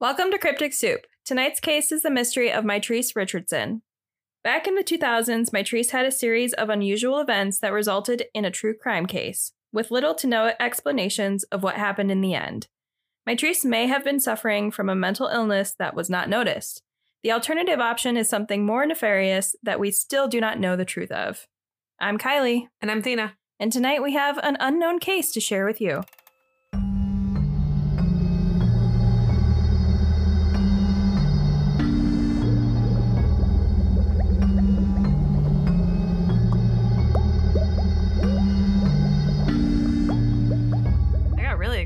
Welcome to Cryptic Soup. Tonight's case is the mystery of Mitrice Richardson. Back in the 2000s, Mitrice had a series of unusual events that resulted in a true crime case, with little to no explanations of what happened in the end. Mitrice may have been suffering from a mental illness that was not noticed. The alternative option is something more nefarious that we still do not know the truth of. I'm Kylee, And I'm Thena. and tonight we have an unknown case to share with you.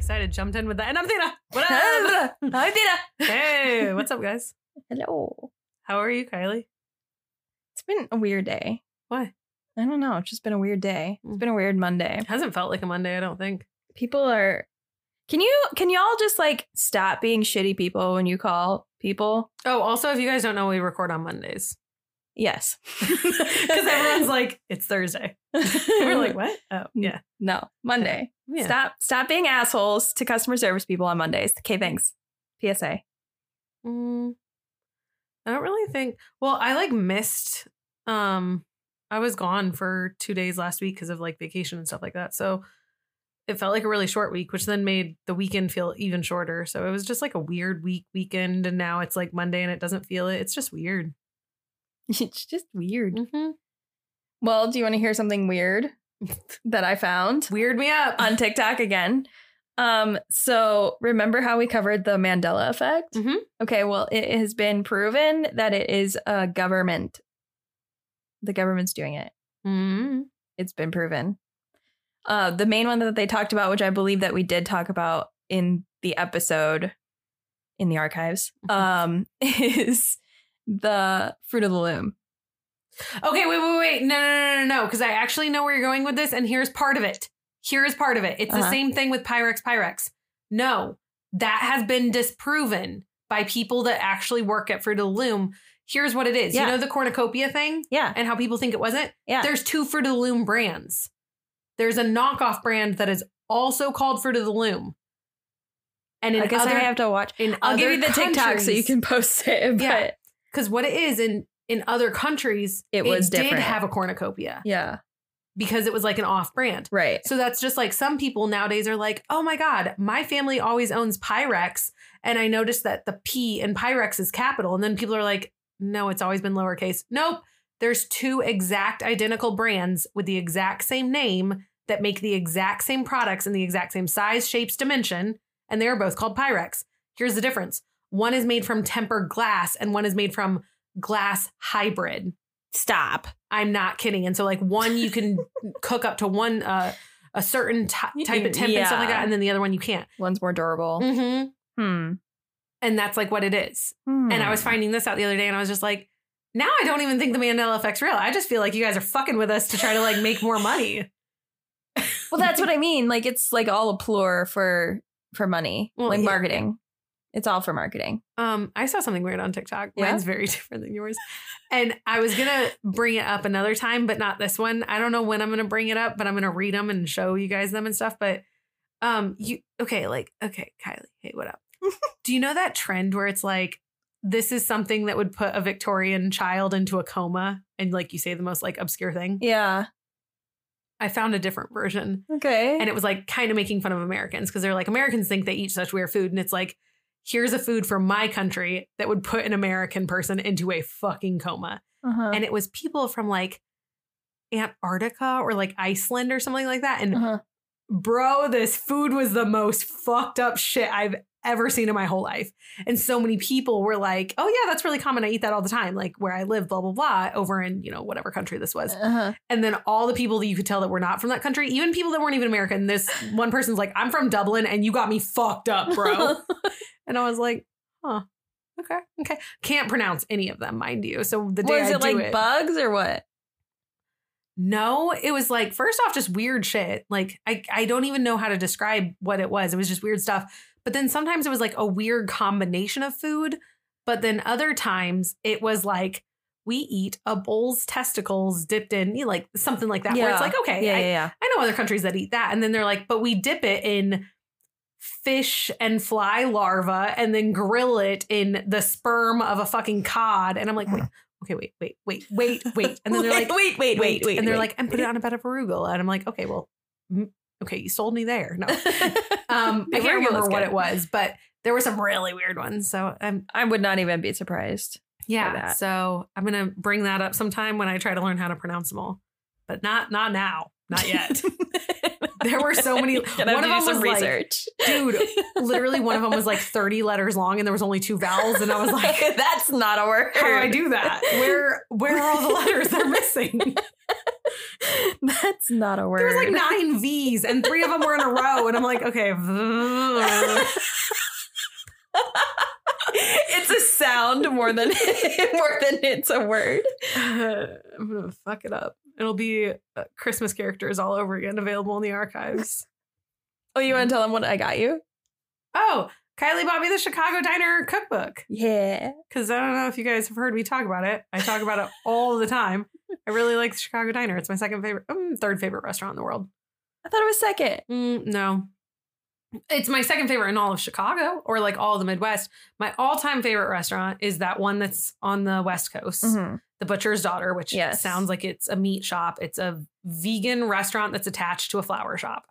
Excited, jumped in with that. And I'm Thena. What up? Hi, Dina. hey, what's up, guys? Hello. How are you, Kylee? It's been a weird day. Why? I don't know. It's just been a weird day. It's mm. been a weird Monday. It hasn't felt like a Monday, I don't think. People are. Can you can y'all just like stop being shitty people when you call people? Oh, also, if you guys don't know, we record on Mondays. Yes. Because everyone's like, it's Thursday. We're like, what? Oh, yeah. no Monday. yeah. Stop stop being assholes to customer service people on Mondays. Okay, thanks. PSA. Mm, I don't really think. Well, I like missed. Um, I was gone for two days last week because of like vacation and stuff like that. So it felt like a really short week, which then made the weekend feel even shorter. So it was just like a weird week weekend, and now it's like Monday and it doesn't feel it. It's just weird. It's just weird. Mm-hmm. Well, do you want to hear something weird that I found Weird me up. on TikTok again? Um, so remember how we covered the Mandela effect? Mhm. Okay, well, it has been proven that it is a government. The government's doing it. mm It's been proven. Uh, the main one that they talked about, which I believe that we did talk about in the episode in the archives, um, is the fruit of the loom. Okay, wait, wait, wait. No, no, no, no, no. Because I actually know where you're going with this, and here's part of it. Here is part of it. It's the Uh-huh. same thing with Pyrex Pyrex. No, that has been disproven by people that actually work at Fruit of the Loom. Here's what it is. Yeah. You know the cornucopia thing Yeah, and how people think it wasn't? yeah. There's two Fruit of the Loom brands. There's a knockoff brand that is also called Fruit of the Loom. And in I guess other, I have to watch. in I'll give you the TikTok so you can post it. But Yeah. Because what it is in in other countries, It was did different. have a cornucopia yeah, because it was like an off brand. right. So that's just like some people nowadays are like, oh my God, my family always owns Pyrex. And I noticed that the P in Pyrex is capital. And then people are like, no, it's always been lowercase. Nope. There's two exact identical brands with the exact same name that make the exact same products in the exact same size, shapes, dimension. And they are both called Pyrex. Here's the difference one is made from tempered glass, and one is made from glass hybrid. Stop. I'm not kidding. And so like one you can cook up to one uh, a certain ty- type of temp and stuff like that, and then the other one you can't. One's more durable. Mm-hmm. Hmm. And that's like what it is. Hmm. And I was finding this out the other day, and I was just like, now I don't even think the Mandela effect's real. I just feel like you guys are fucking with us to try to like make more money. Well, that's what I mean. Like it's like all a plure for for money, Well, like yeah. marketing. It's all for marketing. Um, I saw something weird on TikTok. Yeah? Mine's very different than yours. And I was gonna bring it up another time, but not this one. I don't know when I'm gonna bring it up, but I'm gonna read them and show you guys them and stuff. But um, you okay? Like okay, Kylee, hey, what up? Do you know that trend where it's like this is something that would put a Victorian child into a coma, and like you say the most like obscure thing? Yeah. I found a different version, Okay. and it was like kind of making fun of Americans because they're like Americans think they eat such weird food, and it's like here's a food from my country that would put an American person into a fucking coma. uh-huh. And it was people from like Antarctica or like Iceland or something like that. And uh-huh. bro, this food was the most fucked up shit I've ever seen in my whole life. And so many people were like, oh, yeah, that's really common. I eat that all the time, like where I live, blah, blah, blah, over in, you know, whatever country this was. Uh-huh. And then all the people that you could tell that were not from that country, even people that weren't even American, this one person's like, I'm from Dublin and you got me fucked up, bro. and I was like, huh. Okay. Okay. Can't pronounce any of them, mind you. So the day Was I it like bugs or what? No, it was like first off just weird shit. Like I I don't even know how to describe what it was. It was just weird stuff. But then sometimes it was like a weird combination of food, but then other times it was like we eat a bull's testicles dipped in, you know, like something like that. Where it's like, okay, yeah, I, yeah, yeah. I know other countries that eat that. And then they're like, but we dip it in fish and fly larva and then grill it in the sperm of a fucking cod. And I'm like, wait, okay, wait, wait, wait, wait, wait. And then they're like, wait, wait, wait, wait. and they're wait. like, and put it on a bed of arugula. And I'm like, okay, well, okay, you sold me there. No, um, I can't remember what it was, but there were some really weird ones. So um, I would not even be surprised. yeah, so I'm gonna bring that up sometime when I try to learn how to pronounce them all, but not not now, not yet. There were so many- one of do them some was like- research, Dude, literally one of them was like 30 letters long and there was only two vowels and I was like that's not a word. how do I do that? Where where are all the letters they're missing? That's not a word. There was like nine V's and three of them were in a row and I'm like, okay. it's a sound more than more than it's a word. I'm gonna fuck it up. It'll be uh, Christmas characters all over again, available in the archives. Oh, you want to tell them what I got you? Oh, Kylee bought me the Chicago Diner cookbook Yeah. because I don't know if you guys have heard me talk about it. I talk about it all the time. I really like the Chicago Diner. It's my second favorite, um, third favorite restaurant in the world. I thought it was second. Mm, no. It's my second favorite in all of Chicago or like all the Midwest. My all time favorite restaurant is that one that's on the West Coast, Mhm. The Butcher's Daughter, which Yes. sounds like it's a meat shop. It's a vegan restaurant that's attached to a flower shop.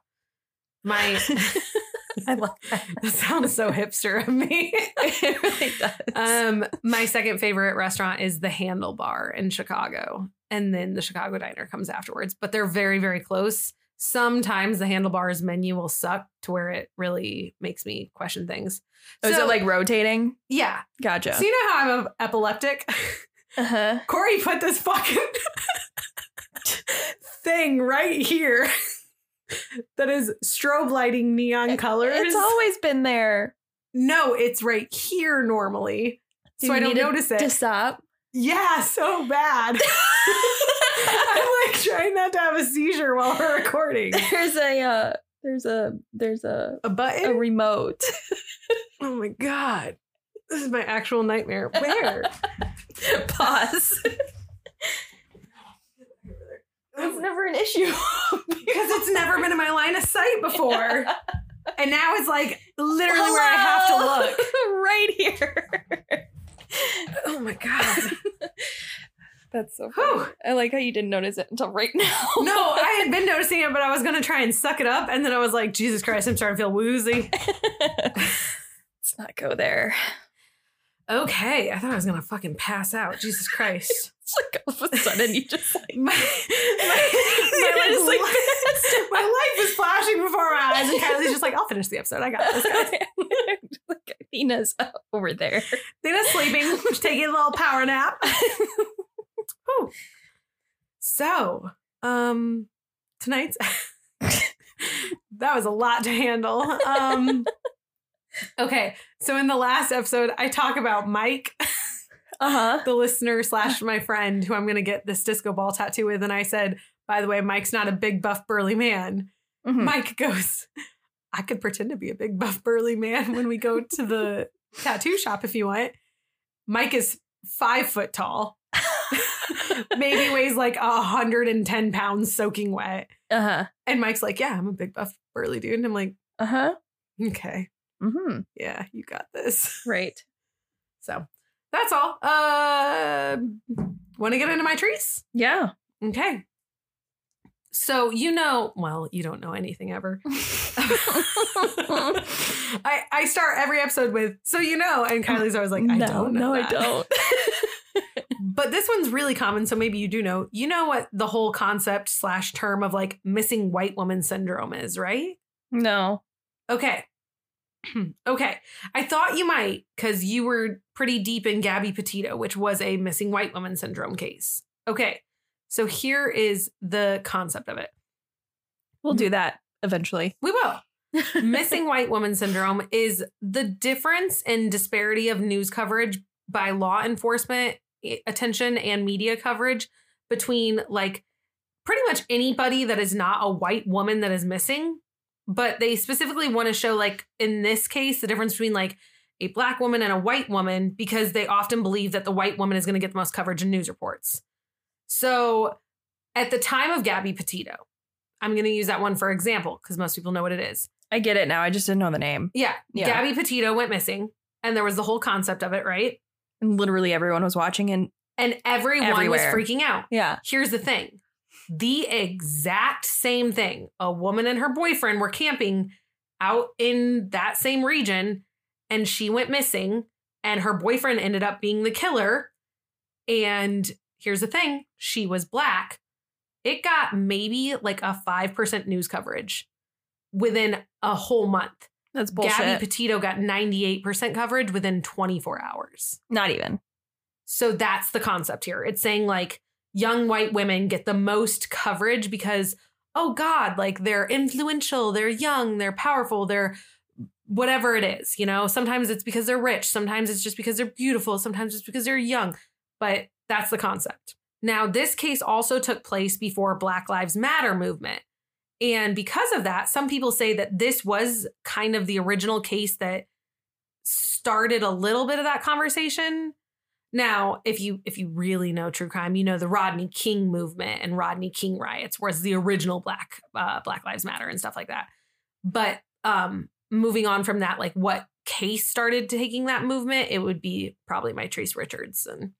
My, I love that. that sounds so hipster of me. it really does. um, my second favorite restaurant is the Handlebar in Chicago, and then the Chicago Diner comes afterwards. But they're very, very close. Sometimes the Handlebar's menu will suck to where it really makes me question things. Oh, is it like rotating? Yeah. Gotcha. So you know how I'm a epileptic? uh-huh. Corey put this fucking thing right here that is strobe lighting neon colors. It's always been there. no, it's right here normally. Do so I don't notice it. To stop. Yeah, so bad. Trying not to have a seizure while we're recording. there's a uh, there's a there's a A button a remote. oh my god. This is my actual nightmare. Where? Pause. It's never an issue. because it's never been in my line of sight before. And now it's like literally where I have to look. right here. Oh my god. That's so funny. I like how you didn't notice it until right now. No, I had been noticing it, but I was gonna try and suck it up, and then I was like, Jesus Christ, I'm starting to feel woozy. Let's not go there. Okay, I thought I was gonna fucking pass out. Jesus Christ. It's like all of a sudden you just like My, my, my, just, like, like, my life is flashing before my eyes, and Kylee's just like, I'll finish the episode. I got this. guys." like Athena's over there. Athena's sleeping, She's taking a little power nap. Whew. So, um, tonight's that was a lot to handle. Um, okay, so in the last episode, I talk about Mike, Uh huh. the listener slash my friend, who I'm going to get this disco ball tattoo with, and I said, by the way, Mike's not a big buff burly man. Mm-hmm. Mike goes, I could pretend to be a big buff burly man when we go to the tattoo shop if you want. Mike is five foot tall, maybe weighs like a hundred and ten pounds soaking wet. Uh huh. And Mike's like, Yeah, I'm a big buff burly dude. And I'm like, Uh huh. Okay, Mm-hmm. yeah, you got this. Right. So that's all. Uh want to get into Mitrice? Yeah. Okay. So you know, well, you don't know anything ever. I, I start every episode with so you know, and Kylee's always like, I no, don't know. no, that." I don't. But this one's really common, so maybe you do know. You know what the whole concept slash term of like missing white woman syndrome is, right? no. Okay. okay. I thought you might because you were pretty deep in Gabby Petito, which was a missing white woman syndrome case. Okay. So here is the concept of it. We'll do mm. that eventually. We will. missing white woman syndrome is the difference in disparity of news coverage by law enforcement attention and media coverage between like pretty much anybody that is not a white woman that is missing but they specifically want to show like in this case the difference between like a black woman and a white woman because they often believe that the white woman is going to get the most coverage in news reports so at the time of gabby petito i'm going to use that one for example because most people know what it is I get it now. I just didn't know the name. Yeah, Yeah. Gabby Petito went missing, and there was the whole concept of it, right? And literally everyone was watching and And everyone Everywhere. was freaking out. yeah. Here's the thing the exact same thing. A woman and her boyfriend were camping out in that same region, and she went missing, and her boyfriend ended up being the killer. And here's the thing she was black. It got maybe like a 5% news coverage within a whole month. That's bullshit. Gabby Petito got 98% coverage within 24 hours. Not even. So that's the concept here. It's saying like young white women get the most coverage because, oh God, like they're influential, they're young, they're powerful, they're whatever it is. You know, sometimes it's because they're rich, sometimes it's just because they're beautiful, sometimes it's because they're young. But that's the concept. Now, this case also took place before Black Lives Matter movement. And because of that, some people say that this was kind of the original case that started a little bit of that conversation. Now, if you if you really know true crime, you know the Rodney King movement and Rodney King riots was the original Black uh, Black Lives Matter and stuff like that. But um, moving on from that, like what case started taking that movement, it would be probably Mitrice Richardson.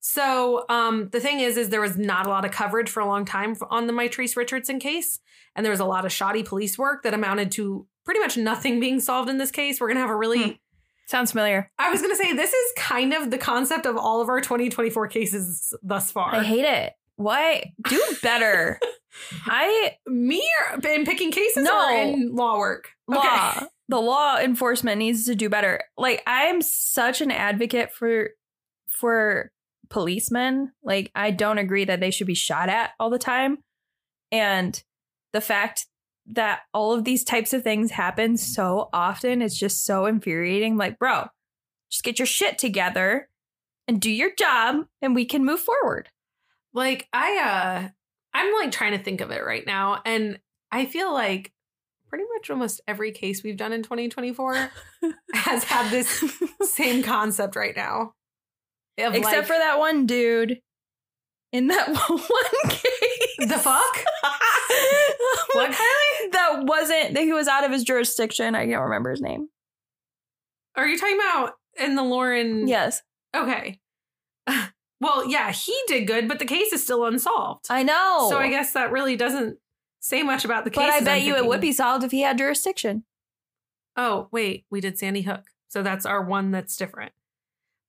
So um, the thing is, is there was not a lot of coverage for a long time on the Mitrice Richardson case, and there was a lot of shoddy police work that amounted to pretty much nothing being solved in this case. We're gonna have a really Hmm. Sounds familiar. I was going to say this is kind of the concept of all of our 2024 cases thus far. I hate it. What? Do better. I Me in picking cases No. or in law work? law. The law enforcement needs to do better. Like I'm such an advocate for for policemen. Like I don't agree that they should be shot at all the time. And the fact that all of these types of things happen so often is just so infuriating. Like, bro, just get your shit together and do your job and we can move forward. Like I uh I'm like trying to think of it right now and I feel like pretty much almost every case we've done in 2024 has had this same concept right now. Except like, for that one dude in that one case. the fuck? What, Kylee? That wasn't that he was out of his jurisdiction. I can't remember his name. Are you talking about in the Lauren? Yes. Okay. Well, yeah, he did good, but the case is still unsolved. I know. So I guess that really doesn't say much about the case. But I bet you it would be solved if he had jurisdiction. Oh, wait, we did Sandy Hook. So that's our one that's different.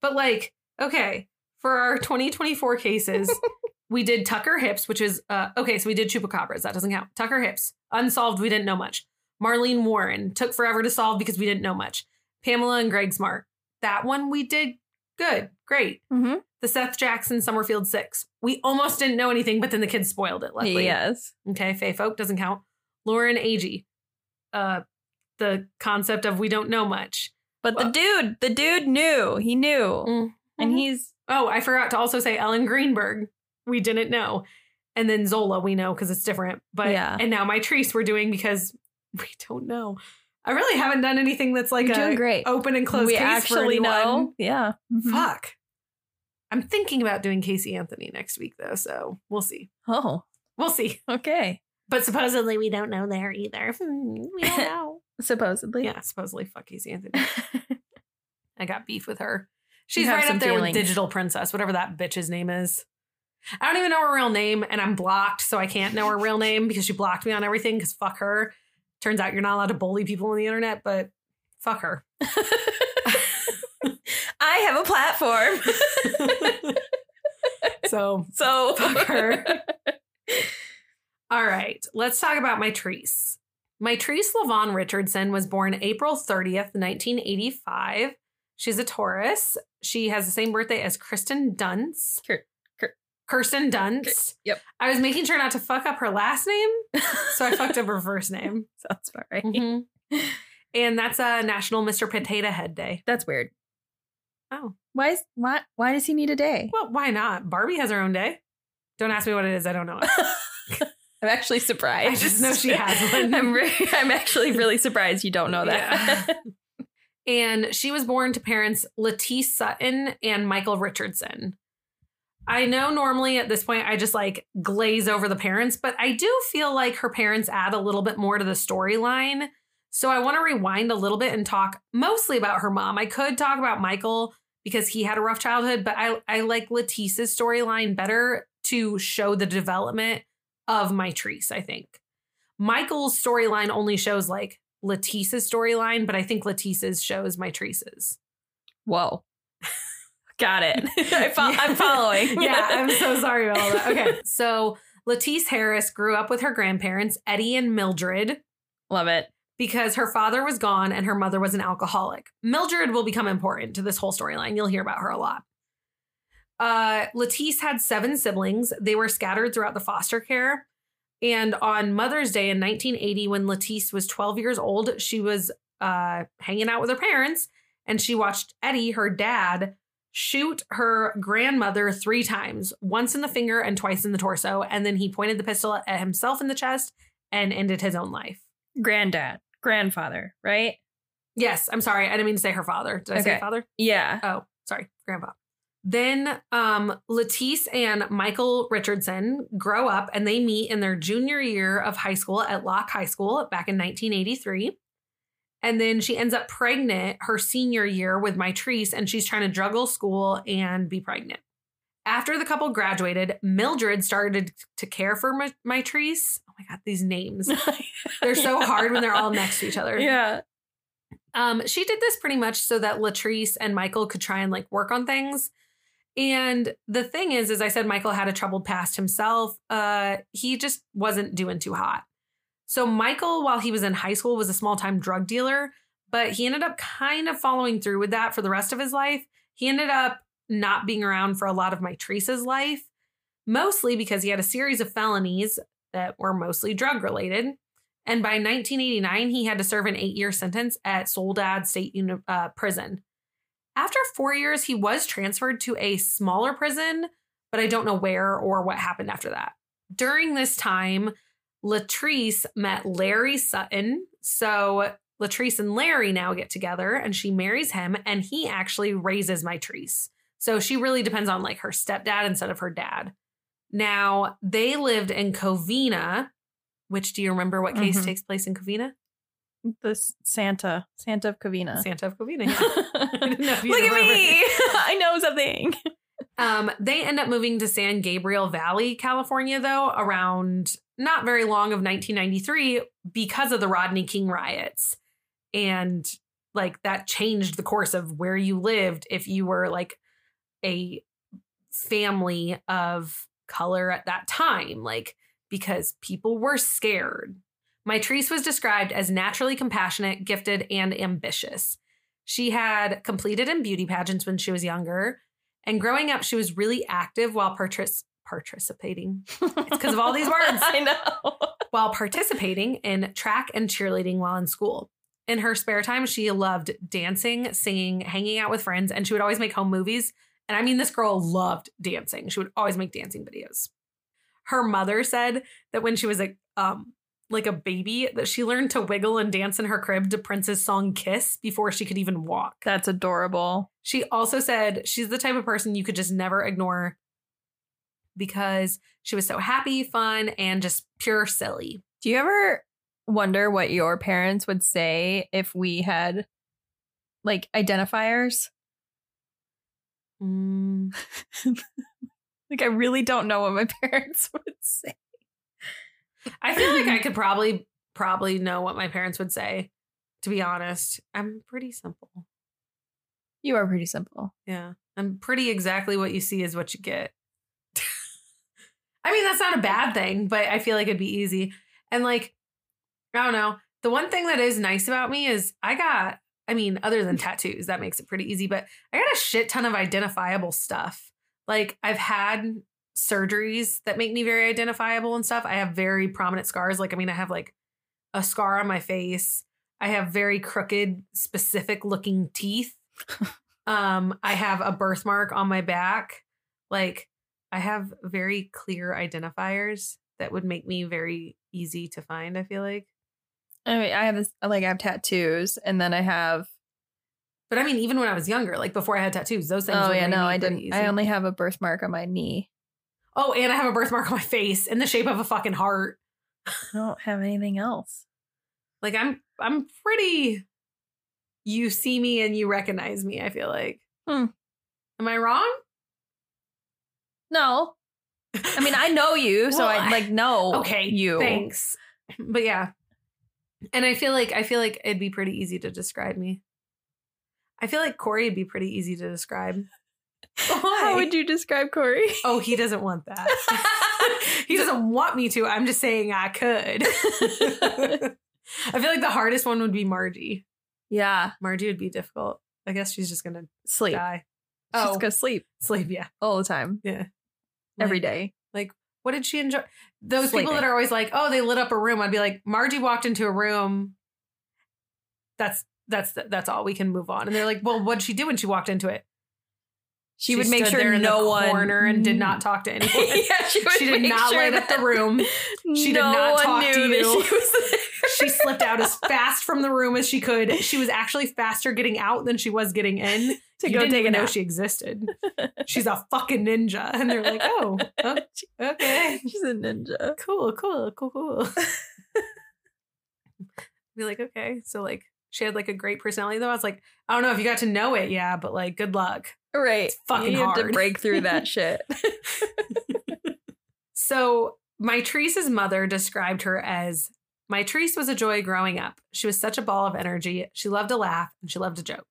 But like, okay, for our 2024 cases, we did Tucker Hipps, which is uh okay, so we did Chupacabras. That doesn't count. Tucker Hipps, unsolved, we didn't know much. Marlene Warren took forever to solve because we didn't know much. Pamela and Greg Smart. That one we did good. Great. Mm-hmm. The Seth Jackson Summerfield Six. We almost didn't know anything, but then the kids spoiled it. Luckily. Yes. Okay, Faye Folk doesn't count. Lauren Agee. Uh the concept of we don't know much. But Well- the dude, the dude knew. He knew. Mm. And he's Oh, I forgot to also say Ellen Greenberg. We didn't know. And then Zola, we know because it's different. But Yeah. and now Mitrice we're doing because we don't know. I really haven't done anything that's like You're a doing great. open and closed we case for actually anyone. know. Yeah. Mhm. Fuck. I'm thinking about doing Casey Anthony next week though, so we'll see. Oh, We'll see. okay. But supposedly we don't know there either. Hmm, we don't know. Supposedly. yeah, supposedly fuck Casey Anthony. I got beef with her. She's right up there feelings. with Digital Princess, whatever that bitch's name is. I don't even know her real name, and I'm blocked, so I can't know her real name because she blocked me on everything. Because fuck her. Turns out you're not allowed to bully people on the internet, but fuck her. I have a platform. so so fuck her. All right, let's talk about Mitrice. My Treese Lavon Richardson was born April 30th, 1985. She's a Taurus. She has the same birthday as Kristen Dunst. Kir- Kirsten Dunst. Yep. I was making sure not to fuck up her last name, so I fucked up her first name. Sounds about right. Mhm. And that's a National Mr. Potato Head Day. That's weird. Oh, Why is why why does he need a day? well, why not? Barbie has her own day. Don't ask me what it is. I don't know. I'm actually surprised. I just know she has one. I'm re- I'm actually really surprised you don't know that. And she was born to parents Latice Sutton and Michael Richardson. I know normally at this point I just like glaze over the parents, but I do feel like her parents add a little bit more to the storyline So I want to rewind a little bit and talk mostly about her mom. I could talk about Michael because he had a rough childhood, but I, I like Latice's storyline better to show the development of Mitrice, I think. Michael's storyline only shows like Latice's storyline, but I think Latissa's show is my Mitrice's. Whoa. Got it. I fo- I'm following. yeah, I'm so sorry about all that. Okay. So Latice Harris grew up with her grandparents, Eddie and Mildred, Love it. because her father was gone and her mother was an alcoholic. Mildred will become important to this whole storyline. You'll hear about her a lot. Uh, Latice had seven siblings. They were scattered throughout the foster care. And on Mother's Day in 1980, when Latice was 12 years old, she was uh, hanging out with her parents and she watched Eddie, her dad, shoot her grandmother three times once in the finger and twice in the torso. And then he pointed the pistol at himself in the chest and ended his own life. Granddad, grandfather, right? Yes, I'm sorry. I didn't mean to say her father. Did I say father? Yeah. Oh, sorry, grandpa. Then um, Latice and Michael Richardson grow up and they meet in their junior year of high school at Locke High School back in 1983. And then she ends up pregnant her senior year with Mitrice, and she's trying to juggle school and be pregnant. After the couple graduated, Mildred started to care for Mi- Mitrice. Oh my God, these names. They're so hard when they're all next to each other. yeah. Um, she did this pretty much so that Latrice and Michael could try and like work on things. And the thing is, as I said, Michael had a troubled past himself. Uh, he just wasn't doing too hot. So Michael, while he was in high school, was a small time drug dealer, but he ended up kind of following through with that for the rest of his life. He ended up not being around for a lot of Mitrice's life, mostly because he had a series of felonies that were mostly drug related. And by 1989, he had to serve an eight year sentence at Soledad State uh, Prison. After four years, he was transferred to a smaller prison, but I don't know where or what happened after that. During this time, Latrice met Larry Sutton. So Latrice and Larry now get together and she marries him, and he actually raises Mitrice. So she really depends on like her stepdad instead of her dad. Now, they lived in Covina, which do you remember what case Mhm. takes place in Covina? This Santa, Santa of Covina. Santa of Covina. yeah. didn't know if you Look at me. I know something. Um, they end up moving to San Gabriel Valley, California, though, around not very long of 1993 because of the Rodney King riots. And like that changed the course of where you lived if you were like a family of color at that time, like because people were scared. Mitrice was described as naturally compassionate, gifted, and ambitious. She had completed in beauty pageants when she was younger. And growing up, she was really active while partic- participating. It's because of all these words. I know. while participating in track and cheerleading while in school. In her spare time, she loved dancing, singing, hanging out with friends, and she would always make home movies. And I mean, this girl loved dancing. She would always make dancing videos. Her mother said that when she was a um like a baby, that she learned to wiggle and dance in her crib to Prince's song "Kiss" before she could even walk. That's adorable. She also said she's the type of person you could just never ignore because she was so happy, fun, and just pure silly. Do you ever wonder what your parents would say if we had like identifiers? Mm, Like, I really don't know what my parents would say. I feel like I could probably probably know what my parents would say. To be honest, I'm pretty simple. You are pretty simple. Yeah, I'm pretty exactly what you see is what you get. I mean, that's not a bad thing, but I feel like it'd be easy. And like, I don't know. The one thing that is nice about me is I got, I mean, other than tattoos, that makes it pretty easy, but I got a shit ton of identifiable stuff. Like, I've had surgeries that make me very identifiable and stuff. I have very prominent scars. Like, I mean, I have like a scar on my face. I have very crooked, specific looking teeth. um, I have a birthmark on my back. Like, I have very clear identifiers that would make me very easy to find, I feel like. I mean, I have this, like, I have tattoos, and then I have. But I mean, even when I was younger, like before I had tattoos, those things. Oh were yeah, no, I didn't. I only have a birthmark on my knee. Oh, and I have a birthmark on my face in the shape of a fucking heart. I don't have anything else. Like I'm, I'm pretty you see me and you recognize me, I feel like. Hmm. Am I wrong? No. I mean, I know you, so Well, I like know Okay, you. Thanks. But yeah. And I feel like I feel like it'd be pretty easy to describe me. I feel like Corey would be pretty easy to describe. How would you describe Corey? Oh, he doesn't want that. he doesn't want me to. I'm just saying I could. I feel like the hardest one would be Margie. yeah. Margie would be difficult. I guess she's just gonna Sleep. die. She's Oh, gonna sleep sleep. Yeah, all the time. yeah. every Like, day. What did she enjoy? Those people that are always like, "Oh, they lit up a room." I'd be like, "Margie walked into a room." That's that's that's all. We can move on. And they're like, "Well, what'd she do when she walked into it?" She, would make sure no one corner and did not talk to anyone. yeah, she, would she did make not sure light up the room. She did no not one talk to you. she was there. she slipped out as fast from the room as she could. She was actually faster getting out than she was getting in. to you go didn't take a even know she existed. She's a fucking ninja, and they're like, "Oh, oh, okay, She's a ninja. cool, cool, cool, cool." Be like, okay, so like she had like a great personality though. I was like, I don't know if you got to know it, yeah, but like, good luck. Right. It's fucking you have to break through that shit. So, Mitrice's mother described her as my Teresa was a joy growing up. She was such a ball of energy. She loved to laugh and she loved to joke.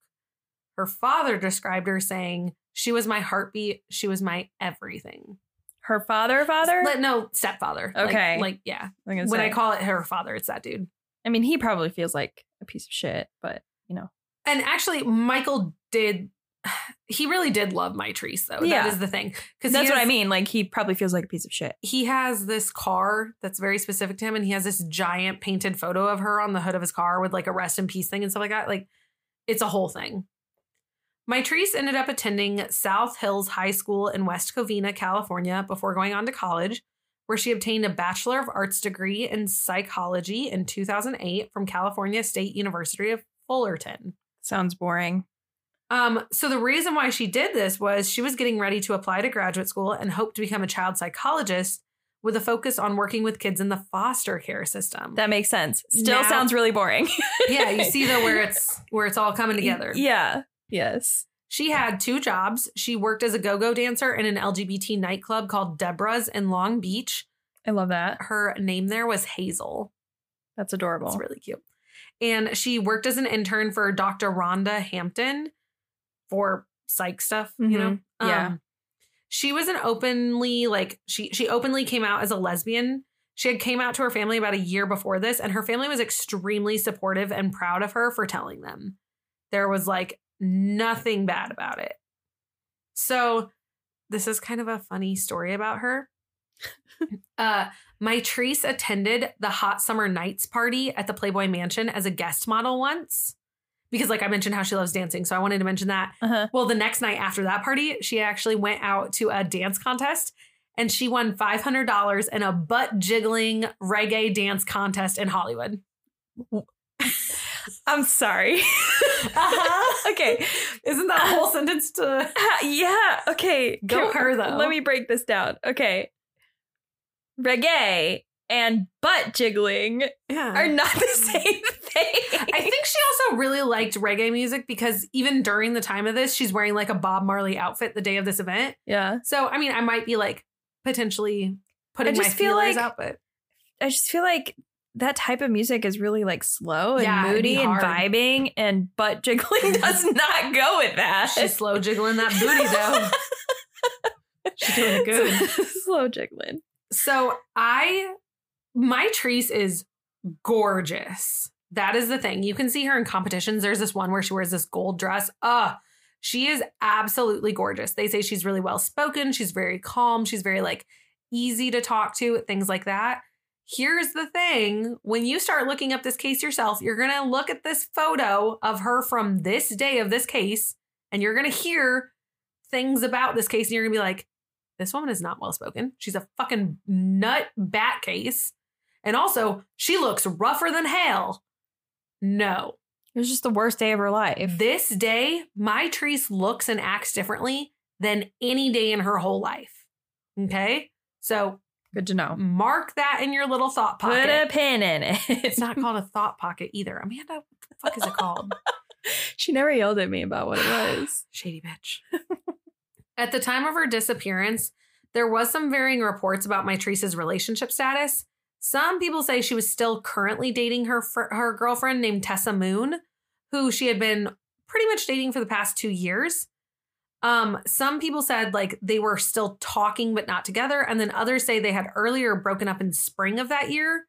Her father described her saying, She was my heartbeat. She was my everything. Her father, father. But no, stepfather. Okay. Like, yeah. I'm When say. I call it her father, it's that dude. I mean, he probably feels like a piece of shit, but you know, And actually, Michael did. He really did love Teresa, though. Yeah. That is the thing. Because that's what I mean. Like, he probably feels like a piece of shit. he has this car that's very specific to him and he has this giant painted photo of her on the hood of his car with like a rest in peace thing and stuff like that like it's a whole thing Mitrice ended up attending south hills high school in west covina california before going on to college where she obtained a bachelor of arts degree in psychology in 2008 from california state university of fullerton Sounds boring. um, so the reason why she did this was she was getting ready to apply to graduate school and hoped to become a child psychologist with a focus on working with kids in the foster care system. That makes sense. Still Now- sounds really boring. yeah, you see though where it's where it's all coming together. Yeah. Yes. She had two jobs. She worked as a go-go dancer in an LGBT nightclub called Deborah's in Long Beach. I love that. Her name there was Hazel. That's adorable. It's really cute. And she worked as an intern for Dr. Rhonda Hampton for psych stuff, you know? Mhm. Yeah. Um, she was an openly like she she openly came out as a lesbian. She had came out to her family about a year before this, and her family was extremely supportive and proud of her for telling them. There was like nothing bad about it. So this is kind of a funny story about her. uh Mitrice attended the Hot Summer Nights party at the Playboy Mansion as a guest model once. Because, like I mentioned, how she loves dancing. So I wanted to mention that. Uh-huh. Well, the next night after that party, she actually went out to a dance contest and she won $500 in a butt jiggling reggae dance contest in Hollywood. I'm sorry. Uh-huh. okay. Isn't that a whole sentence to yeah. Okay. Go Can- her, though. Let me break this down. Okay. Reggae and butt jiggling yeah. are not the same thing. I think she also really liked reggae music because even during the time of this, she's wearing like a Bob Marley outfit the day of this event. yeah. So, I mean, I might be like potentially putting I my feel feelers like- out, but I just feel like that type of music is really like slow and Yeah, moody and hard. vibing, and butt jiggling does not go with that. she's slow jiggling that booty though. She's doing good. slow jiggling. So I, Mitrice is gorgeous. That is the thing. You can see her in competitions. There's this one where she wears this gold dress. Uh, she is absolutely gorgeous. They say she's really well spoken. She's very calm. She's very like easy to talk to, things like that. Here's the thing when you start looking up this case yourself, you're going to look at this photo of her from this day of this case, and you're going to hear things about this case, and you're going to be like, this woman is not well spoken. She's a fucking nut bat case. And also, she looks rougher than hell. No. It was just the worst day of her life. This day, Mitrice looks and acts differently than any day in her whole life. Okay? So Good to know. Mark that in your little thought pocket. Put a pin in it. it's not called a thought pocket either. Amanda, what the fuck is it called? she never yelled at me about what it was. Shady bitch. At the time of her disappearance, there was some varying reports about Mitrice's relationship status. Some people say she was still currently dating her fr- her girlfriend named Tessa Moon, who she had been pretty much dating for the past 2 years. Um some people said like they were still talking but not together and then others say they had earlier broken up in spring of that year.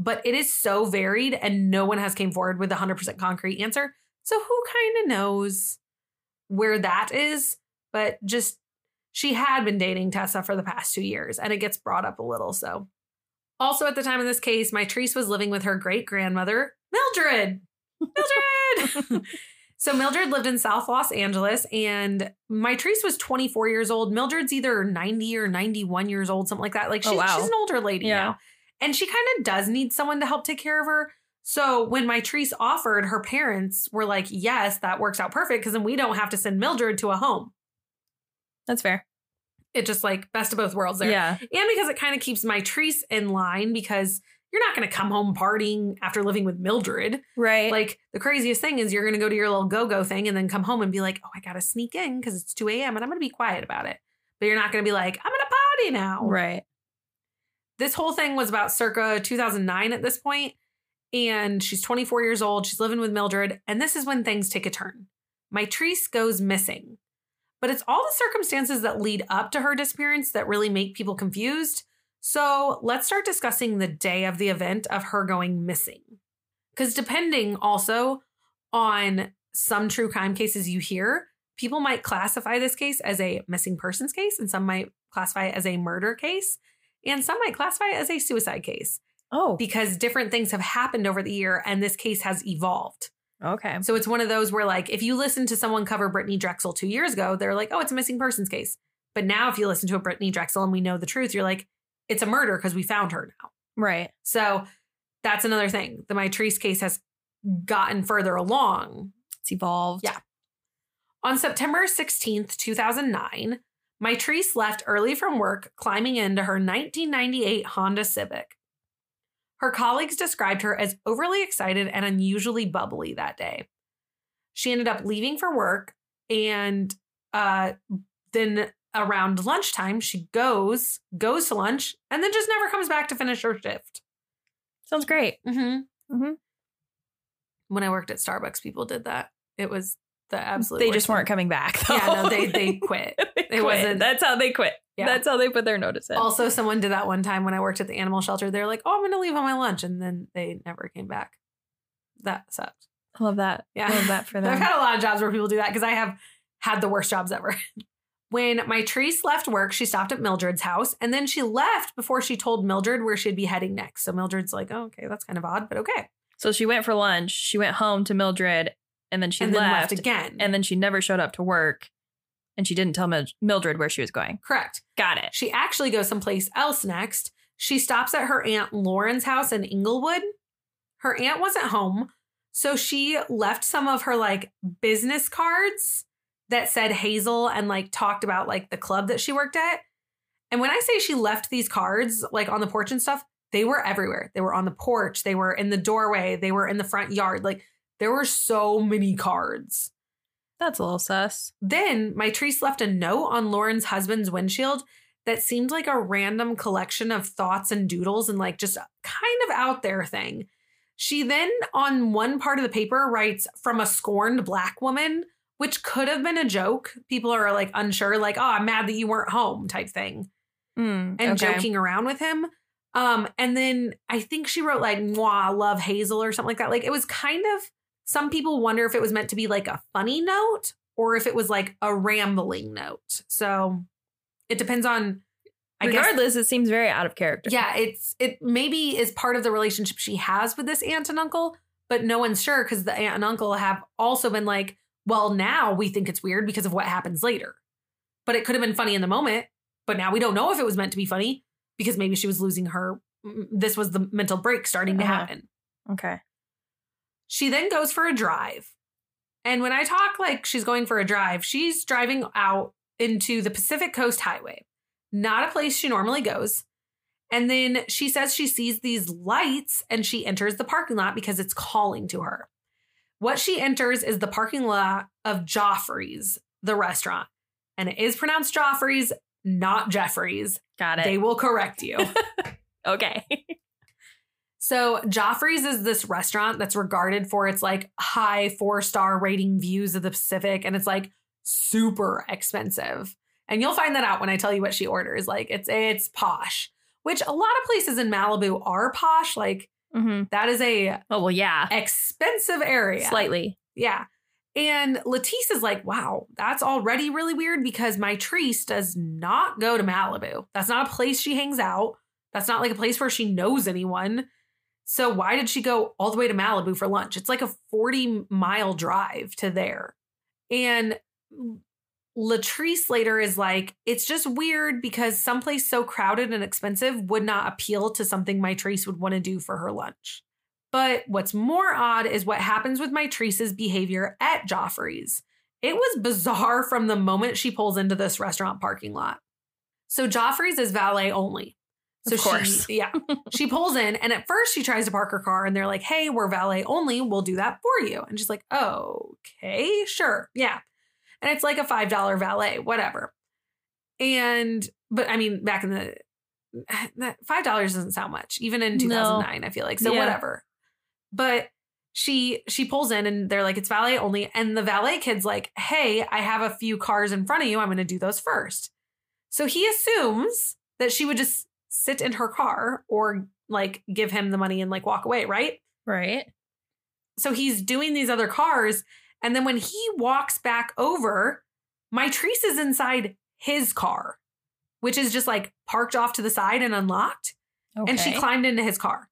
But it is so varied and no one has came forward with a 100% concrete answer. So who kind of knows where that is? But just she had been dating Tessa for the past two years, and it gets brought up a little. So, also at the time of this case, Mitrice was living with her great grandmother, Mildred. Mildred! so, Mildred lived in South Los Angeles, and Mitrice was 24 years old. Mildred's either 90 or 91 years old, something like that. Like, she's, Oh, wow. she's an older lady Yeah. now. And she kind of does need someone to help take care of her. So when Mitrice offered, her parents were like, yes, that works out perfect because then we don't have to send Mildred to a home. That's fair. It just like best of both worlds there. Yeah. And because it kind of keeps Mitrice in line because you're not going to come home partying after living with Mildred. Right. Like the craziest thing is you're going to go to your little go-go thing and then come home and be like, oh, I got to sneak in because it's 2 a.m. and I'm going to be quiet about it. But you're not going to be like, I'm going to party now. right. this whole thing was about circa 2009 at this point, and she's 24 years old. She's living with Mildred, and this is when things take a turn. Mitrice goes missing, but it's all the circumstances that lead up to her disappearance that really make people confused. So let's start discussing the day of the event of her going missing. Because depending also on some true crime cases you hear, people might classify this case as a missing persons case, and some might classify it as a murder case and some might classify it as a suicide case Oh. because different things have happened over the year and this case has evolved. Okay. So it's one of those where, like, if you listen to someone cover Brittanee Drexel two years ago, they're like, oh, it's a missing persons case. But now, if you listen to a Brittanee Drexel and we know the truth, you're like, it's a murder because we found her now. Right. So that's another thing. The Mitrice case has gotten further along. It's evolved. Yeah. On September 16th, 2009, Mitrice left early from work, climbing into her 1998 Honda Civic. Her colleagues described her as overly excited and unusually bubbly that day. She ended up leaving for work, and uh, then around lunchtime, she goes goes to lunch, and then just never comes back to finish her shift. Sounds great. Mm-hmm. Mhm. When I worked at Starbucks, people did that. It was the absolute. They just thing. weren't coming back. Yeah, no, they they quit. They It quit. wasn't- That's how they quit. Yeah. That's how they put their notice in. Also, someone did that one time when I worked at the animal shelter. They're like, "Oh, I'm going to leave on my lunch," and then they never came back. That sucked. I love that. Yeah. I Love that for I've had a lot of jobs where people do that because I have had the worst jobs ever. when Mitrice left work, she stopped at Mildred's house, and then she left before she told Mildred where she'd be heading next. So Mildred's like, "Oh, okay, that's kind of odd, but okay," So she went for lunch. She went home to Mildred, and then she and then left. left again. and then she never showed up to work, and she didn't tell Mildred where she was going. correct. Got it. She actually goes someplace else next. She stops at her aunt Lauren's house in Inglewood. Her aunt wasn't home, so she left some of her like business cards that said Hazel and like talked about like the club that she worked at. And when I say she left these cards like on the porch and stuff, they were everywhere. They were on the porch, they were in the doorway, they were in the front yard. Like there were so many cards. That's a little sus. Then Mitrice left a note on Lauren's husband's windshield that seemed like a random collection of thoughts and doodles and like just kind of out there thing. She then, on one part of the paper, writes from a scorned black woman, which could have been a joke. People are like unsure, like, oh, I'm mad that you weren't home type thing, Mm, and okay. joking around with him. Um, and then I think she wrote like, mwah, love Hazel or something like that. Like it was kind of, some people wonder if it was meant to be like a funny note or if it was like a rambling note. So it depends on, I guess, Regardless, it seems very out of character. yeah, it's it maybe is part of the relationship she has with this aunt and uncle, but no one's sure because the aunt and uncle have also been like, well, now we think it's weird because of what happens later. But it could have been funny in the moment, but now we don't know if it was meant to be funny because maybe she was losing her. This was the mental break starting to Uh-huh. happen. Okay. She then goes for a drive. And when I talk like she's going for a drive, she's driving out into the Pacific Coast Highway, not a place she normally goes. And then she says she sees these lights and she enters the parking lot because it's calling to her. What she enters is the parking lot of Geoffrey's, the restaurant. And it is pronounced Geoffrey's, not Jeffrey's. Got it. They will correct you. okay. So, Geoffrey's is this restaurant that's regarded for its like high four star rating views of the Pacific, and it's like super expensive. And you'll find that out when I tell you what she orders. Like it's it's posh, which a lot of places in Malibu are posh. Like hmm that is a Oh well, yeah, expensive area. slightly. Yeah. And Latice is like, wow, that's already really weird because Mitrice does not go to Malibu. That's not a place she hangs out. That's not like a place where she knows anyone. So why did she go all the way to Malibu for lunch? It's like a 40 mile drive to there. And Latrice later is like, it's just weird because someplace so crowded and expensive would not appeal to something Mitrice would want to do for her lunch. But what's more odd is what happens with Mitrice's behavior at Geoffrey's. It was bizarre from the moment she pulls into this restaurant parking lot. So Geoffrey's is valet only. So Of course. she, yeah, she pulls in, and at first she tries to park her car, and they're like, "Hey, we're valet only. We'll do that for you." And she's like, "Okay, sure, yeah." And it's like a five dollar valet, whatever. And but I mean, back in the that five dollars doesn't sound much, even in No. two thousand nine. I feel like so Yeah. whatever. But she she pulls in and they're like it's valet only and the valet kid's like hey i have a few cars in front of you i'm going to do those first so he assumes that she would just sit in her car or like give him the money and like walk away right Right. so he's doing these other cars and then when he walks back over Mitrice is inside his car which is just like parked off to the side and unlocked Okay. and she climbed into his car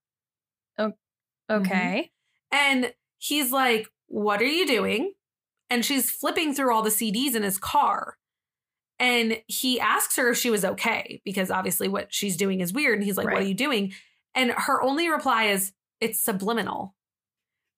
mm-hmm. okay. And he's like, What are you doing? And she's flipping through all the CDs in his car. And he asks her if she was okay, because obviously what she's doing is weird. And he's like, What are you doing? And her only reply is, It's subliminal.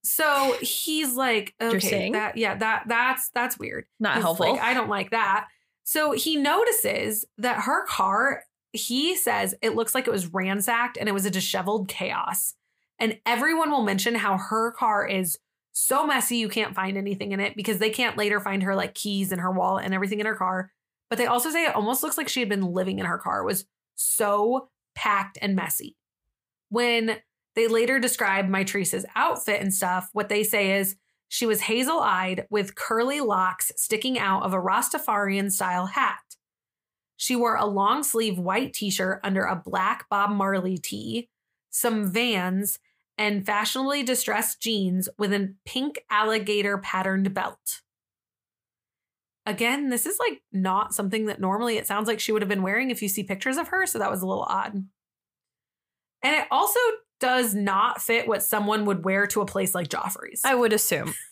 So he's like, okay, that yeah, that that's that's weird. Not He's helpful. like, I don't like that. So he notices that her car, he says it looks like it was ransacked and it was a disheveled chaos. And everyone will mention how her car is so messy you can't find anything in it because they can't later find her like keys and her wallet and everything in her car. But they also say it almost looks like she had been living in her car. It was so packed and messy. When they later describe Mitrice's outfit and stuff, what they say is she was hazel eyed with curly locks sticking out of a Rastafarian style hat. She wore a long sleeve white t shirt under a black Bob Marley tee, some vans, and fashionably distressed jeans with a pink alligator patterned belt. Again, this is like not something that normally it sounds like she would have been wearing if you see pictures of her, so that was a little odd. And it also does not fit what someone would wear to a place like Geoffrey's. I would assume.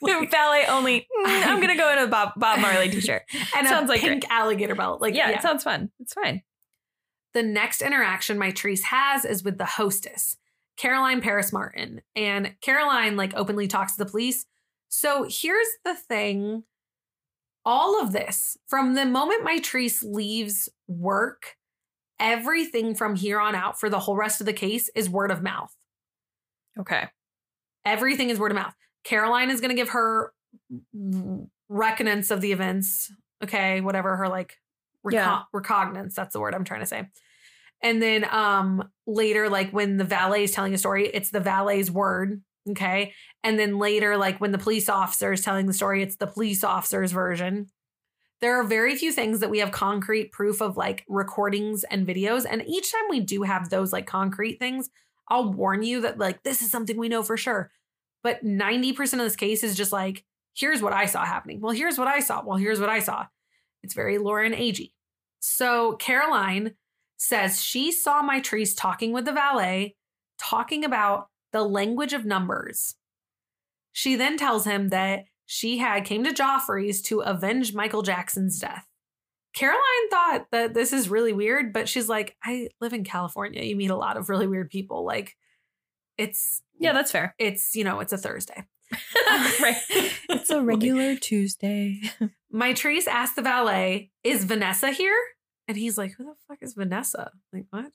Like- Ballet only. I'm gonna go in a Bob, Bob Marley t-shirt. and sounds a like pink alligator belt. Like yeah, it sounds fun. It's fine. the next interaction Mitrice has is with the hostess, Caroline Paris Martin. And Caroline like openly talks to the police. So here's the thing. All of this, from the moment Mitrice leaves work, everything from here on out for the whole rest of the case is word of mouth. Okay. Everything is word of mouth. Caroline is going to give her reckonance of the events. Okay, whatever her like reco- Yeah. recognance. That's the word I'm trying to say. And then um later, like when the valet is telling a story, it's the valet's word. Okay. And then later, like when the police officer is telling the story, it's the police officer's version. There are very few things that we have concrete proof of like recordings and videos. And each time we do have those like concrete things, I'll warn you that like this is something we know for sure. But 90% of this case is just like, here's what I saw happening. Well, here's what I saw. Well, here's what I saw. It's very Lauren Agee. So Caroline says she saw Mitrice talking with the valet, talking about the language of numbers. She then tells him that she had came to Geoffrey's to avenge Michael Jackson's death. Caroline thought that this is really weird, but she's like, I live in California. You meet a lot of really weird people. Like, it's Yeah, that's fair. it's you know it's a Thursday. right. It's a regular Tuesday. Mitrice asked the valet, "Is Vanessa here?" And he's like, "Who the fuck is Vanessa?" Like what?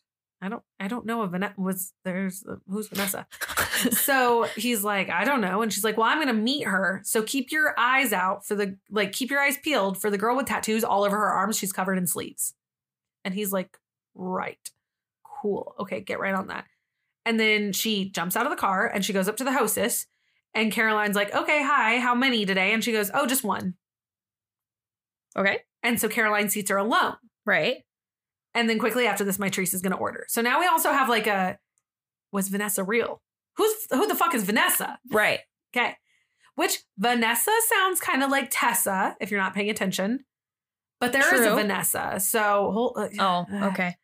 I don't I don't know A Vanessa was there's who's Vanessa. so he's like, I don't know. And she's like, Well, I'm gonna meet her. So keep your eyes out for the like keep your eyes peeled for the girl with tattoos all over her arms. She's covered in sleeves. And he's like, Right. Cool. Okay, get right on that. And then she jumps out of the car and she goes up to the hostess. And Caroline's like, Okay, hi, how many today? And she goes, Oh, just one. okay. And so Caroline seats her alone. Right. And then quickly after this, Mitrice is going to order. So now we also have like a was Vanessa real? Who's who the fuck is Vanessa? Right. Okay. Which Vanessa sounds kind of like Tessa if you're not paying attention. But there is a Vanessa. So hold- uh, Oh, okay.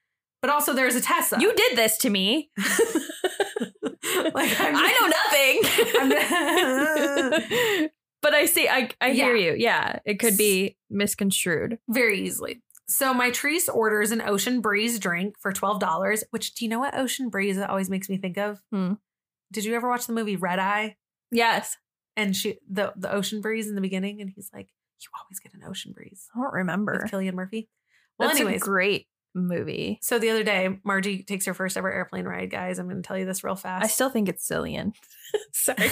But also there's a Tessa. You did this to me. like I know nothing. but I see. I I hear Yeah. you. Yeah, it could be misconstrued. very easily. So Mitrice orders an Ocean Breeze drink for twelve dollars. Which do you know what Ocean Breeze always makes me think of? Hmm. Did you ever watch the movie Red Eye? Yes. and she the the ocean breeze in the beginning, and he's like, "You always get an ocean breeze." I don't remember. With Killian Murphy. Well, That's anyways, a great movie. so the other day, Margie takes her first ever airplane ride. Guys, I'm going to tell you this real fast. I still think it's Cillian. Sorry.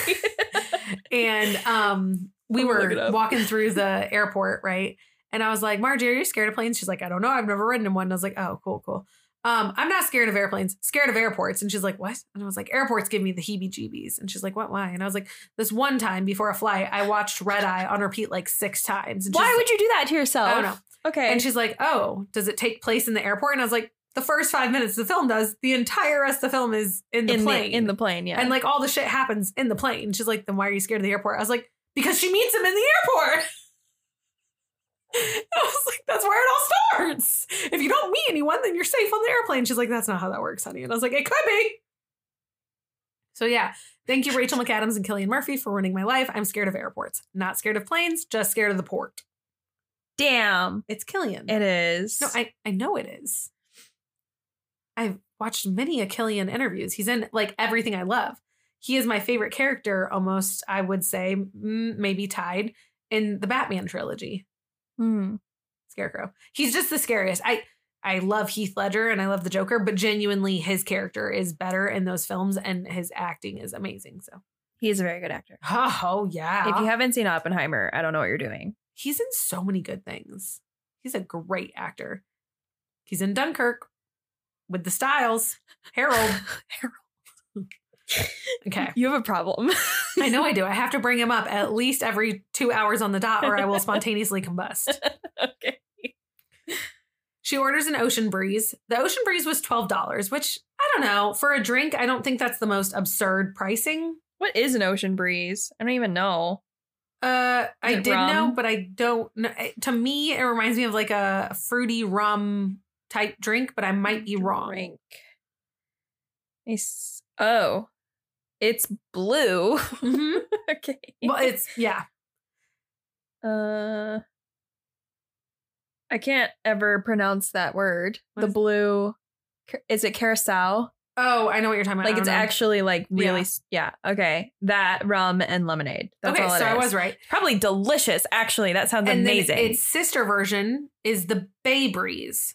and um, we I'm gonna look it were walking through the airport, right? And I was like, Margie, are you scared of planes? She's like, I don't know. I've never ridden in one. And I was like, oh, cool, cool. Um, I'm not scared of airplanes, scared of airports. And she's like, what? And I was like, airports give me the heebie jeebies. And she's like, what? Why? And I was like, this one time before a flight, I watched Red Eye on repeat like six times. Why would you do that to yourself? I don't know. Okay. And she's like, oh, does it take place in the airport? And I was like, the first five minutes the film does. The entire rest of the film is in the in plane. the in the plane, yeah. And like all the shit happens in the plane. She's like, then why are you scared of the airport? I was like, because she meets him in the airport. I was like, that's where it all starts. If you don't meet anyone, then you're safe on the airplane. She's like, that's not how that works, honey. And I was like, it could be. So yeah, thank you, Rachel McAdams and Killian Murphy, for ruining my life. I'm scared of airports. Not scared of planes, just scared of the port. Damn. It's Killian. It is. No, I, I know it is. I've watched many a Killian interviews. He's in like everything I love. He is my favorite character, almost, I would say, maybe tied in the Batman trilogy. Hmm. Scarecrow. He's just the scariest. I I love Heath Ledger and I love the Joker, but genuinely his character is better in those films and his acting is amazing. So He's a very good actor. Oh yeah. If you haven't seen Oppenheimer, I don't know what you're doing. He's in so many good things. He's a great actor. He's in Dunkirk with the Styles. Harold. Harold. Okay. You have a problem. I know I do. I have to bring him up at least every two hours on the dot or I will spontaneously combust. okay. She orders an ocean breeze. The ocean breeze was $12, which I don't know. For a drink, I don't think that's the most absurd pricing. What is an ocean breeze? I don't even know. Uh, I did rum? know, but I don't know. To me, it reminds me of like a fruity rum type drink, but I might be wrong. Drink. Oh, it's blue. Mhm. okay. Well, it's, yeah. Uh, I can't ever pronounce that word. What the is- blue. Is it carousel? Oh, I know what you're talking about. Like it's know. actually like really, Yeah. yeah. Okay, that rum and lemonade. That's okay, all it so I was right. Probably delicious. Actually, that sounds And then amazing. its sister version is the Bay Breeze.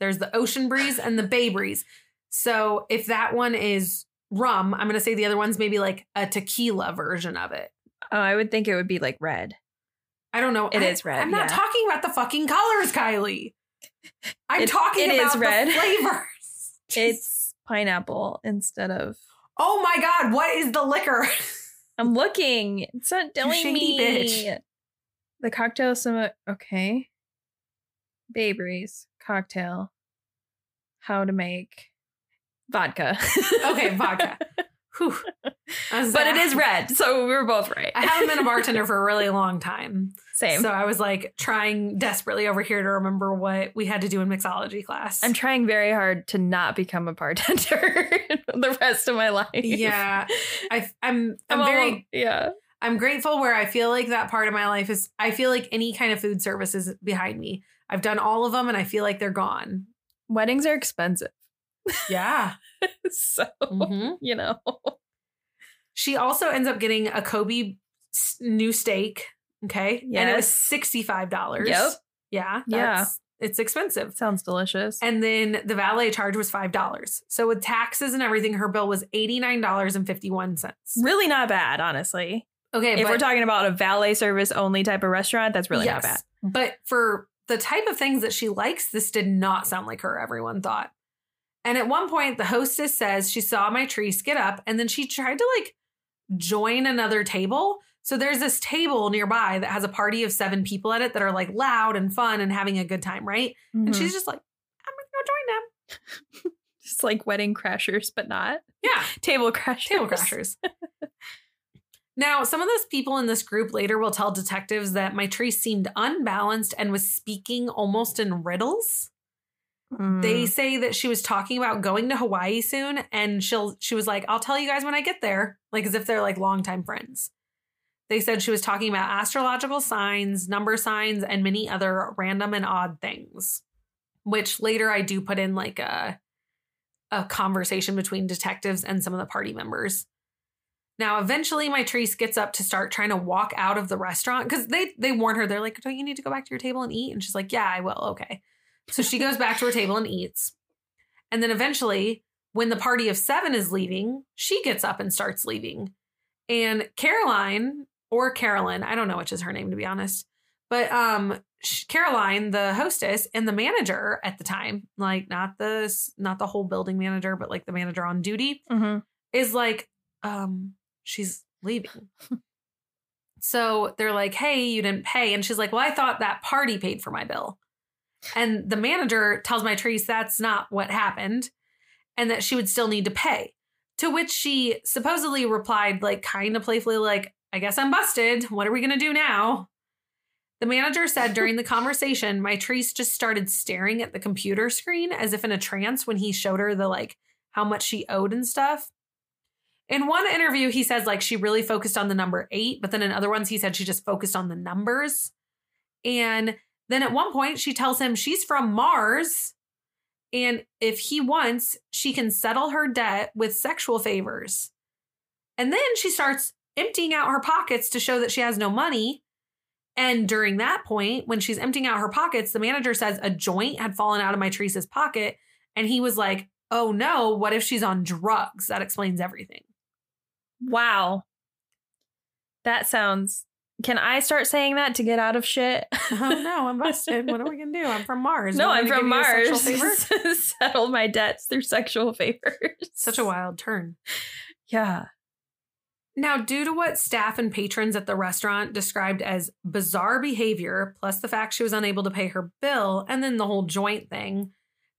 There's the Ocean Breeze and the Bay Breeze. So if that one is rum, I'm going to say the other one's maybe like a tequila version of it. oh, I would think it would be like red. I don't know. It I, is red, I'm not yeah. talking about the fucking colors, Kylee. I'm It- talking it is about red. the flavors. It's pineapple instead of. oh my god, what is the liquor? I'm looking. It's not telling me. bitch. The cocktail some okay. Breeze cocktail. How to make vodka. okay, vodka. But it is red, so we were both right. I haven't been a bartender for a really long time. Same. So I was like trying desperately over here to remember what we had to do in mixology class. I'm trying very hard to not become a bartender the rest of my life. yeah, I, I'm I'm I'm very yeah. I'm grateful where I feel like that part of my life is I feel like any kind of food service is behind me. I've done all of them and I feel like they're gone. Weddings are expensive. Yeah. so, Mhm. you know. She also ends up getting a Kobe new steak. Okay. And it was $65. Yep. Yeah. Yeah. It's expensive. Sounds delicious. And then the valet charge was $5. So with taxes and everything, her bill was $89.51. really not bad, honestly. Okay, if but, we're talking about a valet service only type of restaurant, that's really not bad. But for the type of things that she likes, this did not sound like her, everyone thought. And at one point, the hostess says she saw Mitrice get up and then she tried to like join another table. So there's this table nearby that has a party of seven people at it that are like loud and fun and having a good time, right? And Mhm. she's just like, I'm gonna go join them. just like wedding crashers, but not Yeah, table crashers. table crashers. now, some of those people in this group later will tell detectives that Mitrice seemed unbalanced and was speaking almost in riddles. Mm. They say that she was talking about going to Hawaii soon, and she'll she was like, "I'll tell you guys when I get there," like as if they're like longtime friends. They said she was talking about astrological signs, number signs, and many other random and odd things. Which later I do put in like a a conversation between detectives and some of the party members. Now, eventually, Mitrice gets up to start trying to walk out of the restaurant because they they warn her. They're like, "Don't you need to go back to your table and eat?" And she's like, "Yeah, I will. Okay." So she goes back to her table and eats. And then eventually, when the party of seven is leaving, she gets up and starts leaving. And Caroline or Carolyn, I don't know which is her name to be honest, but um, Caroline, the hostess and the manager at the time, like not the not the whole building manager, but like the manager on duty, Mhm. is like, um, she's leaving. so they're like, hey, you didn't pay. And she's like, well, I thought that party paid for my bill. And the manager tells Mitrice that's not what happened and that she would still need to pay. To which she supposedly replied, like, kind of playfully, like, I guess I'm busted. What are we going to do now? The manager said during the conversation, Mitrice just started staring at the computer screen as if in a trance when he showed her the, like, how much she owed and stuff. In one interview, he says, like, she really focused on the number eight, but then in other ones, he said she just focused on the numbers. And then at one point, she tells him she's from Mars. And if he wants, she can settle her debt with sexual favors. And then she starts emptying out her pockets to show that she has no money. And during that point, when she's emptying out her pockets, the manager says a joint had fallen out of Mitrice's pocket. And he was like, oh no, what if she's on drugs? That explains everything. Wow. That sounds. Can I start saying that to get out of shit? oh no, I'm busted. What are we going to do? I'm from Mars. no, I'm from give you a sexual Mars. Settle my debts through sexual favors. Such a wild turn. Yeah. Now, due to what staff and patrons at the restaurant described as bizarre behavior, plus the fact she was unable to pay her bill, and then the whole joint thing,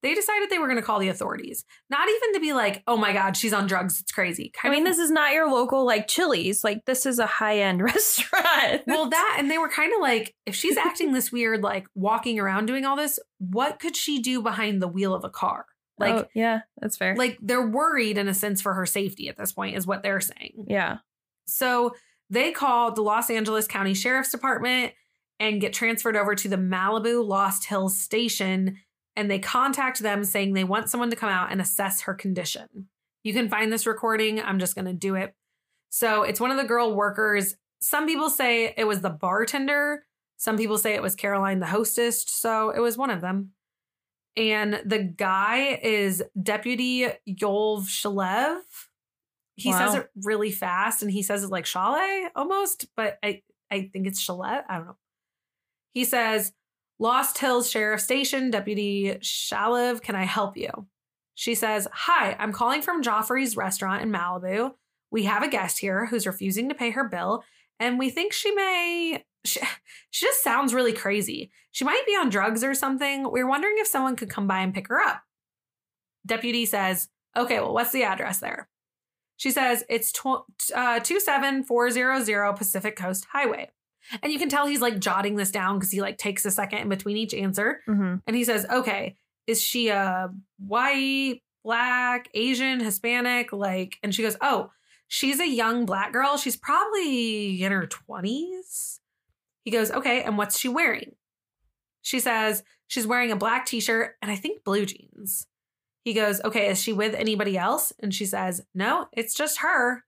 they decided they were going to call the authorities. Not even to be like, oh my God, she's on drugs. It's crazy. I mean, this is not your local like Chili's. Like this is a high end restaurant. well, that, and they were kind of like, if she's acting this weird, like walking around doing all this, what could she do behind the wheel of a car? Like, Oh, yeah, that's fair. like they're worried in a sense for her safety at this point, is what they're saying. yeah. So they call the Los Angeles County Sheriff's Department and get transferred over to the Malibu Lost Hills station. And they contact them saying they want someone to come out and assess her condition. You can find this recording. I'm just going to do it. So it's one of the girl workers. Some people say it was the bartender. Some people say it was Caroline, the hostess. So it was one of them. And the guy is Deputy Yoav Shalev. He says it really fast and he says it like Chalet almost, but I, I think it's Chalet. I don't know. He says, Lost Hills Sheriff Station, Deputy Shaliv, can I help you? She says, Hi, I'm calling from Geoffrey's restaurant in Malibu. We have a guest here who's refusing to pay her bill, and we think she may. She, she just sounds really crazy. She might be on drugs or something. We're wondering if someone could come by and pick her up. Deputy says, Okay, well, what's the address there? She says it's tw- uh, 27400 Pacific Coast Highway. And you can tell he's like jotting this down because he like takes a second in between each answer. hmm And he says, okay, is she a white, black, Asian, Hispanic? Like, and she goes, oh, she's a young black girl. She's probably in her 20s. He goes, okay, and what's she wearing? She says, she's wearing a black t shirt and I think blue jeans. He goes, okay, is she with anybody else? And she says, no, it's just her.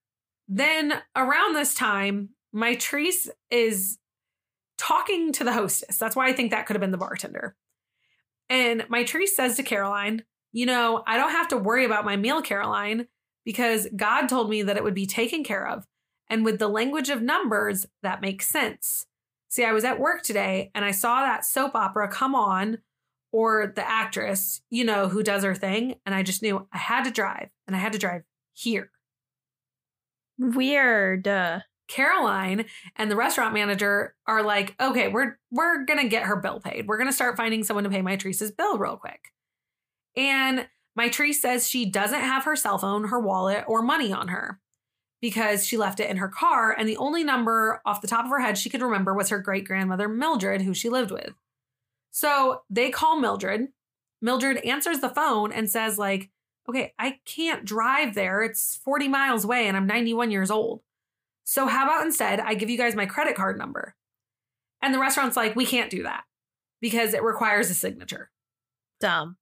Then around this time, Mitrice is talking to the hostess. That's why I think that could have been the bartender. And Mitrice says to Caroline, You know, I don't have to worry about my meal, Caroline, because God told me that it would be taken care of. And with the language of numbers, that makes sense. See, I was at work today and I saw that soap opera come on, or the actress, you know, who does her thing. And I just knew I had to drive and I had to drive here. Weird. Caroline and the restaurant manager are like, okay, we're we're gonna get her bill paid. We're gonna start finding someone to pay Mitrice's bill real quick. And Mitrice says she doesn't have her cell phone, her wallet, or money on her because she left it in her car. And the only number off the top of her head she could remember was her great grandmother, Mildred, who she lived with. So they call Mildred. Mildred answers the phone and says, like, okay, I can't drive there. It's 40 miles away and I'm 91 years old. So how about instead I give you guys my credit card number? And the restaurant's like, we can't do that because it requires a signature. dumb.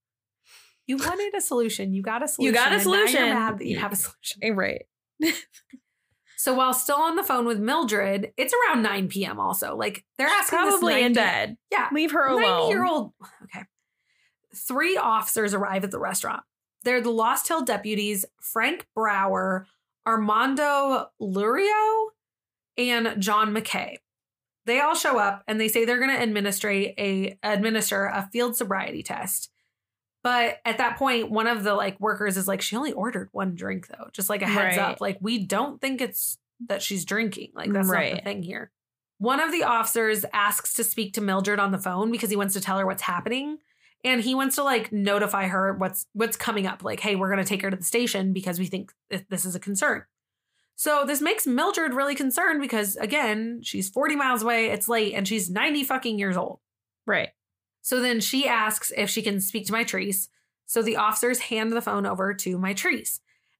You wanted a solution. You got a solution. You got a now you're mad that you have a solution. Eh, Right. So while still on the phone with Mildred, it's around 9 p.m. also. Like they're asking this Probably in bed. Yeah. Leave her alone. 90 year old. Okay. Three officers arrive at the restaurant. They're the Lost Hill deputies Frank Brower, Armando Lurio, and John McKay. They all show up and they say they're going to administrate a administer a field sobriety test. But at that point, one of the like workers is like, she only ordered one drink though, just like a heads Right. up. Like we don't think it's that she's drinking. Like that's not the thing here. One of the officers asks to speak to Mildred on the phone because he wants to tell her what's happening. And he wants to like notify her what's what's coming up. Like, hey, we're gonna take her to the station because we think th- this is a concern. So this makes Mildred really concerned because again, she's 40 miles away, it's late, and she's 90 fucking years old. Right. So then she asks if she can speak to Mitrice. So the officers hand the phone over to Mitrice.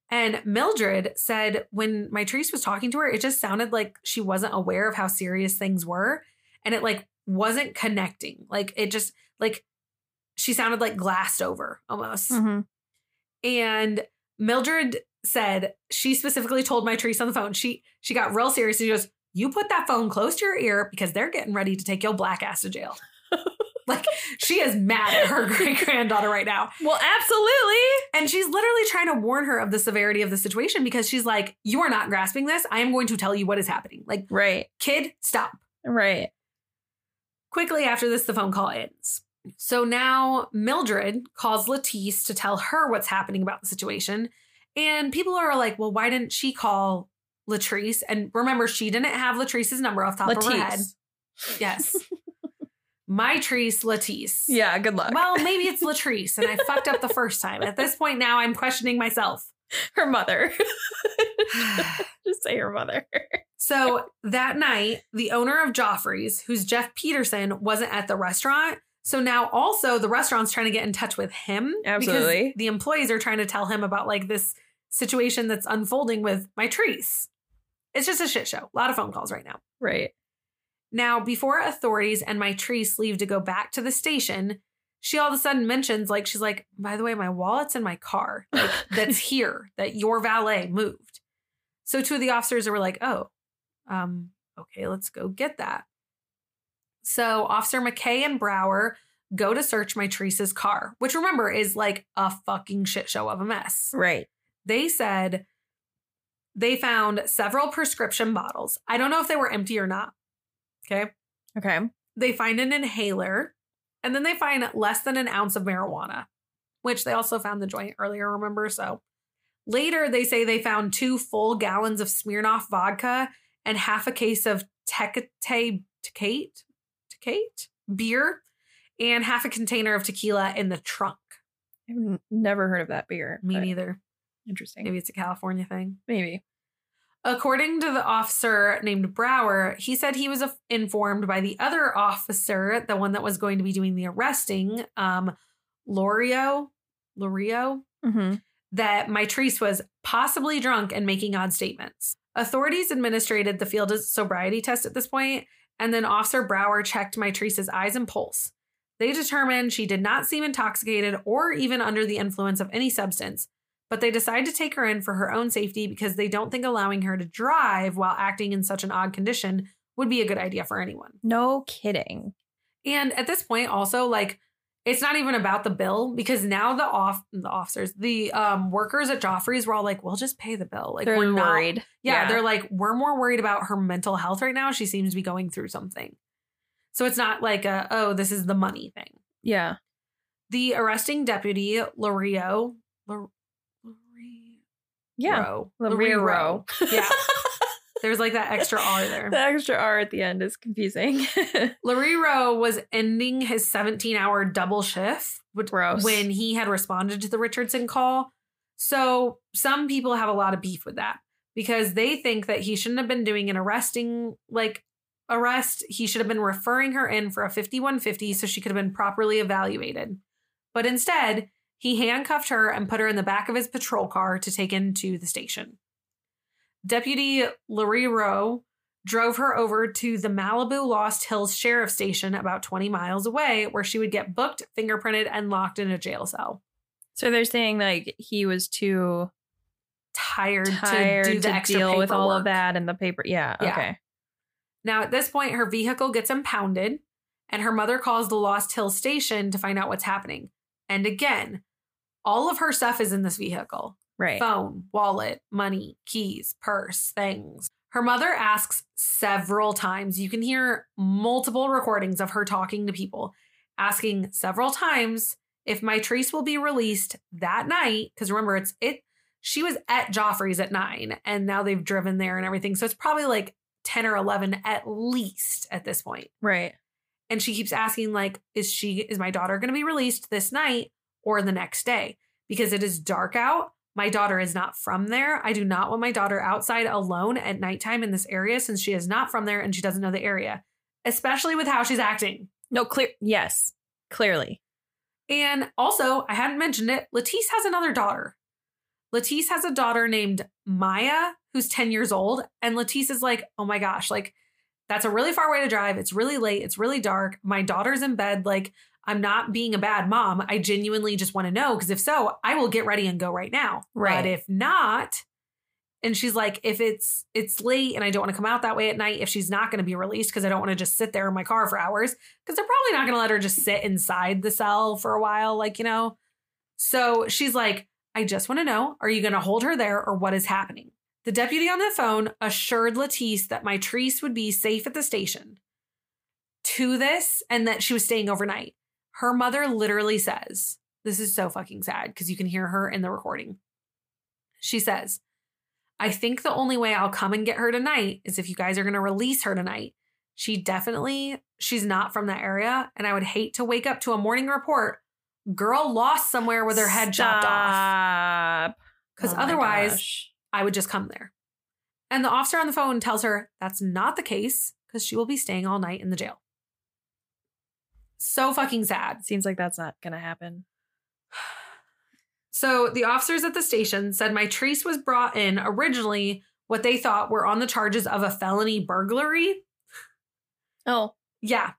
And Mildred said when Mitrice was talking to her, it just sounded like she wasn't aware of how serious things were. And it like wasn't connecting. Like it just like she sounded like glassed over almost. Mhm. And Mildred said she specifically told Mitrice on the phone. She she got real serious. She goes, "You put that phone close to your ear because they're getting ready to take your black ass to jail." like she is mad at her great granddaughter right now, Well, absolutely. and she's literally trying to warn her of the severity of the situation because she's like, "You are not grasping this. I am going to tell you what is happening. Like, Right. kid, stop." Right. Quickly after this, the phone call ends. So now Mildred calls Latice to tell her what's happening about the situation. And people are like, well, why didn't she call Latrice? And remember, she didn't have Latrice's number off the top of her head. Yes. My Trice Latice. Yeah, good luck. Well, maybe it's Latrice, and I fucked up the first time. At this point now, I'm questioning myself. her mother. Just say her mother. So that night, the owner of Geoffrey's, who's Jeff Peterson, wasn't at the restaurant. So now also the restaurant's trying to get in touch with him. Absolutely. Because the employees are trying to tell him about like this situation that's unfolding with Mitrice. It's just a shit show. A lot of phone calls right now. Right. Now, before authorities and Mitrice leave to go back to the station, she all of a sudden mentions, like, she's like, by the way, my wallet's in my car. Like, that's here, that your valet moved. So two of the officers were like, oh, um, okay, let's go get that. So Officer McKay and Brower go to search Mitrice's car, which remember is like a fucking shit show of a mess Right. they said they found several prescription bottles. I don't know if they were empty or not. Okay. Okay. They find an inhaler and then they find less than an ounce of marijuana, which they also found the joint earlier, remember? So later they say they found two full gallons of Smirnoff vodka and half a case of Tecate, Tecate, Tecate beer and half a container of tequila in the trunk. I've never heard of that beer. Me neither. Interesting. Maybe it's a California thing. Maybe. According to the officer named Brower, he said he was informed by the other officer, the one that was going to be doing the arresting, um, Lorio, Lorio, Mm-hmm. that Mitrice was possibly drunk and making odd statements. Authorities administered the field sobriety test at this point, and then Officer Brower checked Mitrice's eyes and pulse. They determined she did not seem intoxicated or even under the influence of any substance, but they decide to take her in for her own safety because they don't think allowing her to drive while acting in such an odd condition would be a good idea for anyone. No kidding. And at this point, also, like, It's not even about the bill because now the off the officers, the um workers at Geoffrey's were all like, "We'll just pay the bill." Like They're we're not worried. yeah, they're like, we're more worried about her mental health right now. She seems to be going through something. So it's not like a, oh, this is the money thing. yeah. The arresting deputy, Lorio, Lor- Yeah. Lorero. Yeah. There's like that extra R there. The extra R at the end is confusing. Lorero was ending his 17 hour double shift Gross. when he had responded to the Richardson call. So some people have a lot of beef with that because they think that he shouldn't have been doing an arresting like arrest. He should have been referring her in for a 5150 so she could have been properly evaluated. But instead, he handcuffed her and put her in the back of his patrol car to take into the station. Deputy Larry Rowe drove her over to the Malibu Lost Hills Sheriff Station about 20 miles away, where she would get booked, fingerprinted, and locked in a jail cell. so they're saying like he was too Tired, tired to do to, deal with all of that and the paper. Yeah. Yeah. Okay. Now, at this point, her vehicle gets impounded, and her mother calls the Lost Hills station to find out what's happening. And again, all of her stuff is in this vehicle. Right. phone, wallet, money, keys, purse, things. Her mother asks several times. You can hear multiple recordings of her talking to people, asking several times if Mitrice will be released that night. Because remember, it's it. She was at Geoffrey's at nine, and now they've driven there and everything. So it's probably like ten or eleven at least at this point. Right. And she keeps asking, like, is she is my daughter going to be released this night or the next day? Because it is dark out. My daughter is not from there. I do not want my daughter outside alone at nighttime in this area since she is not from there and she doesn't know the area, especially with how she's acting. No, clear. Yes. Clearly. And also, I hadn't mentioned it, Latice has another daughter. Latice has a daughter named Maya, who's 10 years old. And Latice is like, oh my gosh, like, that's a really far way to drive. It's really late. It's really dark. My daughter's in bed. Like, I'm not being a bad mom. I genuinely just want to know because if so, I will get ready and go right now. Right. But if not, and she's like, if it's it's late and I don't want to come out that way at night, if she's not going to be released because I don't want to just sit there in my car for hours because they're probably not going to let her just sit inside the cell for a while, like you know. So she's like, I just want to know, are you going to hold her there or what is happening? The deputy on the phone assured Latice that Mitrice would be safe at the station. To this, and that she was staying overnight. Her mother literally says, This is so fucking sad because you can hear her in the recording. She says, I think the only way I'll come and get her tonight is if you guys are going to release her tonight. She definitely, she's not from that area. And I would hate to wake up to a morning report girl lost somewhere with her head chopped off. Because Oh otherwise, gosh. I would just come there. And the officer on the phone tells her that's not the case because she will be staying all night in the jail. So fucking sad. seems like that's not gonna happen. So the officers at the station said Mitrice was brought in originally what they thought were on the charges of a felony burglary. Oh, Yeah.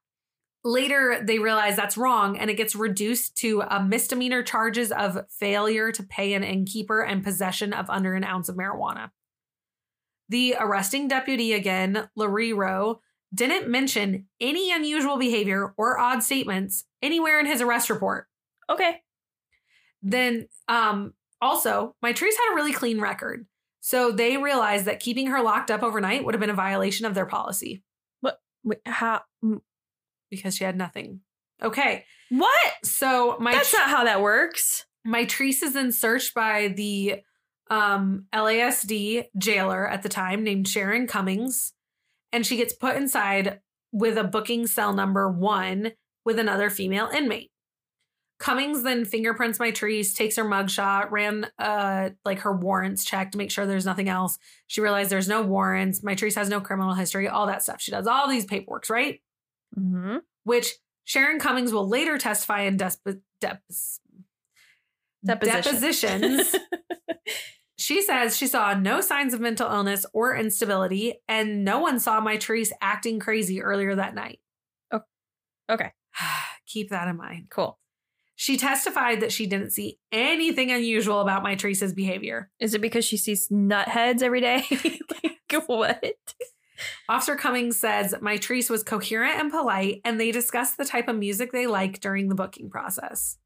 Later, they realize that's wrong and it gets reduced to a misdemeanor charges of failure to pay an innkeeper and possession of under an ounce of marijuana. The arresting deputy again, Lariro, didn't mention any unusual behavior or odd statements anywhere in his arrest report. okay. Then, um, also, Mitrice had a really clean record. So they realized that keeping her locked up overnight would have been a violation of their policy What? Wait, how? because she had nothing. Okay. What? So my That's not how that works. Mitrice is then searched by the um, LASD jailer at the time named Sharon Cummings, and she gets put inside with a booking cell number one with another female inmate. Cummings then fingerprints Mitrice, takes her mugshot, ran uh like her warrants check to make sure there's nothing else. She realized there's no warrants. Mitrice has no criminal history, all that stuff. She does all these paperworks, right? Mm-hmm. which Sharon Cummings will later testify in desp- depos- Deposition. depositions. she says she saw no signs of mental illness or instability, and no one saw Mitrice acting crazy earlier that night. Okay. Keep that in mind. Cool. She testified that she didn't see anything unusual about Mitrice's behavior. Is it because she sees nut heads every day? like what? Officer Cummings says Mitrice was coherent and polite, and they discussed the type of music they like during the booking process.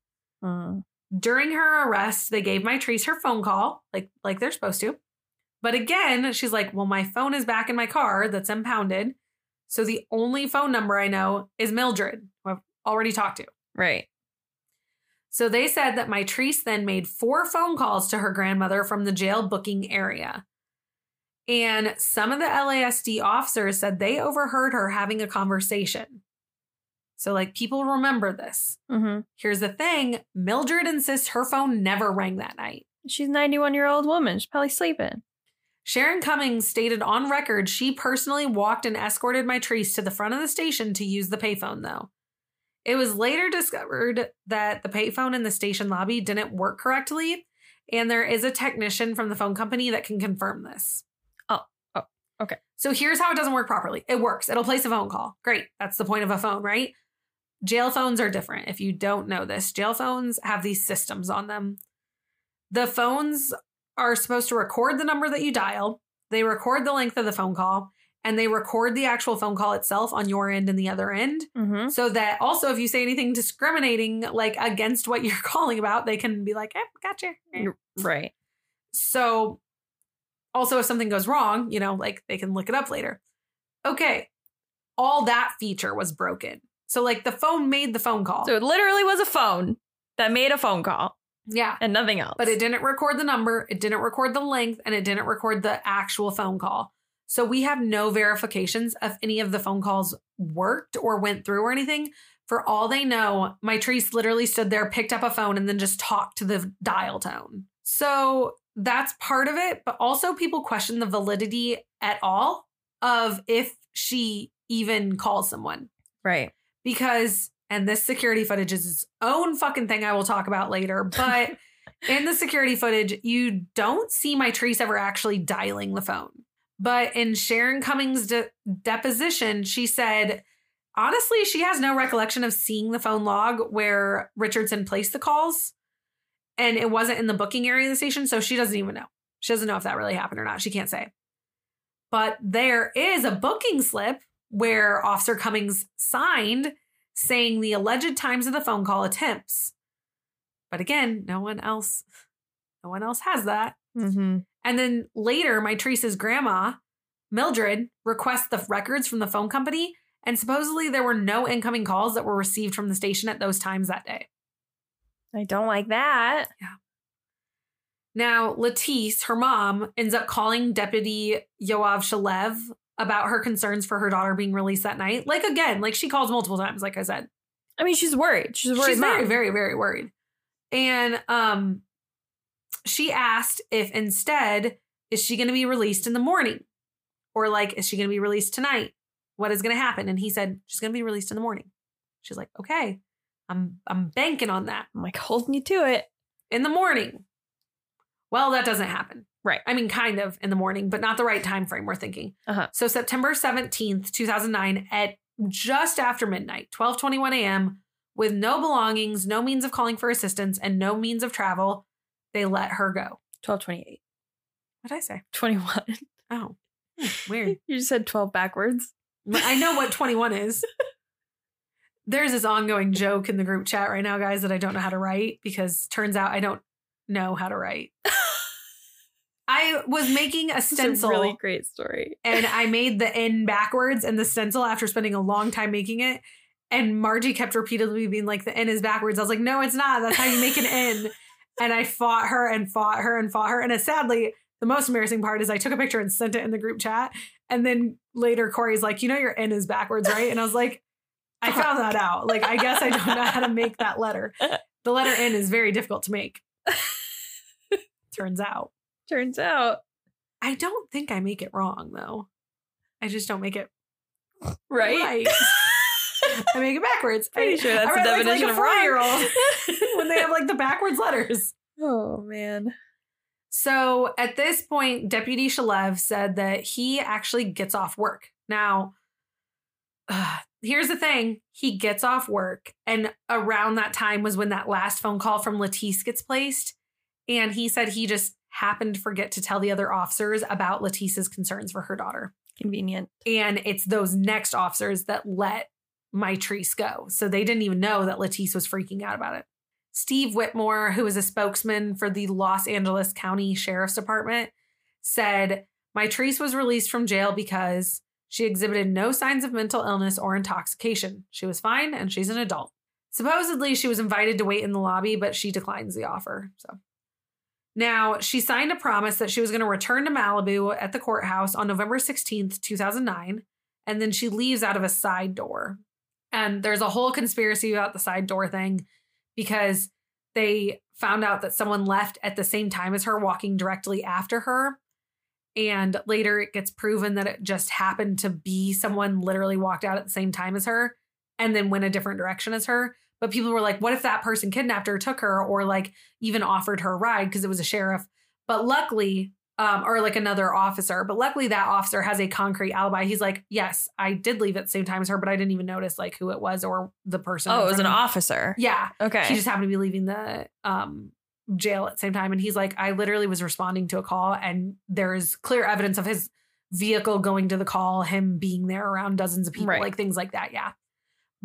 Mm. During her arrest, they gave Mitrice her phone call, like like they're supposed to. But again, she's like, "Well, my phone is back in my car that's impounded, so the only phone number I know is Mildred, who I've already talked to." Right. So they said that my Mitrice then made four phone calls to her grandmother from the jail booking area. And some of the LASD officers said they overheard her having a conversation. So, like, people remember this. hmm Here's the thing Mildred insists her phone never rang that night. She's a 91 year old woman. She's probably sleeping. Sharon Cummings stated on record she personally walked and escorted Mitrice to the front of the station to use the payphone, though. It was later discovered that the payphone in the station lobby didn't work correctly, and there is a technician from the phone company that can confirm this. Oh, oh, okay. So here's how it doesn't work properly it works, it'll place a phone call. Great. That's the point of a phone, right? Jail phones are different. If you don't know this, jail phones have these systems on them. The phones are supposed to record the number that you dial, they record the length of the phone call, and they record the actual phone call itself on your end and the other end. hmm So that also, if you say anything discriminating, like against what you're calling about, they can be like, eh, gotcha. Right. So, also, if something goes wrong, you know, like they can look it up later. Okay. All that feature was broken. So, like the phone made the phone call. So it literally was a phone that made a phone call yeah. and nothing else. But it didn't record the number, it didn't record the length, and it didn't record the actual phone call. So we have no verifications if any of the phone calls worked or went through or anything. For all they know, Mitrice literally stood there, picked up a phone, and then just talked to the dial tone. So that's part of it. But also, people question the validity at all of if she even calls someone right. Because and this security footage is its own fucking thing I will talk about later, but in the security footage you don't see Mitrice ever actually dialing the phone. But in Sharon Cummings' de- deposition, she said honestly she has no recollection of seeing the phone log where Richardson placed the calls and it wasn't in the booking area of the station, so she doesn't even know. She doesn't know if that really happened or not. She can't say. But there is a booking slip where Officer Cummings signed saying the alleged times of the phone call attempts. But again, no one else no one else has that. hmm And then later, Mitrice's grandma, Mildred, requests the records from the phone company, and supposedly there were no incoming calls that were received from the station at those times that day. I don't like that. Yeah. Now, Latice, her mom, ends up calling Deputy Yoav Shalev about her concerns for her daughter being released that night. Like again, like she calls multiple times, like I said. I mean, she's worried. She's worried She's mom. very, very, very worried. And um she asked if instead is she going to be released in the morning? Or like is she going to be released tonight? What is going to happen? And he said she's going to be released in the morning. She's like, "Okay. I'm I'm banking on that. I'm like holding you to it. In the morning." Well, that doesn't happen. Right. I mean, kind of in the morning, but not the right time frame we're thinking. Uh-huh. So September 17th, 2009 at just after midnight, 12:21 a.m., with no belongings, no means of calling for assistance and no means of travel, they let her go. 1228. What did I say? 21. Oh. hmm, Weird. You just said 12 backwards. I know what 21 is. There's this ongoing joke in the group chat right now, guys, that I don't know how to write because turns out I don't know how to write. I was making a It's a stencil really great story. and I made the N backwards and the stencil after spending a long time making it. And Margie kept repeatedly being like, the N is backwards. I was like, no, it's not. That's how you make an N. And I fought her and fought her and fought her. And sadly, the most embarrassing part is I took a picture and sent it in the group chat. And then later Corey's like, you know, your N is backwards, right? And I was like, I found that out. Like, I guess I don't know how to make that letter. The letter N is very difficult to make. Turns out. Turns out. I don't think I make it wrong though. I just don't make it Right? right. I make it backwards. Pretty I, sure that's I the write like- definition like of wrong. when they have like the backwards letters. oh, man. So at this point, Deputy Shalev said that he actually gets off work. Now, uh, here's the thing he gets off work, and around that time was when that last phone call from Latice gets placed. And he said he just happened to forget to tell the other officers about Latice's concerns for her daughter. Convenient. And it's those next officers that let Mitrice go. So they didn't even know that Latice was freaking out about it. Steve Whitmore, who is a spokesman for the Los Angeles County Sheriff's Department, said Mitrice was released from jail because she exhibited no signs of mental illness or intoxication. She was fine and she's an adult. Supposedly, she was invited to wait in the lobby, but she declines the offer. So now she signed a promise that she was going to return to Malibu at the courthouse on November 16th, 2009, and then she leaves out of a side door. And there's a whole conspiracy about the side door thing because they found out that someone left at the same time as her, walking directly after her. And later it gets proven that it just happened to be someone literally walked out at the same time as her and then went a different direction as her. But people were like, what if that person kidnapped her, took her, or like even offered her a ride because it was a sheriff? But luckily, um, or like another officer, but luckily that officer has a concrete alibi. He's like, yes, I did leave at the same time as her, but I didn't even notice like who it was or the person. Oh, it was an officer. Yeah. Okay. He just happened to be leaving the um, jail at the same time. And he's like, I literally was responding to a call, and there's clear evidence of his vehicle going to the call, him being there around dozens of people, Right. like things like that. Yeah.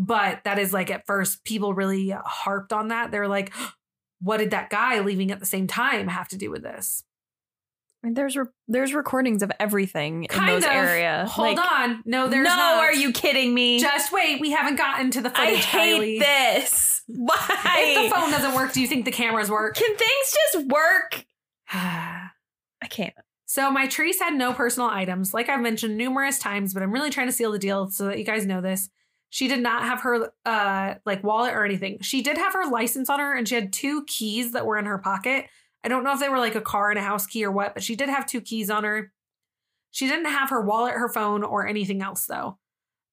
But that is like at first, people really harped on that. They're like, what did that guy leaving at the same time have to do with this? I mean, there's re- there's recordings of everything in Kind those of. areas. Hold on. No, there's no, not. are you kidding me? Just wait. We haven't gotten to the I footage, hate Kylee. this. Why? If the phone doesn't work, do you think the cameras work? Can things just work? I can't. So Mitrice had no personal items, like I've mentioned numerous times, but I'm really trying to seal the deal so that you guys know this. She did not have her uh like wallet or anything. She did have her license on her and she had two keys that were in her pocket. I don't know if they were like a car and a house key or what, but she did have two keys on her. She didn't have her wallet, her phone, or anything else though.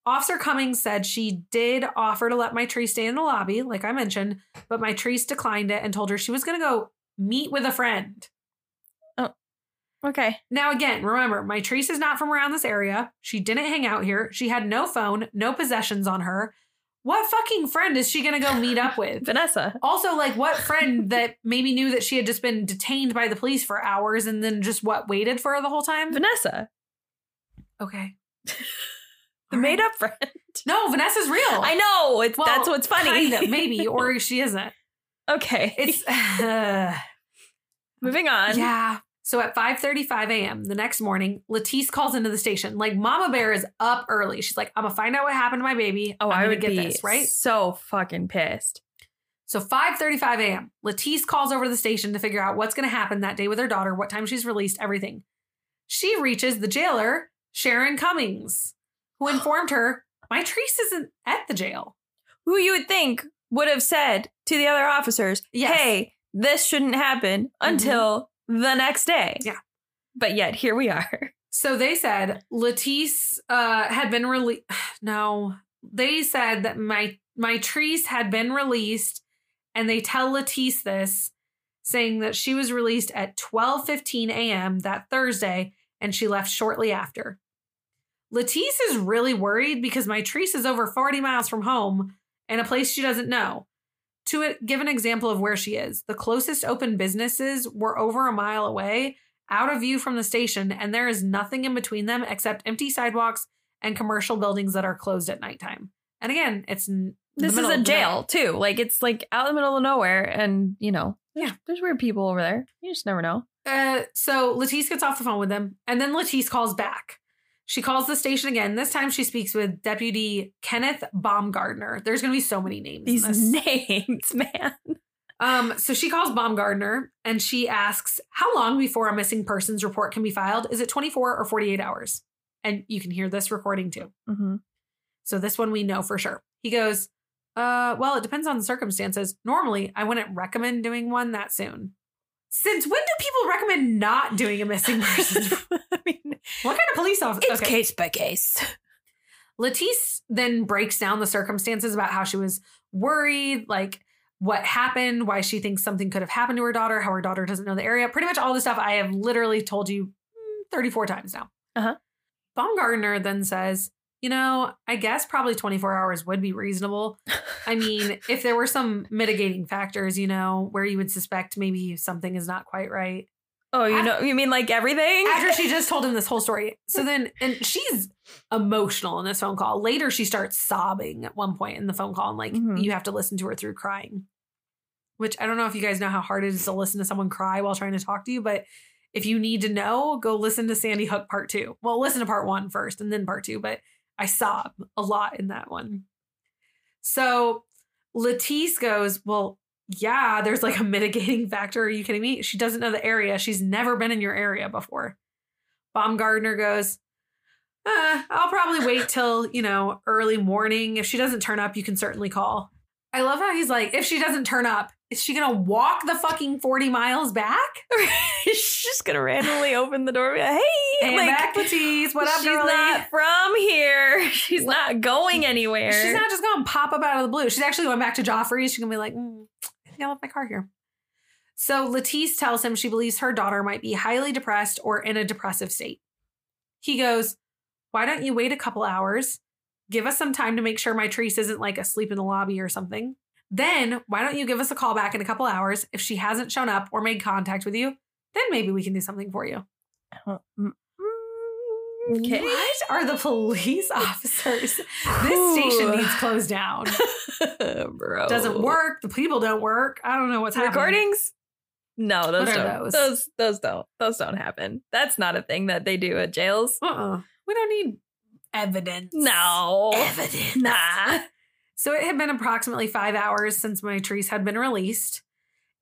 Officer Cummings said she did offer to let Mitrice stay in the lobby, like I mentioned, but Mitrice declined it and told her she was gonna go meet with a friend. Okay. Now, again, remember, Mitrice is not from around this area. She didn't hang out here. She had no phone, no possessions on her. What fucking friend is she going to go meet up with? Vanessa. Also, like, what friend that maybe knew that she had just been detained by the police for hours and then just what waited for her the whole time? Vanessa. Okay. The made up friend. No, Vanessa's real. I know. It's Well, that's what's funny. Kind of, maybe, or she isn't. okay. It's uh, moving on. yeah. So at 5:35 a.m. the next morning, Latice calls into the station. Like Mama Bear is up early. She's like, "I'm gonna find out what happened to my baby. Oh, I'm I would get this right." so fucking pissed. So 5:35 a.m. Latice calls over to the station to figure out what's going to happen that day with her daughter, what time she's released, everything. She reaches the jailer, Sharon Cummings, who informed her, "Mitrice isn't at the jail." Who you would think would have said to the other officers, Yes. Mm-hmm. "Hey, this shouldn't happen until the next day." Yeah. But yet here we are. So they said Latice uh, had been released. No, they said that my Mitrice had been released, and they tell Latice this, saying that she was released at 12:15 a.m. that Thursday, and she left shortly after. Latice is really worried because Mitrice is over 40 miles from home in a place she doesn't know. To it- give an example of where she is, the closest open businesses were over a mile away, out of view from the station, and there is nothing in between them except empty sidewalks and commercial buildings that are closed at nighttime. And again, it's This is a jail too. Like it's like out in the middle of nowhere, and you know, Yeah. there's weird people over there. You just never know. Uh, so Latice gets off the phone with them, and then Latice calls back. She calls the station again. This time she speaks with Deputy Kenneth Baumgardner. There's going to be so many names. These this. names, man. Um, so she calls Baumgardner and she asks, How long before a missing persons report can be filed? Is it 24 or 48 hours? And you can hear this recording too. hmm So this one we know for sure. He goes, uh, well, it depends on the circumstances. Normally, I wouldn't recommend doing one that soon. Since when do people recommend not doing a missing person? I mean, what kind of police officer? it's case by case. Latice then breaks down the circumstances about how she was worried, like what happened, why she thinks something could have happened to her daughter, how her daughter doesn't know the area. Pretty much all the stuff I have literally told you mm, 34 times now. Uh-huh. Baumgardner then says, you know, I guess probably 24 hours would be reasonable. I mean, if there were some mitigating factors, you know, where you would suspect maybe something is not quite right. Oh, you I- know, you mean like everything? after she just told him this whole story. So then, and she's emotional in this phone call. Later, she starts sobbing at one point in the phone call, and like Mhm. you have to listen to her through crying. Which I don't know if you guys know how hard it is to listen to someone cry while trying to talk to you, but if you need to know, go listen to Sandy Hook part two. Well, listen to part one first and then part two, but I sob a lot in that one. So Latice goes, Well, yeah, there's like a mitigating factor. Are you kidding me? She doesn't know the area. She's never been in your area before. Baumgardner goes, uh, I'll probably wait till, you know, early morning. If she doesn't turn up, you can certainly call. I love how he's like, if she doesn't turn up, is she gonna walk the fucking 40 miles back? She's just gonna randomly open the door. and be like, Hey, And like back Latice, what up, she's girlie? not from here. She's not going anywhere. She's not just gonna pop up out of the blue. She's actually going back to Geoffrey's. She's gonna be like, mm, I think I left my car here. So Latice tells him she believes her daughter might be highly depressed or in a depressive state. He goes, Why don't you wait a couple hours? Give us some time to make sure Mitrice isn't like asleep in the lobby or something. Then why don't you give us a call back in a couple hours? If she hasn't shown up or made contact with you, then maybe we can do something for you. Mm, Okay. What are the police officers? This station needs closed down. Bro. doesn't work. The people don't work. I don't know what's happening. Recordings? No, those don't. those? Those? those don't. Those don't happen. That's not a thing that they do at jails. Uh-uh. We don't need evidence. No. Evidence. Nah. So it had been approximately five hours since Mitrice had been released.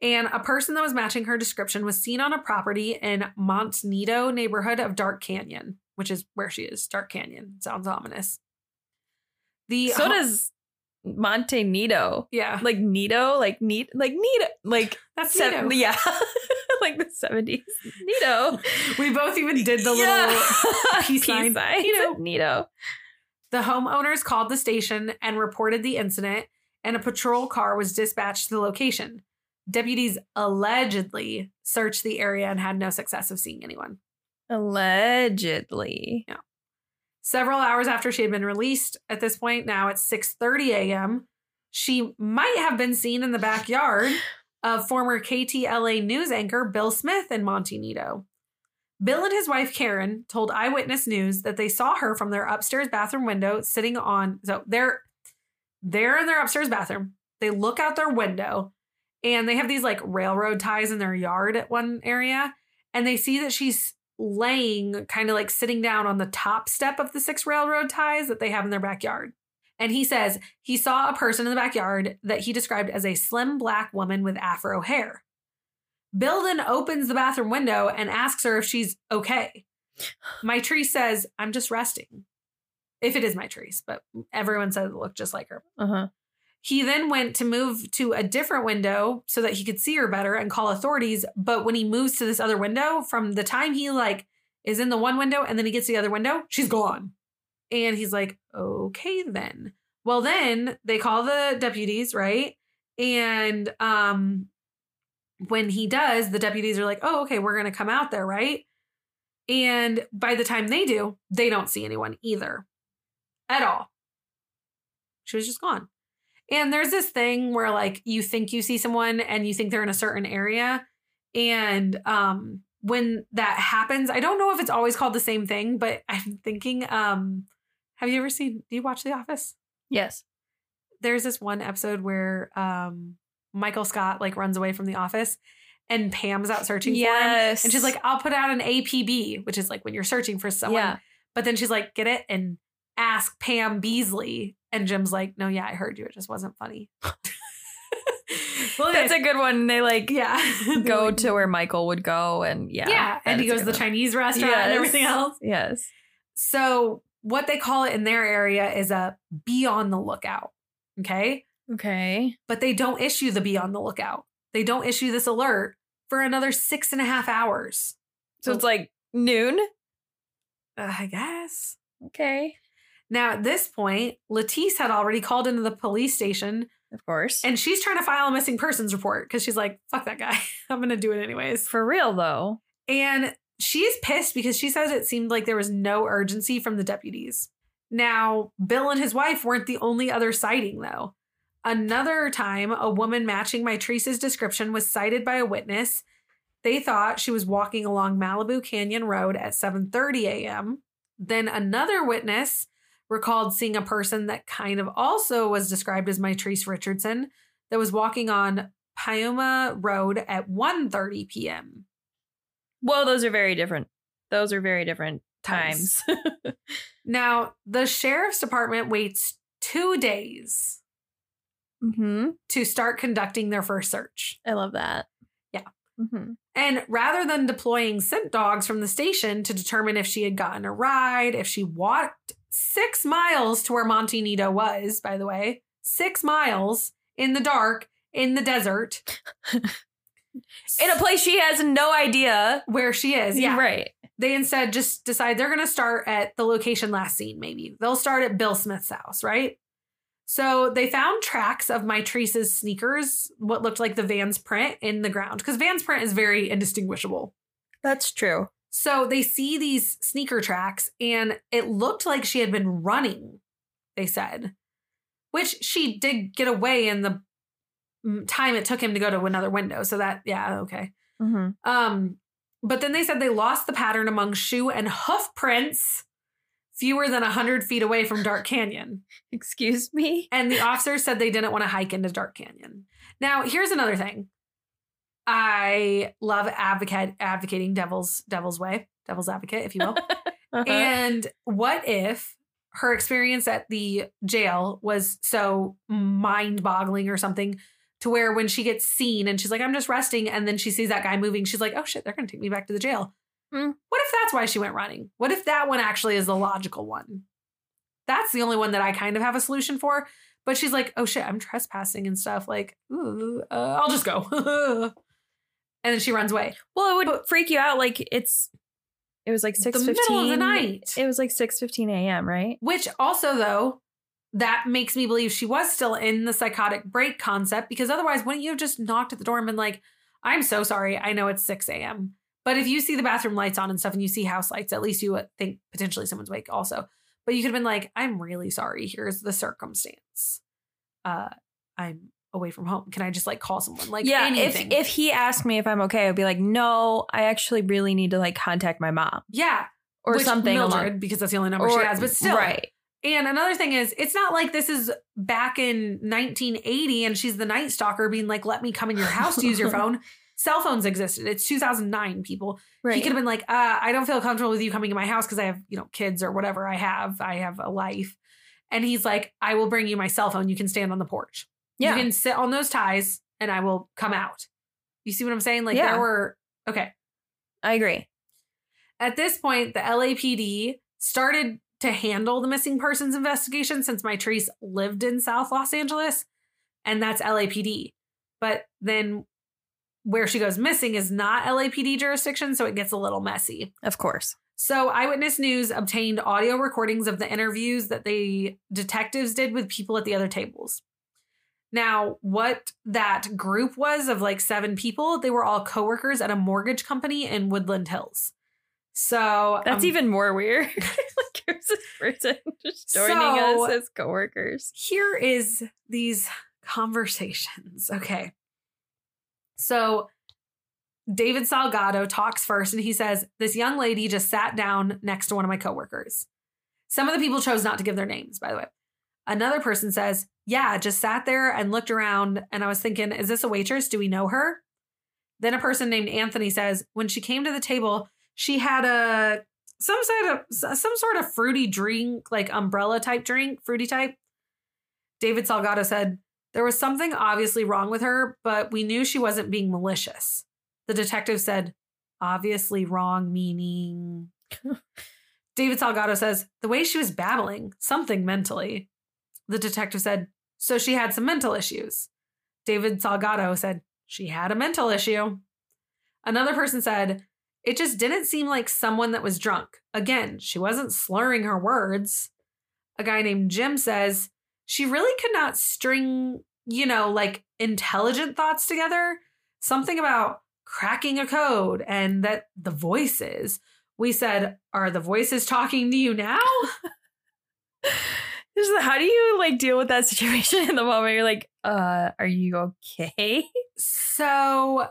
And a person that was matching her description was seen on a property in Monte Nido neighborhood of Dark Canyon, which is where she is. Dark Canyon. Sounds ominous. The So does Monte Nido. yeah, Like Nito, like neat, like Nido, like that's seven, Nito. yeah, like the seventies. Nido. We both even did the little Yeah. peace sign. Nido. Nido. The homeowners called the station and reported the incident, and a patrol car was dispatched to the location. Deputies allegedly searched the area and had no success of seeing anyone. Allegedly. Yeah. Several hours after she had been released, at this point now it's 6:30 a.m., she might have been seen in the backyard of former KTLA news anchor Bill Smith in Monte Nido. Bill and his wife Karen told Eyewitness News that they saw her from their upstairs bathroom window sitting on so they're they're in their upstairs bathroom. They look out their window and they have these like railroad ties in their yard at one area and they see that she's laying kind of like sitting down on the top step of the six railroad ties that they have in their backyard. And he says he saw a person in the backyard that he described as a slim black woman with afro hair. Bill then opens the bathroom window and asks her if she's okay. Mitrice says, I'm just resting. If it is Mitrice, but everyone said it looked just like her. Uh huh. He then went to move to a different window so that he could see her better and call authorities. But when he moves to this other window, from the time he like is in the one window and then he gets to the other window, she's gone. And he's like, okay then. Well, then they call the deputies, right? And um when he does, the deputies are like, oh, okay, we're gonna come out there, right? And by the time they do, they don't see anyone either. At all. She was just gone. And there's this thing where like you think you see someone and you think they're in a certain area. And um when that happens, I don't know if it's always called the same thing, but I'm thinking, um, have you ever seen do you watch The Office? Yes. There's this one episode where um Michael Scott like runs away from the office and Pam's out searching for him. Yes. And she's like, I'll put out an APB, which is like when you're searching for someone. yeah. But then she's like, get it and ask Pam Beesly. And Jim's like, no, yeah, I heard you. It just wasn't funny. well, That's a good one. They like yeah. go to where Michael would go, and yeah, yeah. And he goes to the one. Chinese restaurant and everything else. Yes. So what they call it in their area is a be on the lookout. Okay. Okay. But they don't issue the be on the lookout. They don't issue this alert for another six and a half hours. So it's like noon. Uh, I guess. Okay. Now, at this point, Latice had already called into the police station Of course. and she's trying to file a missing persons report because she's like, fuck that guy. I'm going to do it anyways. for real though. And she's pissed because she says it seemed like there was no urgency from the deputies. Now, Bill and his wife weren't the only other sighting, though. Another time, a woman matching Mitrice's description was sighted by a witness They thought she was walking along Malibu Canyon Road at 7:30 a.m. Then another witness recalled seeing a person that kind of also was described as Mitrice Richardson that was walking on Piuma Road at 1:30 p.m. Well, those are very different. Those are very different Times. times. Now, the sheriff's department waits 2 days hmm to start conducting their first search. I love that. Yeah. hmm And rather than deploying scent dogs from the station to determine if she had gotten a ride, if she walked six miles to where Monte Nido was, by the way, six miles in the dark in the desert, In a place she has no idea. where she is, yeah. Right. They instead just decide they're going to start at the location last seen, maybe. They'll start at Bill Smith's house, right? So they found tracks of Mitrice's sneakers, what looked like the Vans print in the ground, because Vans print is very indistinguishable. That's true. So they see these sneaker tracks, and it looked like she had been running, they said, which she did get away in the time it took him to go to another window. So that, yeah, okay. hmm Um, but then they said they lost the pattern among shoe and hoof prints fewer than 100 feet away from Dark Canyon. Excuse me. And the officers said they didn't want to hike into Dark Canyon. Now, here's another thing. I love advocate advocating devil's devil's way, devil's advocate, if you will. Uh-huh. And what if her experience at the jail was so mind boggling or something to where when she gets seen and she's like, I'm just resting, and then she sees that guy moving, she's like, oh shit, they're going to take me back to the jail. Hmm. What if that's why she went running? What if that one actually is the logical one? That's the only one that I kind of have a solution for. But she's like, oh shit, I'm trespassing and stuff. Like, ooh, uh, I'll just go. and then she runs away. well, it would freak you out. Like it's. It was like The six middle fifteen of the night. It was like six fifteen a.m. Right? Which also, though, that makes me believe she was still in the psychotic break concept because otherwise, wouldn't you have just knocked at the door and been like, I'm so sorry. I know it's 6 a.m. But if you see the bathroom lights on and stuff and you see house lights, at least you would think potentially someone's awake also. But you could have been like, I'm really sorry. Here's the circumstance. Uh, I'm away from home. Can I just like call someone? Like, yeah. anything. If if he asked me if I'm okay, I'd be like, no, I actually really need to like contact my mom yeah, or which something. along- Mildred, because that's the only number she has. But still, right? And another thing is, it's not like this is back in 1980 and she's the night stalker being like, let me come in your house to use your phone. Cell phones existed. It's 2009, people. Right. He could have been like, uh, I don't feel comfortable with you coming to my house because I have, you know, kids or whatever I have. I have a life. And he's like, I will bring you my cell phone. You can stand on the porch. yeah. You can sit on those ties and I will come out. You see what I'm saying? Like Yeah. there were, okay. I agree. At this point, the LAPD started to handle the missing persons investigation since Mitrice lived in South Los Angeles, and that's LAPD. But then where she goes missing is not LAPD jurisdiction, so it gets a little messy. Of course. So, Eyewitness News obtained audio recordings of the interviews that the detectives did with people at the other tables. Now, what that group was of like seven people, they were all coworkers at a mortgage company in Woodland Hills. So, That's um, even more weird. like here's this person just joining So- us as coworkers. here is these conversations. Okay. So David Salgado talks first and he says, This young lady just sat down next to one of my coworkers. Some of the people chose not to give their names, by the way. Another person says, Yeah, just sat there and looked around. And I was thinking, Is this a waitress? Do we know her? Then a person named Anthony says, When she came to the table, she had a some sort of some sort of fruity drink, like umbrella type drink, fruity type. David Salgado said, There was something obviously wrong with her, but we knew she wasn't being malicious. The detective said, Obviously wrong, meaning. David Salgado says, The way she was babbling, something mentally. The detective said, So she had some mental issues. David Salgado said, She had a mental issue. Another person said, It just didn't seem like someone that was drunk. Again, she wasn't slurring her words. A guy named Jim says, She really could not string, you know, like intelligent thoughts together. Something about cracking a code and that the voices. We said, Are the voices talking to you now? How do you like deal with that situation in the moment? You're like, uh, are you okay? So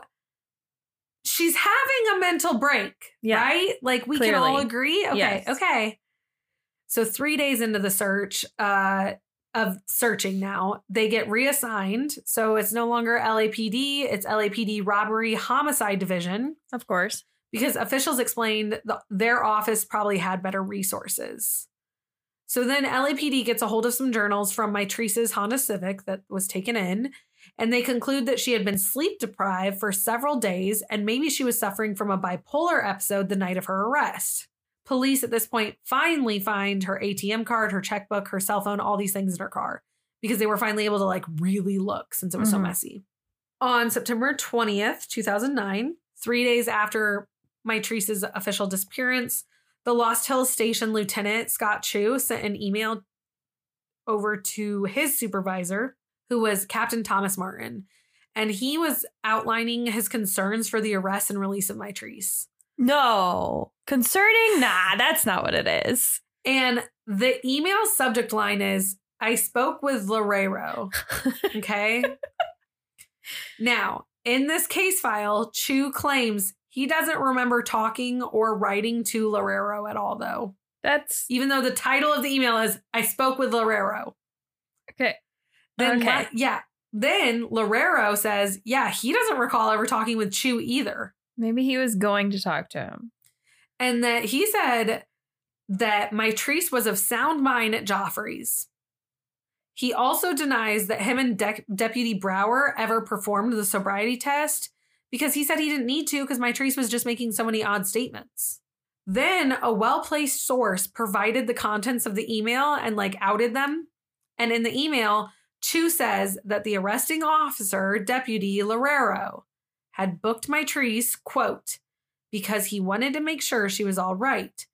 she's having a mental break, Yeah. right? Like we can all agree. Okay, Yes. okay. So three days into the search uh, of searching now, they get reassigned. So it's no longer LAPD; it's LAPD Robbery Homicide Division Of course. because officials explained the, their office probably had better resources. So then LAPD gets a hold of some journals from Mitrice's Honda Civic that was taken in, and they conclude that she had been sleep deprived for several days and maybe she was suffering from a bipolar episode the night of her arrest. Police at this point finally find her ATM card, her checkbook, her cell phone, all these things in her car because they were finally able to like really look since it was so Mhm. messy. On September 20th, 2009, three days after Mitrice's official disappearance, the Lost Hills Station Lieutenant Scott Chu sent an email over to his supervisor, who was Captain Thomas Martin, and he was outlining his concerns for the arrest and release of Mitrice. No. Concerning? Nah, that's not what it is. And the email subject line is I spoke with Lorero. Okay. now, in this case file, Chu claims he doesn't remember talking or writing to Lorero at all, though. That's Even though the title of the email is I spoke with Lorero. okay. Then, Okay. Le- yeah. Then Lorero says, yeah, he doesn't recall ever talking with Chu either. Maybe he was going to talk to him. And that he said that Mitrice was of sound mind at Geoffrey's. He also denies that him and De- Deputy Brower ever performed the sobriety test because he said he didn't need to because Mitrice was just making so many odd statements. Then a well placed source provided the contents of the email and like outed them. And in the email, Chu says that the arresting officer, Deputy Lorero, had booked Mitrice, quote, because he wanted to make sure she was all right.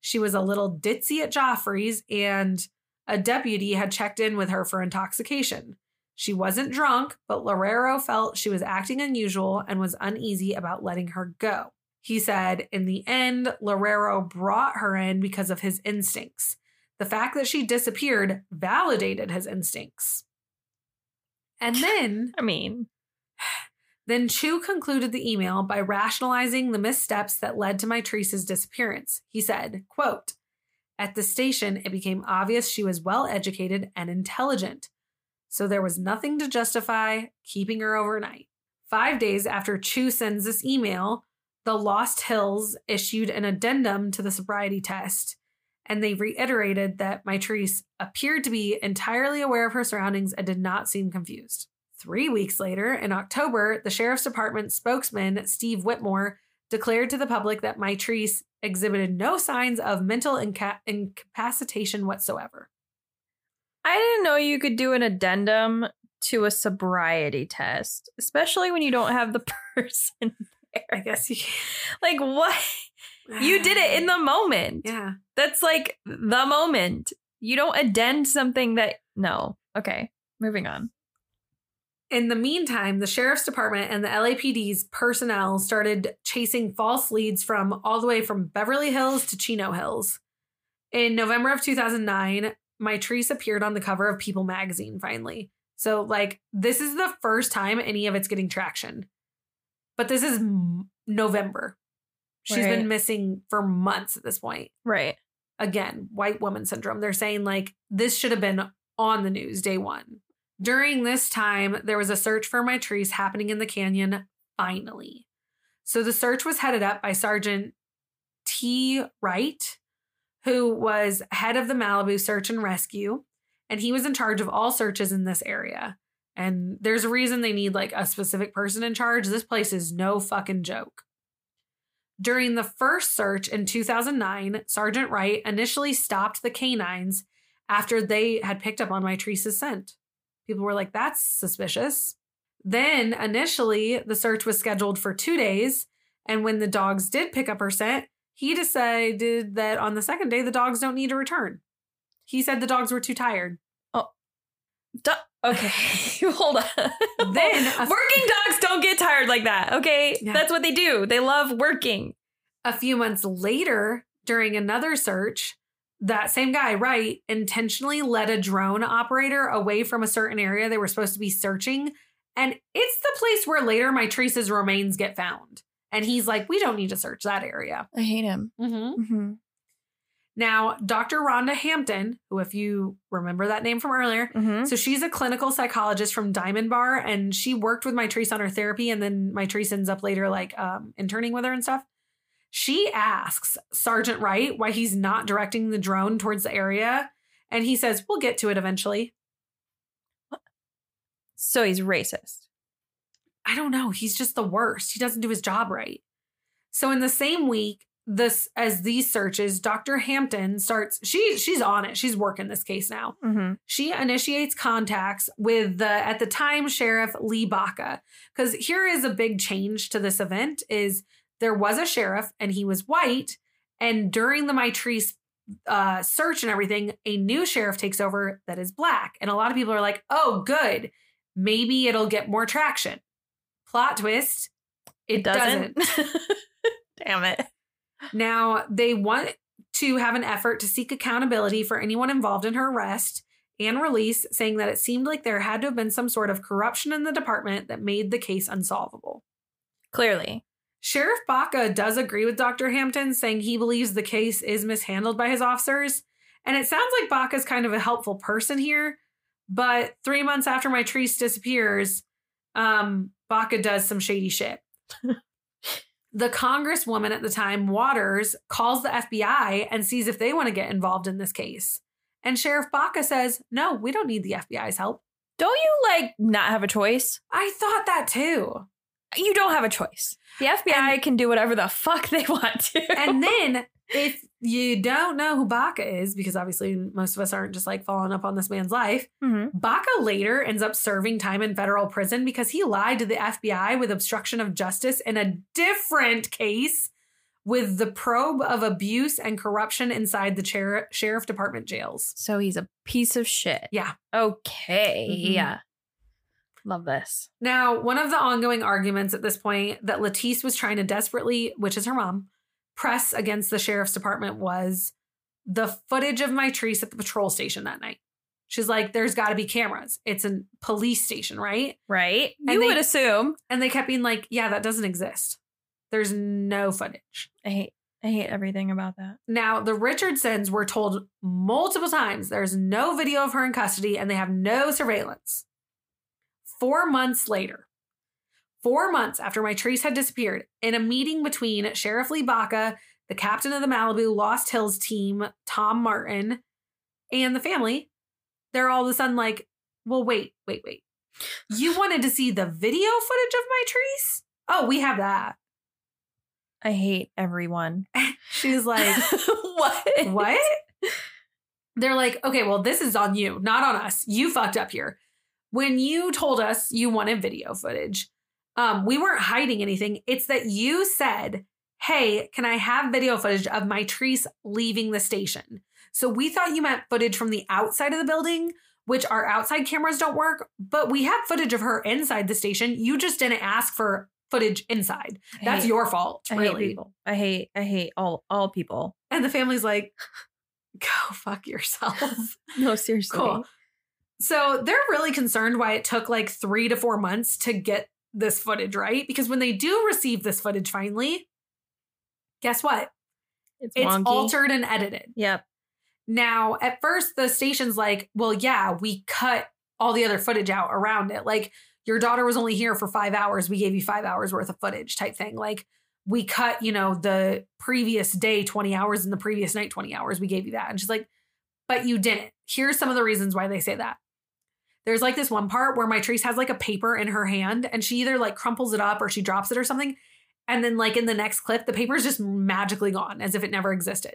She was a little ditzy at Geoffrey's, and a deputy had checked in with her for intoxication. She wasn't drunk, but Lorero felt she was acting unusual and was uneasy about letting her go. He said, in the end, Lorero brought her in because of his instincts. The fact that she disappeared validated his instincts. And then I mean, then Chu concluded the email by rationalizing the missteps that led to Mitrice's disappearance. He said, quote, At the station, it became obvious she was well educated and intelligent, so there was nothing to justify keeping her overnight. Five days after Chu sends this email, the Lost Hills issued an addendum to the sobriety test, and they reiterated that Mitrice appeared to be entirely aware of her surroundings and did not seem confused. Three weeks later, in October, the sheriff's department spokesman, Steve Whitmore, declared to the public that Mitrice exhibited no signs of mental inca- incapacitation whatsoever. I didn't know you could do an addendum to a sobriety test, especially when you don't have the person there. I guess you Like, what? You did it in the moment. Yeah. That's like the moment. You don't addend something that. No. Okay. Moving on. In the meantime, the sheriff's department and the LAPD's personnel started chasing false leads from all the way from Beverly Hills to Chino Hills. In November of 2009, Mitrice appeared on the cover of People magazine finally. So, like, this is the first time any of it's getting traction. But this is m- November. She's Right. been missing for months at this point. Right. Again, white woman syndrome. They're saying, like, this should have been on the news day one. During this time, there was a search for Mitrice happening in the canyon, finally. So the search was headed up by Sergeant T. Wright, who was head of the Malibu Search and Rescue, and he was in charge of all searches in this area. And there's a reason they need like a specific person in charge. This place is no fucking joke. During the first search in 2009, Sergeant Wright initially stopped the canines after they had picked up on Mitrice's scent. People were like, that's suspicious. Then initially, the search was scheduled for two days. And when the dogs did pick up her scent, he decided that on the second day, the dogs don't need to return. He said the dogs were too tired. Oh, duh. Okay. Hold on. Then a- working dogs don't get tired like that. Okay. Yeah. That's what they do. They love working. A few months later, during another search, that same guy, right, intentionally led a drone operator away from a certain area they were supposed to be searching. And it's the place where later Mitrice's remains get found. And he's like, we don't need to search that area. I hate him. Mm-hmm. Mm-hmm. Now, Dr. Rhonda Hampton, who, if you remember that name from earlier, Mm-hmm. so she's a clinical psychologist from Diamond Bar, and she worked with Mitrice on her therapy, and then Mitrice ends up later like um, interning with her and stuff. She asks Sergeant Wright why he's not directing the drone towards the area, and he says, "We'll get to it eventually." So he's racist. I don't know. He's just the worst. He doesn't do his job right. So in the same week, this as these searches, Dr. Hampton starts. She she's on it. She's working this case now. Mm-hmm. she initiates contacts with the at the time sheriff lee baca because here is a big change to this event is there was a sheriff and he was white and during the mitrice uh, search and everything a new sheriff takes over that is black and a lot of people are like oh good maybe it'll get more traction plot twist it, doesn't. Damn it. Now, they want to have an effort to seek accountability for anyone involved in her arrest and release, saying that it seemed like there had to have been some sort of corruption in the department that made the case unsolvable. Clearly. Sheriff Baca does agree with Dr. Hampton, saying he believes the case is mishandled by his officers. And it sounds like Baca's kind of a helpful person here. But three months after Mitrice disappears, um, Baca does some shady shit. the congresswoman at the time, Waters, calls the FBI and sees if they want to get involved in this case. And Sheriff Baca says, No, we don't need the FBI's help. Don't you like not have a choice? I thought that too. You don't have a choice. The FBI can do whatever the fuck they want to. And then if you don't know who Baca is, because obviously most of us aren't just like following up on this man's life, Mhm. Baca later ends up serving time in federal prison because he lied to the FBI with obstruction of justice in a different case with the probe of abuse and corruption inside the cher- sheriff department jails. So he's a piece of shit. Yeah. Okay. Mhm. Yeah. Love this. Now, one of the ongoing arguments at this point that Latice was trying to desperately, which is her mom, press against the sheriff's department was the footage of Mitrice at the patrol station that night. She's like, there's got to be cameras. It's a police station, right? Right? And you they- would assume. And they kept being like, yeah, that doesn't exist. There's no footage. I hate I hate everything about that. Now, the Richardsons were told multiple times there's no video of her in custody and they have no surveillance. Four months later, four months after Mitrice had disappeared, in a meeting between Sheriff Lee Baca, the captain of the Malibu Lost Hills team, Tom Martin, and the family, they're all of a sudden like, well, wait, wait, wait. You wanted to see the video footage of Mitrice? Oh, we have that. I hate everyone. She's like, what? what? They're like, okay, well, this is on you, not on us. You fucked up here. When you told us you wanted video footage, um, we weren't hiding anything. It's that you said, hey, can I have video footage of Mitrice leaving the station? So we thought you meant footage from the outside of the building, which our outside cameras don't work, but we have footage of her inside the station. You just didn't ask for footage inside. I That's hate- your fault, I hate really. people. I hate I hate all all people. And the family's like, go fuck yourself. No, seriously. Cool. So they're really concerned why it took like three to four months to get this footage, right? Because when they do receive this footage finally, guess what? It's, It's altered and edited. Yep. Now, at first, the station's like, well, yeah, we cut all the other footage out around it. Like, your daughter was only here for five hours. We gave you five hours worth of footage type thing. Like, we cut, you know, the previous day 20 hours and the previous night 20 hours. We gave you that. And she's like, but you didn't. Here's some of the reasons why they say that. There's like this one part where Mitrice has like a paper in her hand and she either like crumples it up or she drops it or something. And then, like, in the next clip, the paper is just magically gone as if it never existed.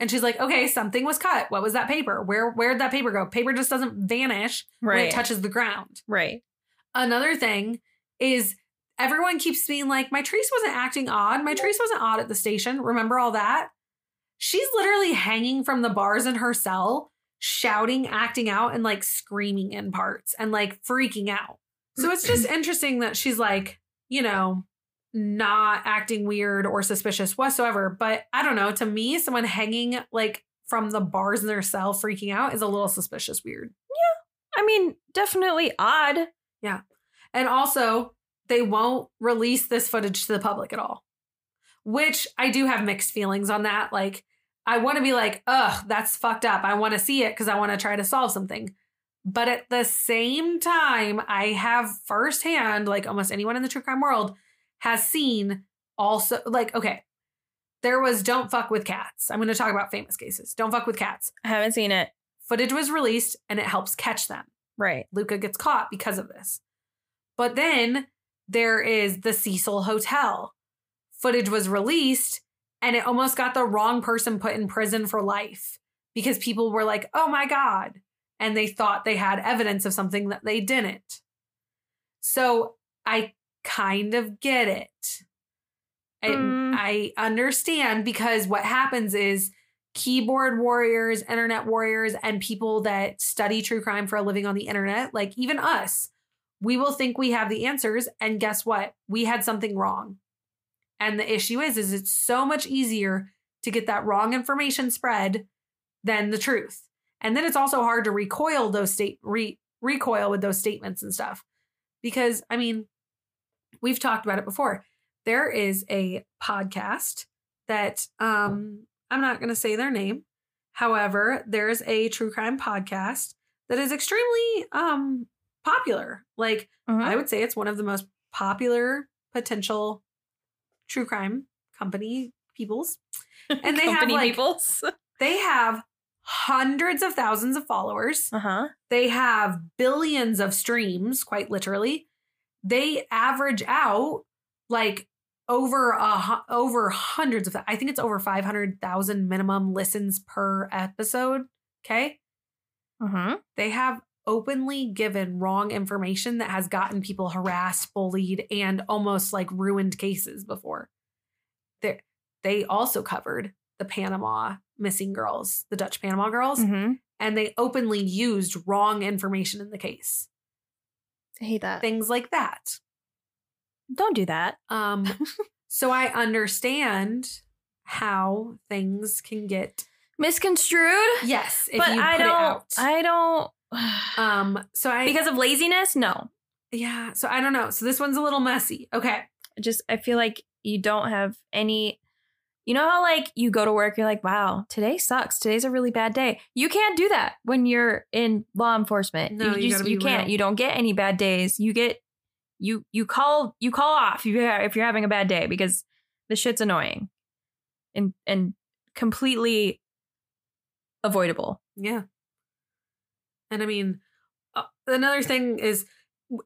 And she's like, okay, something was cut. What was that paper? Where where'd that paper go? Paper just doesn't vanish when it touches the ground. right. Another thing is everyone keeps being like, Mitrice wasn't acting odd. Mitrice wasn't odd at the station. Remember all that? She's literally hanging from the bars in her cell, shouting, acting out, and like screaming in parts and like freaking out. So it's just interesting that she's like, you know, not acting weird or suspicious whatsoever. But I don't know. To me, someone hanging like from the bars in their cell freaking out is a little suspicious weird. Yeah. I mean, definitely odd. Yeah. And also, they won't release this footage to the public at all. Which I do have mixed feelings on that. Like, I want to be like, ugh, that's fucked up. I want to see it because I want to try to solve something. But at the same time, I have firsthand, like almost anyone in the true crime world has seen also, like, okay, there was Don't Fuck with Cats. I'm going to talk about famous cases. Don't Fuck with Cats. I haven't seen it. Footage was released and it helps catch them. Right. Luka gets caught because of this. But then there is the Cecil Hotel. Footage was released and it almost got the wrong person put in prison for life because people were like, oh my God. And they thought they had evidence of something that they didn't. So I kind of get it. I, Mm. I understand because what happens is keyboard warriors, internet warriors, and people that study true crime for a living on the internet, like even us, we will think we have the answers. And guess what? We had something wrong. And the issue is, is it's so much easier to get that wrong information spread than the truth. And then it's also hard to recoil those state re, recoil with those statements and stuff. Because I mean, we've talked about it before. There is a podcast that um I'm not going to say their name. However, there's a true crime podcast that is extremely um popular. Like Mhm. I would say it's one of the most popular potential true crime company peoples. And they have like peoples. they have hundreds of thousands of followers. Uh huh. They have billions of streams, quite literally. They average out like over a over hundreds of I think it's over 500,000 minimum listens per episode, okay? Mm-hmm. They have openly given wrong information that has gotten people harassed, bullied and almost like ruined cases before. They they also covered the Panama missing girls, the Dutch Panama girls, Mm-hmm. and they openly used wrong information in the case. I hate that. Things like that. Don't do that. Um, so I understand how things can get Misconstrued. yes if but you I don't. I don't. um, so I because of laziness. No. yeah, so I don't know. So this one's a little messy. Okay, just I feel like you don't have any you know how like you go to work you're like wow today sucks today's a really bad day you can't do that when you're in law enforcement No, you you, gotta you can't real. you don't get any bad days you get you you call you call off if you're if you're having a bad day because the shit's annoying and and completely avoidable yeah. And I mean, uh, another thing is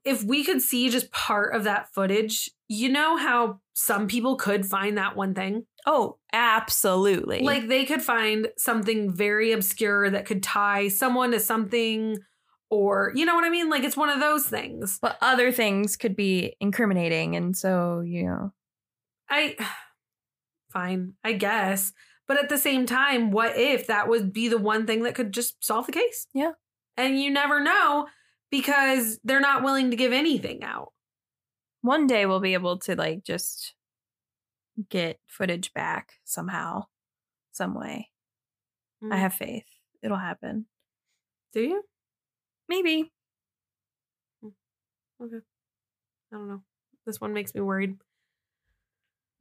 if we could see just part of that footage, you know how some people could find that one thing? oh absolutely Like they could find something very obscure that could tie someone to something or you know what I mean? Like it's one of those things. but other things could be incriminating and so you know I fine, I guess. But at the same time, what if that would be the one thing that could just solve the case? Yeah. And you never know because they're not willing to give anything out. one day we'll be able to like just get footage back somehow some way i Mm. have faith it'll happen Do you? maybe Okay. I don't know. This one makes me worried.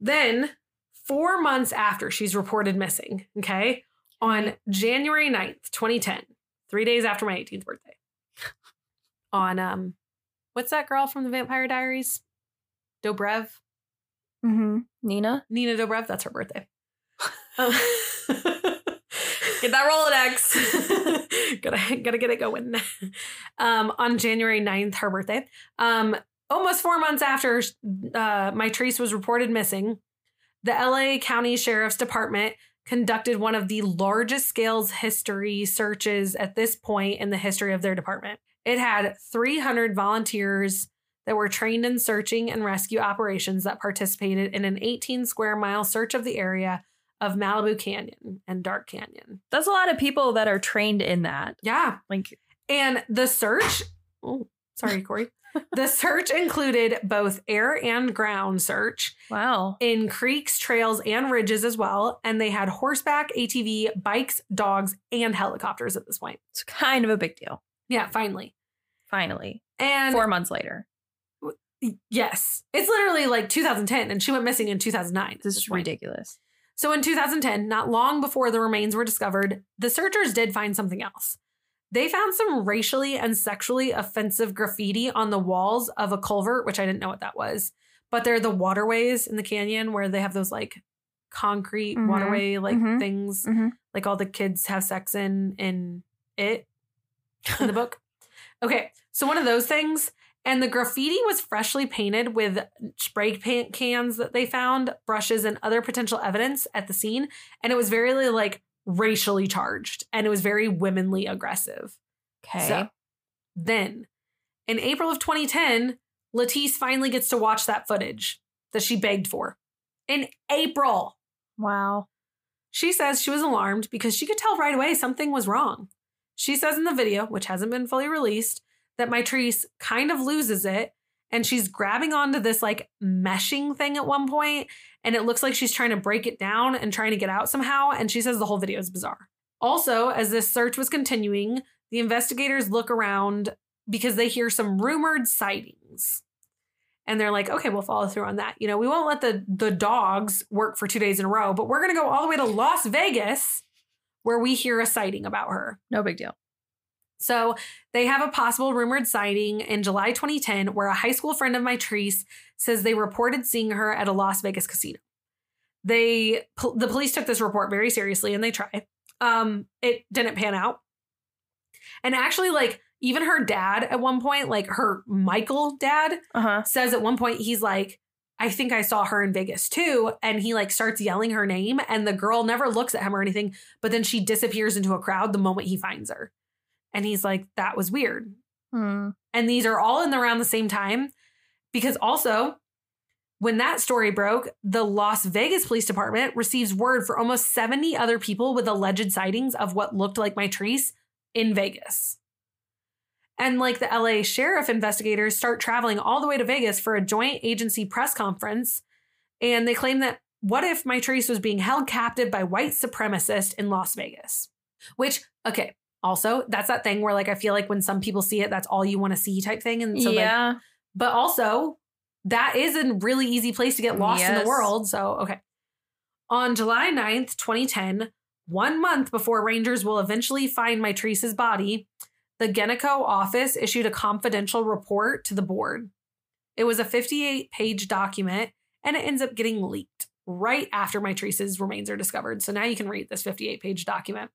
Then, four months after she's reported missing, okay, on January 9th, 2010, three days after my 18th birthday, on, um, what's that girl from the Vampire Diaries? Dobrev? mm-hmm. nina Nina Dobrev? That's her birthday. Um, get that rolodex gotta gotta get it going. Um, on January 9th, her birthday. Um, almost four months after uh, Mitrice was reported missing, the LA County Sheriff's Department conducted one of the largest scales history searches at this point in the history of their department. It had 300 volunteers that were trained in searching and rescue operations that participated in an 18 square mile search of the area of Malibu Canyon and Dark Canyon. that's a lot of people that are trained in that Yeah. like And the search, oh, sorry, Corey. the search included both air and ground search wow in creeks, trails, and ridges as well. And they had horseback, ATV, bikes, dogs, and helicopters at this point. it's kind of a big deal Yeah, finally. finally And four months later Yes. It's literally like 2010 and she went missing in 2009. This is ridiculous. So in 2010, not long before the remains were discovered, the searchers did find something else. They found some racially and sexually offensive graffiti on the walls of a culvert, which I didn't know what that was. But they're the waterways in the canyon where they have those like concrete Mhm. waterway like Mhm. things Mhm. like all the kids have sex in in it in the book. Okay, so one of those things, and the graffiti was freshly painted with spray paint cans that they found, brushes, and other potential evidence at the scene, and it was very like racially charged, and it was very womanly aggressive. Okay. So then, in April of 2010, Latice finally gets to watch that footage that she begged for. In April, wow. she says she was alarmed because she could tell right away something was wrong. She says in the video, which hasn't been fully released, that Mitrice kind of loses it and she's grabbing onto this like meshing thing at one point and it looks like she's trying to break it down and trying to get out somehow and she says the whole video is bizarre. Also, as this search was continuing, the investigators look around because they hear some rumored sightings. And they're like, okay, we'll follow through on that. You know, we won't let the the dogs work for two days in a row, but we're gonna go all the way to Las Vegas where we hear a sighting about her. No big deal. So they have a possible rumored sighting in July 2010 where a high school friend of Mitrice says they reported seeing her at a Las Vegas casino. They the police took this report very seriously and they tried. Um, it didn't pan out. And actually, like even her dad at one point, like her Michael dad, Uh huh. says at one point he's like i think i saw her in vegas too and he like starts yelling her name and the girl never looks at him or anything but then she disappears into a crowd the moment he finds her and he's like that was weird Hmm. and these are all in around the same time because also when that story broke the las vegas police department receives word for almost 70 other people with alleged sightings of what looked like Mitrice in vegas and like the LA sheriff investigators start traveling all the way to Vegas for a joint agency press conference. And they claim that what if Mitrice was being held captive by white supremacists in Las Vegas? Which, okay, also, that's that thing where like I feel like when some people see it, that's all you want to see type thing. And so, like, yeah. but also, that is a really easy place to get lost in the world. So, okay. On July 9th, 2010, one month before Rangers will eventually find Mitrice's body, the Geneco office issued a confidential report to the board. It was a 58 page document and it ends up getting leaked right after Mitrice's remains are discovered. So now you can read this 58 page document.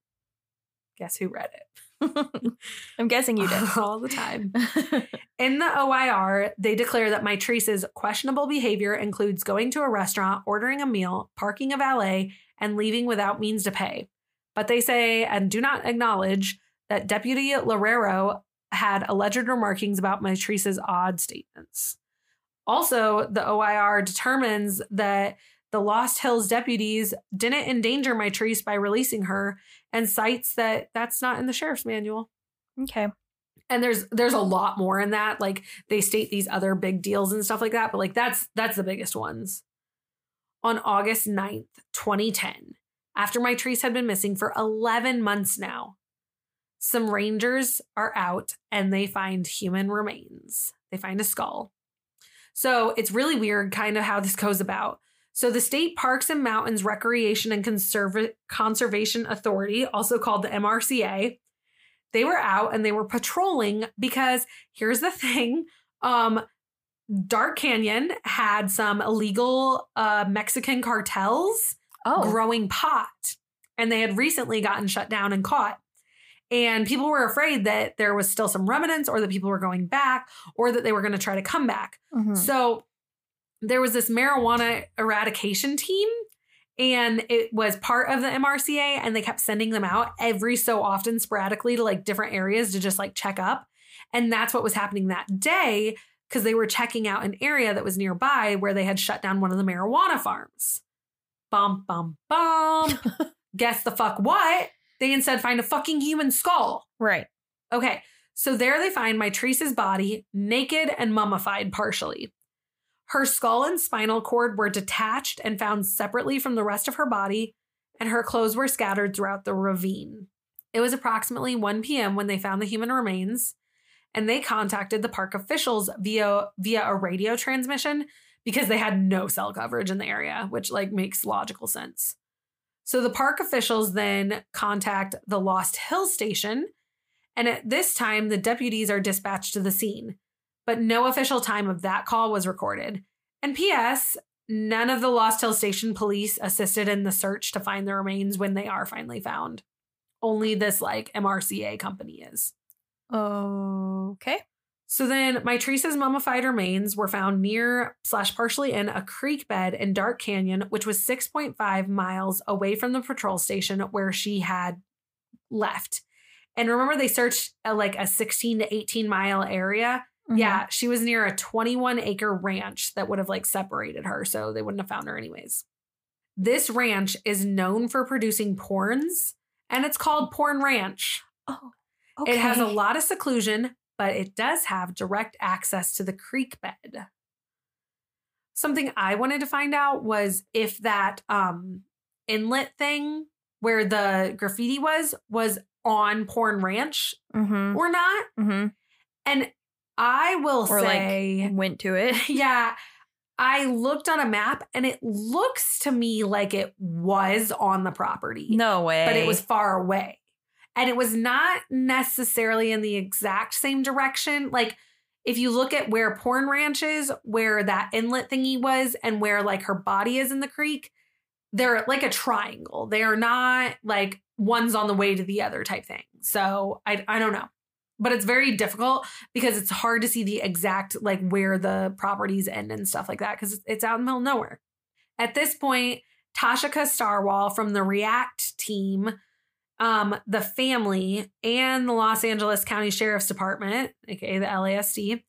Guess who read it? I'm guessing you did. All the time. In the OIR, they declare that Mitrice's questionable behavior includes going to a restaurant, ordering a meal, parking a valet, and leaving without means to pay. But they say and do not acknowledge that Deputy Lorero had alleged remarkings about Mitrice's odd statements. Also, the OIR determines that the Lost Hills deputies didn't endanger Mitrice by releasing her and cites that that's not in the sheriff's manual. Okay. and there's there's a lot more in that like they state these other big deals and stuff like that but like that's that's the biggest ones. On august 9th 2010 after Mitrice had been missing for 11 months now some rangers are out and they find human remains. They find a skull. So it's really weird kind of how this goes about so the state parks and mountains recreation and Conserva- conservation authority also called the mrca they were out and they were patrolling because here's the thing um dark canyon had some illegal uh mexican cartels Oh. growing pot and they had recently gotten shut down and caught and people were afraid that there was still some remnants or that people were going back or that they were going to try to come back Mhm. so there was this marijuana eradication team, and it was part of the MRCA, and they kept sending them out every so often, sporadically, to like different areas to just like check up. And that's what was happening that day because they were checking out an area that was nearby where they had shut down one of the marijuana farms. Bum, bum, bum. Guess the fuck what? They instead find a fucking human skull. Right. Okay, so there they find Mitrice's body, naked and mummified partially. Her skull and spinal cord were detached and found separately from the rest of her body, and her clothes were scattered throughout the ravine. It was approximately 1 p.m. when they found the human remains, and they contacted the park officials via via a radio transmission because they had no cell coverage in the area, which like makes logical sense. So the park officials then contact the Lost Hill station, and at this time the deputies are dispatched to the scene, but no official time of that call was recorded. And P.S. None of the Lost Hill Station police assisted in the search to find the remains when they are finally found. Only this like MRCA company is. Okay. So then Mitrice's mummified remains were found near slash partially in a creek bed in Dark Canyon, which was 6.5 miles away from the patrol station where she had left. And remember, they searched a, like a 16 to 18 mile area. Mhm. Yeah, she was near a 21 acre ranch that would have like separated her, so they wouldn't have found her anyways. This ranch is known for producing porns, and it's called Porn Ranch. Oh. It has a lot of seclusion, but it does have direct access to the creek bed. Something I wanted to find out was if that um, inlet thing where the graffiti was was on Porn Ranch Mm-hmm. or not. Mm-hmm. And I will Or say, like went to it. yeah, I looked on a map and it looks to me like it was on the property No way. but it was far away. And it was not necessarily in the exact same direction. Like, if you look at where Porn Ranch is, where that inlet thingy was, and where like her body is in the creek, they're like a triangle. They are not like one's on the way to the other type thing. So I, I don't know. But it's very difficult because it's hard to see the exact like where the properties end and stuff like that because it's out in the middle of nowhere. At this point, Tashika Starwall from the React team, um, the family, and the Los Angeles County Sheriff's Department, aka the LASD,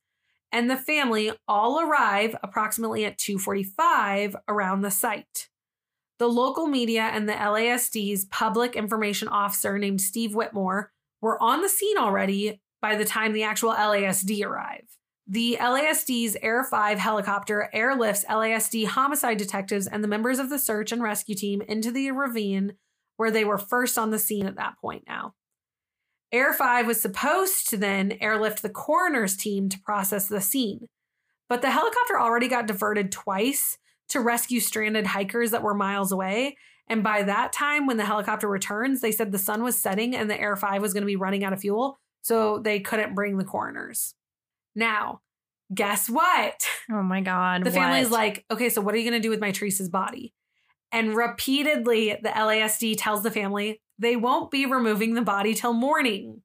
and the family all arrive approximately at 2:45 around the site. The local media and the LASD's public information officer named Steve Whitmore were on the scene already by the time the actual LASD arrive. The LASD's Air 5 helicopter airlifts LASD homicide detectives and the members of the search and rescue team into the ravine where they were first on the scene at that point now. Air 5 was supposed to then airlift the coroner's team to process the scene, but the helicopter already got diverted twice to rescue stranded hikers that were miles away. And by that time, when the helicopter returns, they said the sun was setting and the Air 5 was going to be running out of fuel, so they couldn't bring the coroners. Now, guess what? Oh my god. The family's what? like, okay, so what are you going to do with Mitrice's body? And repeatedly, the LASD tells the family they won't be removing the body till morning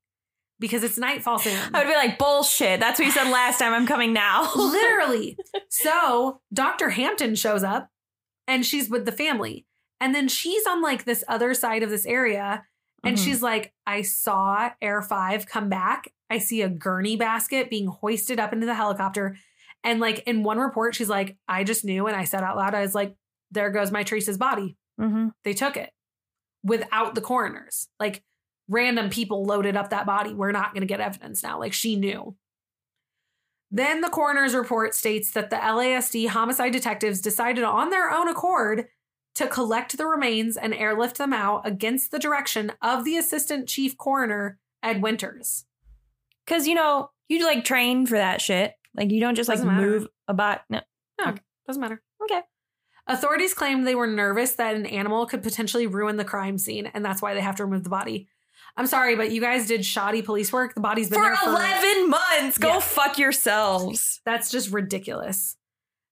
because it's nightfall soon. I would be like, bullshit. That's what you said last time. I'm coming now. Literally. So Dr. Hampton shows up and she's with the family. And then she's on like this other side of this area. And Mhm. she's like, I saw Air 5 come back. I see a gurney basket being hoisted up into the helicopter. And like in one report, she's like, I just knew. And I said out loud, I was like, there goes Mitrice's body. Mhm. They took it without the coroners. Like random people loaded up that body. We're not going to get evidence now. Like she knew. Then the coroner's report states that the LASD homicide detectives decided on their own accord to collect the remains and airlift them out against the direction of the assistant chief coroner, Ed Winters. Cause you know, you like train for that shit. Like you don't just like Doesn't matter. move about. No. Doesn't matter. Okay. Authorities claimed they were nervous that an animal could potentially ruin the crime scene, and that's why they have to remove the body. I'm sorry, but you guys did shoddy police work. The body's been For there for 11 months. Go Yeah. fuck yourselves. That's just ridiculous.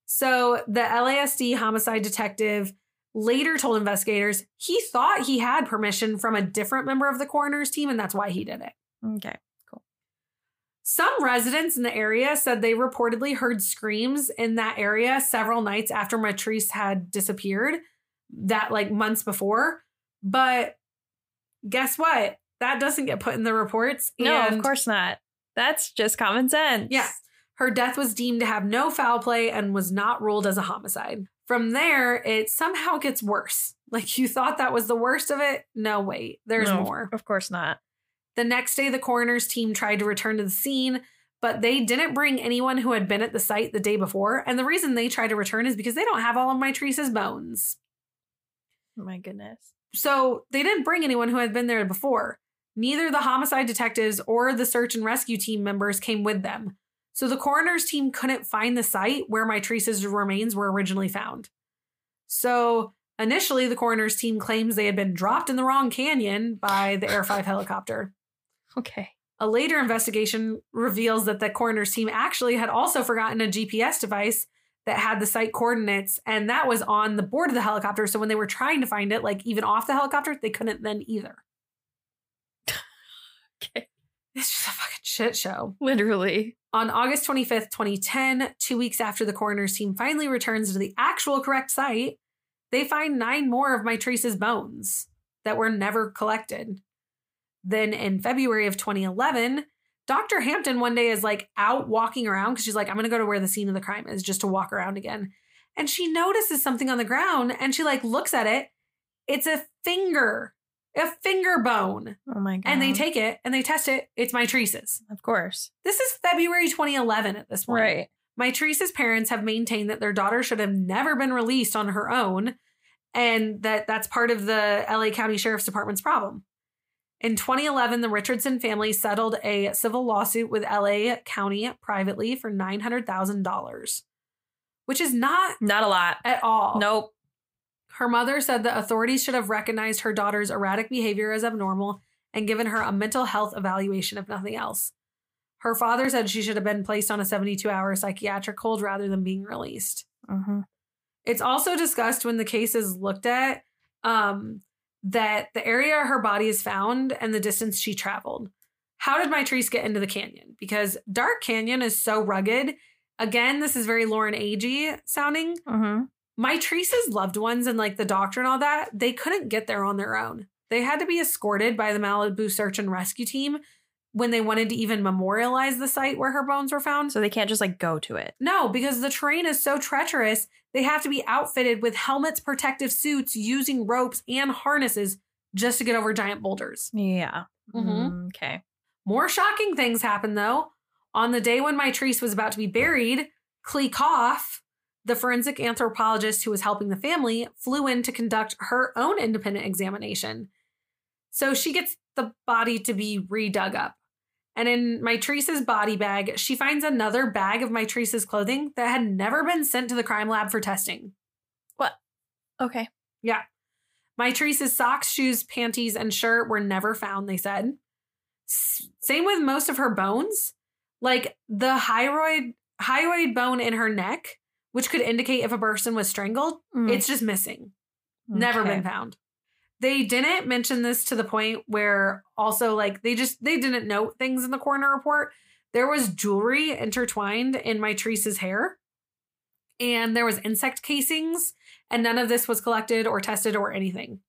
So the LASD homicide detective later told investigators he thought he had permission from a different member of the coroner's team, and that's why he did it. Okay. Cool. Some residents in the area said they reportedly heard screams in that area several nights after Mitrice had disappeared, that like months before. But guess what? That doesn't get put in the reports. No, of course not. That's just common sense. Yeah. Her death was deemed to have no foul play and was not ruled as a homicide. From there, it somehow gets worse. Like you thought that was the worst of it. No, wait, there's No, more. Of course not. The next day, the coroner's team tried to return to the scene, but they didn't bring anyone who had been at the site the day before. And the reason they tried to return is because they don't have all of Mitrice's bones. Oh my goodness. So they didn't bring anyone who had been there before. Neither the homicide detectives or the search and rescue team members came with them. So the coroner's team couldn't find the site where Mitrice's remains were originally found. So initially, the coroner's team claims they had been dropped in the wrong canyon by the Air 5 helicopter. Okay. A later investigation reveals that the coroner's team actually had also forgotten a GPS device that had the site coordinates, and that was on the board of the helicopter. So when they were trying to find it, like even off the helicopter, they couldn't then either. Okay. It's just a fucking shit show. Literally. On August 25th, 2010, two weeks after the coroner's team finally returns to the actual correct site, they find nine more of Mitrice's bones that were never collected. Then in February of 2011, Dr. Hampton one day is like out walking around because she's like, I'm going to go to where the scene of the crime is just to walk around again. And she notices something on the ground and she like looks at it. It's a finger, a finger bone. Oh my god. And they take it and they test it. It's Mitrice's. Of course. This is February 2011 at this point. Right. Mitrice's parents have maintained that their daughter should have never been released on her own and that that's part of the LA County Sheriff's Department's problem. In 2011, the Richardson family settled a civil lawsuit with LA County privately for $900,000, which is not Not a lot. at all. Nope. Her mother said that authorities should have recognized her daughter's erratic behavior as abnormal and given her a mental health evaluation, if nothing else. Her father said she should have been placed on a 72 hour psychiatric hold rather than being released. hmm It's also discussed when the case is looked at um, that the area her body is found and the distance she traveled. How did Mitrice get into the canyon? Because Dark Canyon is so rugged. Again, this is very Lauren Agee sounding. Hmm Mitrice's loved ones and like the doctor and all that, they couldn't get there on their own. They had to be escorted by the Malibu search and rescue team when they wanted to even memorialize the site where her bones were found. So they can't just like go to it. No, because the terrain is so treacherous, they have to be outfitted with helmets, protective suits, using ropes and harnesses just to get over giant boulders. Yeah. Mhm. Mm, Okay. More shocking things happened though. On the day when Mitrice was about to be buried, Clea Koff, the forensic anthropologist who was helping the family, flew in to conduct her own independent examination. So she gets the body to be redug up. And in Mitrice's body bag, she finds another bag of Mitrice's clothing that had never been sent to the crime lab for testing. What? Okay. Yeah. Mitrice's socks, shoes, panties, and shirt were never found, they said. S- same with most of her bones. Like the hyoid, hyoid bone in her neck, which could indicate if a person was strangled, Mm, it's just missing. Never been found. They didn't mention this to the point where also like they just they didn't note things in the coroner report. There was jewelry intertwined in Mitrice's hair. And there was insect casings, and none of this was collected or tested or anything.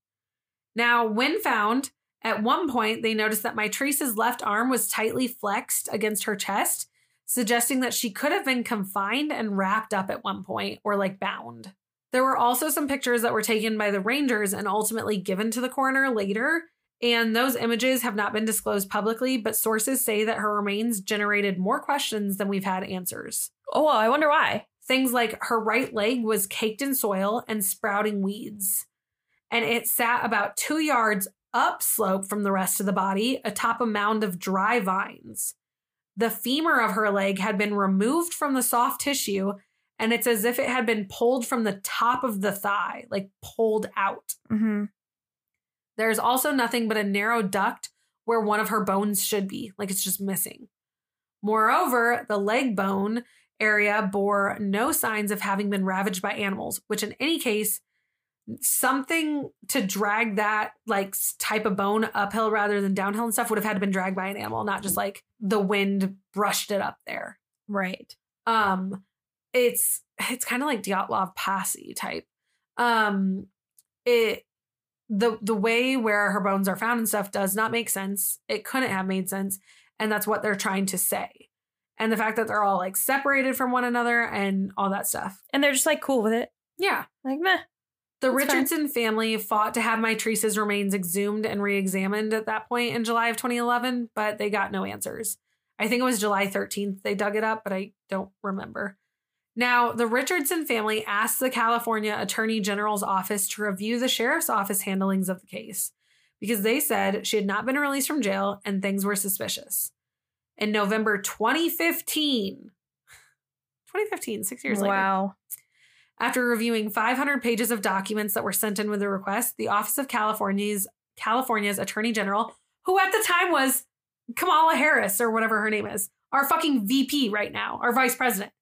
Now, when found, at one point they noticed that Mitrice's left arm was tightly flexed against her chest, suggesting that she could have been confined and wrapped up at one point or like bound. There were also some pictures that were taken by the Rangers and ultimately given to the coroner later, and those images have not been disclosed publicly, but sources say that her remains generated more questions than we've had answers. Oh, I wonder why. Things like her right leg was caked in soil and sprouting weeds, and it sat about two yards upslope from the rest of the body atop a mound of dry vines. The femur of her leg had been removed from the soft tissue, and it's as if it had been pulled from the top of the thigh, like pulled out. hmm There's also nothing but a narrow duct where one of her bones should be, like it's just missing. Moreover, the leg bone area bore no signs of having been ravaged by animals, which in any case, something to drag that like type of bone uphill rather than downhill and stuff would have had to been dragged by an animal, not just like the wind brushed it up there. Right. Um, it's it's kind of like Dyatlov Passy type. Um, it the the way where her bones are found and stuff does not make sense. It couldn't have made sense, and that's what they're trying to say. And the fact that they're all like separated from one another and all that stuff. And they're just like cool with it. Yeah. Like, meh. The That's fine. Richardson family fought to have Mitrice's remains exhumed and re-examined at that point in July of 2011, but they got no answers. I think it was July 13th they dug it up, but I don't remember. Now, the Richardson family asked the California Attorney General's office to review the sheriff's office handlings of the case because they said she had not been released from jail and things were suspicious. In November 2015, 2015, six years later, Wow. After reviewing 500 pages of documents that were sent in with the request, the Office of California's California's Attorney General, who at the time was Kamala Harris or whatever her name is, our fucking VP right now, our vice president.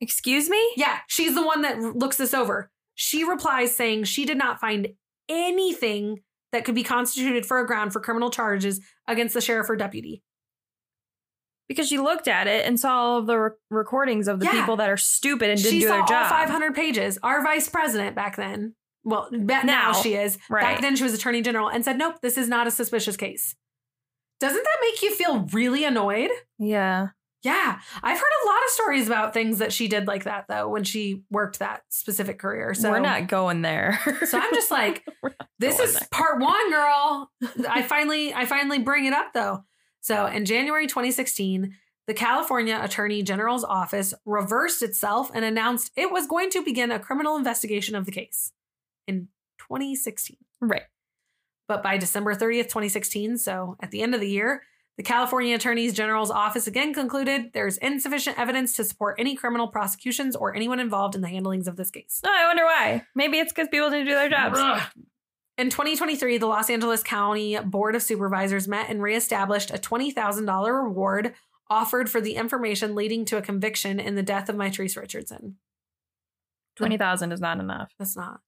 Excuse me? Yeah, she's the one that looks this over. She replies saying she did not find anything that could be constituted for a ground for criminal charges against the sheriff or deputy. Because she looked at it and saw all of the re- recordings of the Yeah. people that are stupid and didn't she do saw their all job. 500 pages. Our vice president back then, well, now, Now, she is. right. Back then she was attorney general and said, nope, this is not a suspicious case. Doesn't that make you feel really annoyed? Yeah. Yeah, I've heard a lot of stories about things that she did like that though when she worked that specific career. So We're not going there. So I'm just like, this is there. part one, girl. I finally, I finally bring it up though. So in January 2016, the California Attorney General's office reversed itself and announced it was going to begin a criminal investigation of the case in 2016. Right. But by December 30th, 2016, so at the end of the year, the California Attorney General's office again concluded there's insufficient evidence to support any criminal prosecutions or anyone involved in the handlings of this case. No, I wonder why. Maybe it's because people didn't do their jobs. In 2023, the Los Angeles County Board of Supervisors met and reestablished a $20,000 reward offered for the information leading to a conviction in the death of Mitrice Richardson. Twenty thousand is not enough. That's not.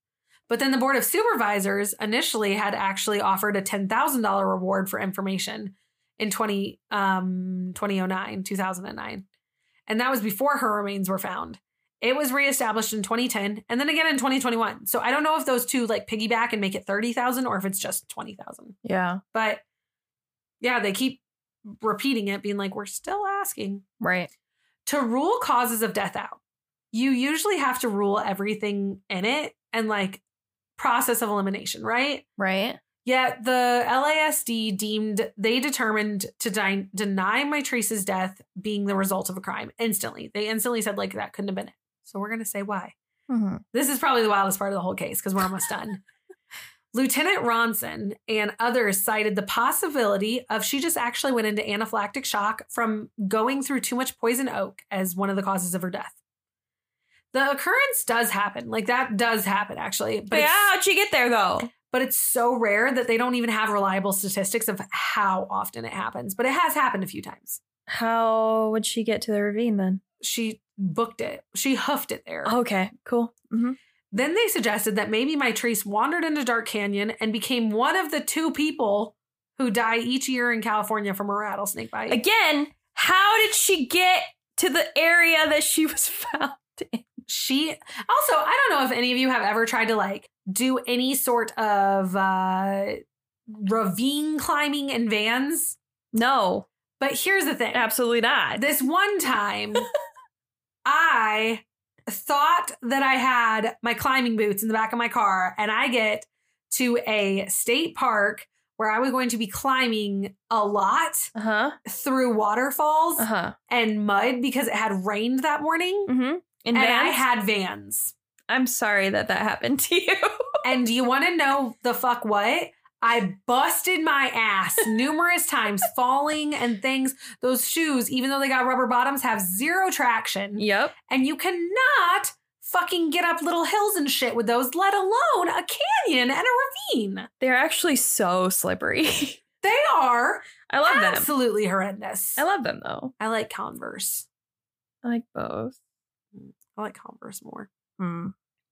But then the Board of Supervisors initially had actually offered a $10,000 reward for information in 20, um, 2009, 2009. And that was before her remains were found. It was reestablished in 2010 and then again in 2021. So I don't know if those two like piggyback and make it 30,000 or if it's just 20,000. Yeah. But yeah, they keep repeating it, being like, we're still asking. Right. To rule causes of death out, you usually have to rule everything in it and like process of elimination, right? Right. Yet the LASD deemed they determined to di- deny trace's death being the result of a crime instantly. They instantly said like that couldn't have been it. So we're gonna say why. Mm-hmm. This is probably the wildest part of the whole case because we're almost done. Lieutenant Ronson and others cited the possibility of she just actually went into anaphylactic shock from going through too much poison oak as one of the causes of her death. The occurrence does happen. Like that does happen actually. But But yeah, how'd she get there though? but it's so rare that they don't even have reliable statistics of how often it happens. But it has happened a few times. How would she get to the ravine then? She booked it. She hoofed it there. Okay, cool. hmm Then they suggested that maybe Mitrice wandered into Dark Canyon and became one of the two people who die each year in California from a rattlesnake bite. Again, how did she get to the area that she was found in? She also, I don't know if any of you have ever tried to like do any sort of uh ravine climbing in vans. No, But here's the thing. absolutely not. This one time, I thought that I had my climbing boots in the back of my car, and I get to a state park where I was going to be climbing a lot Uh huh. through waterfalls Uh huh. and mud because it had rained that morning. Mm-hmm. And I had vans. I'm sorry that that happened to you. And do you want to know the fuck what? I busted my ass numerous times, falling and things. Those shoes, even though they got rubber bottoms, have zero traction. yep. And you cannot fucking get up little hills and shit with those, let alone a canyon and a ravine. They're actually so slippery. They are I love them. absolutely horrendous. I love them though. I like Converse. I like both. I like Converse more. Hmm.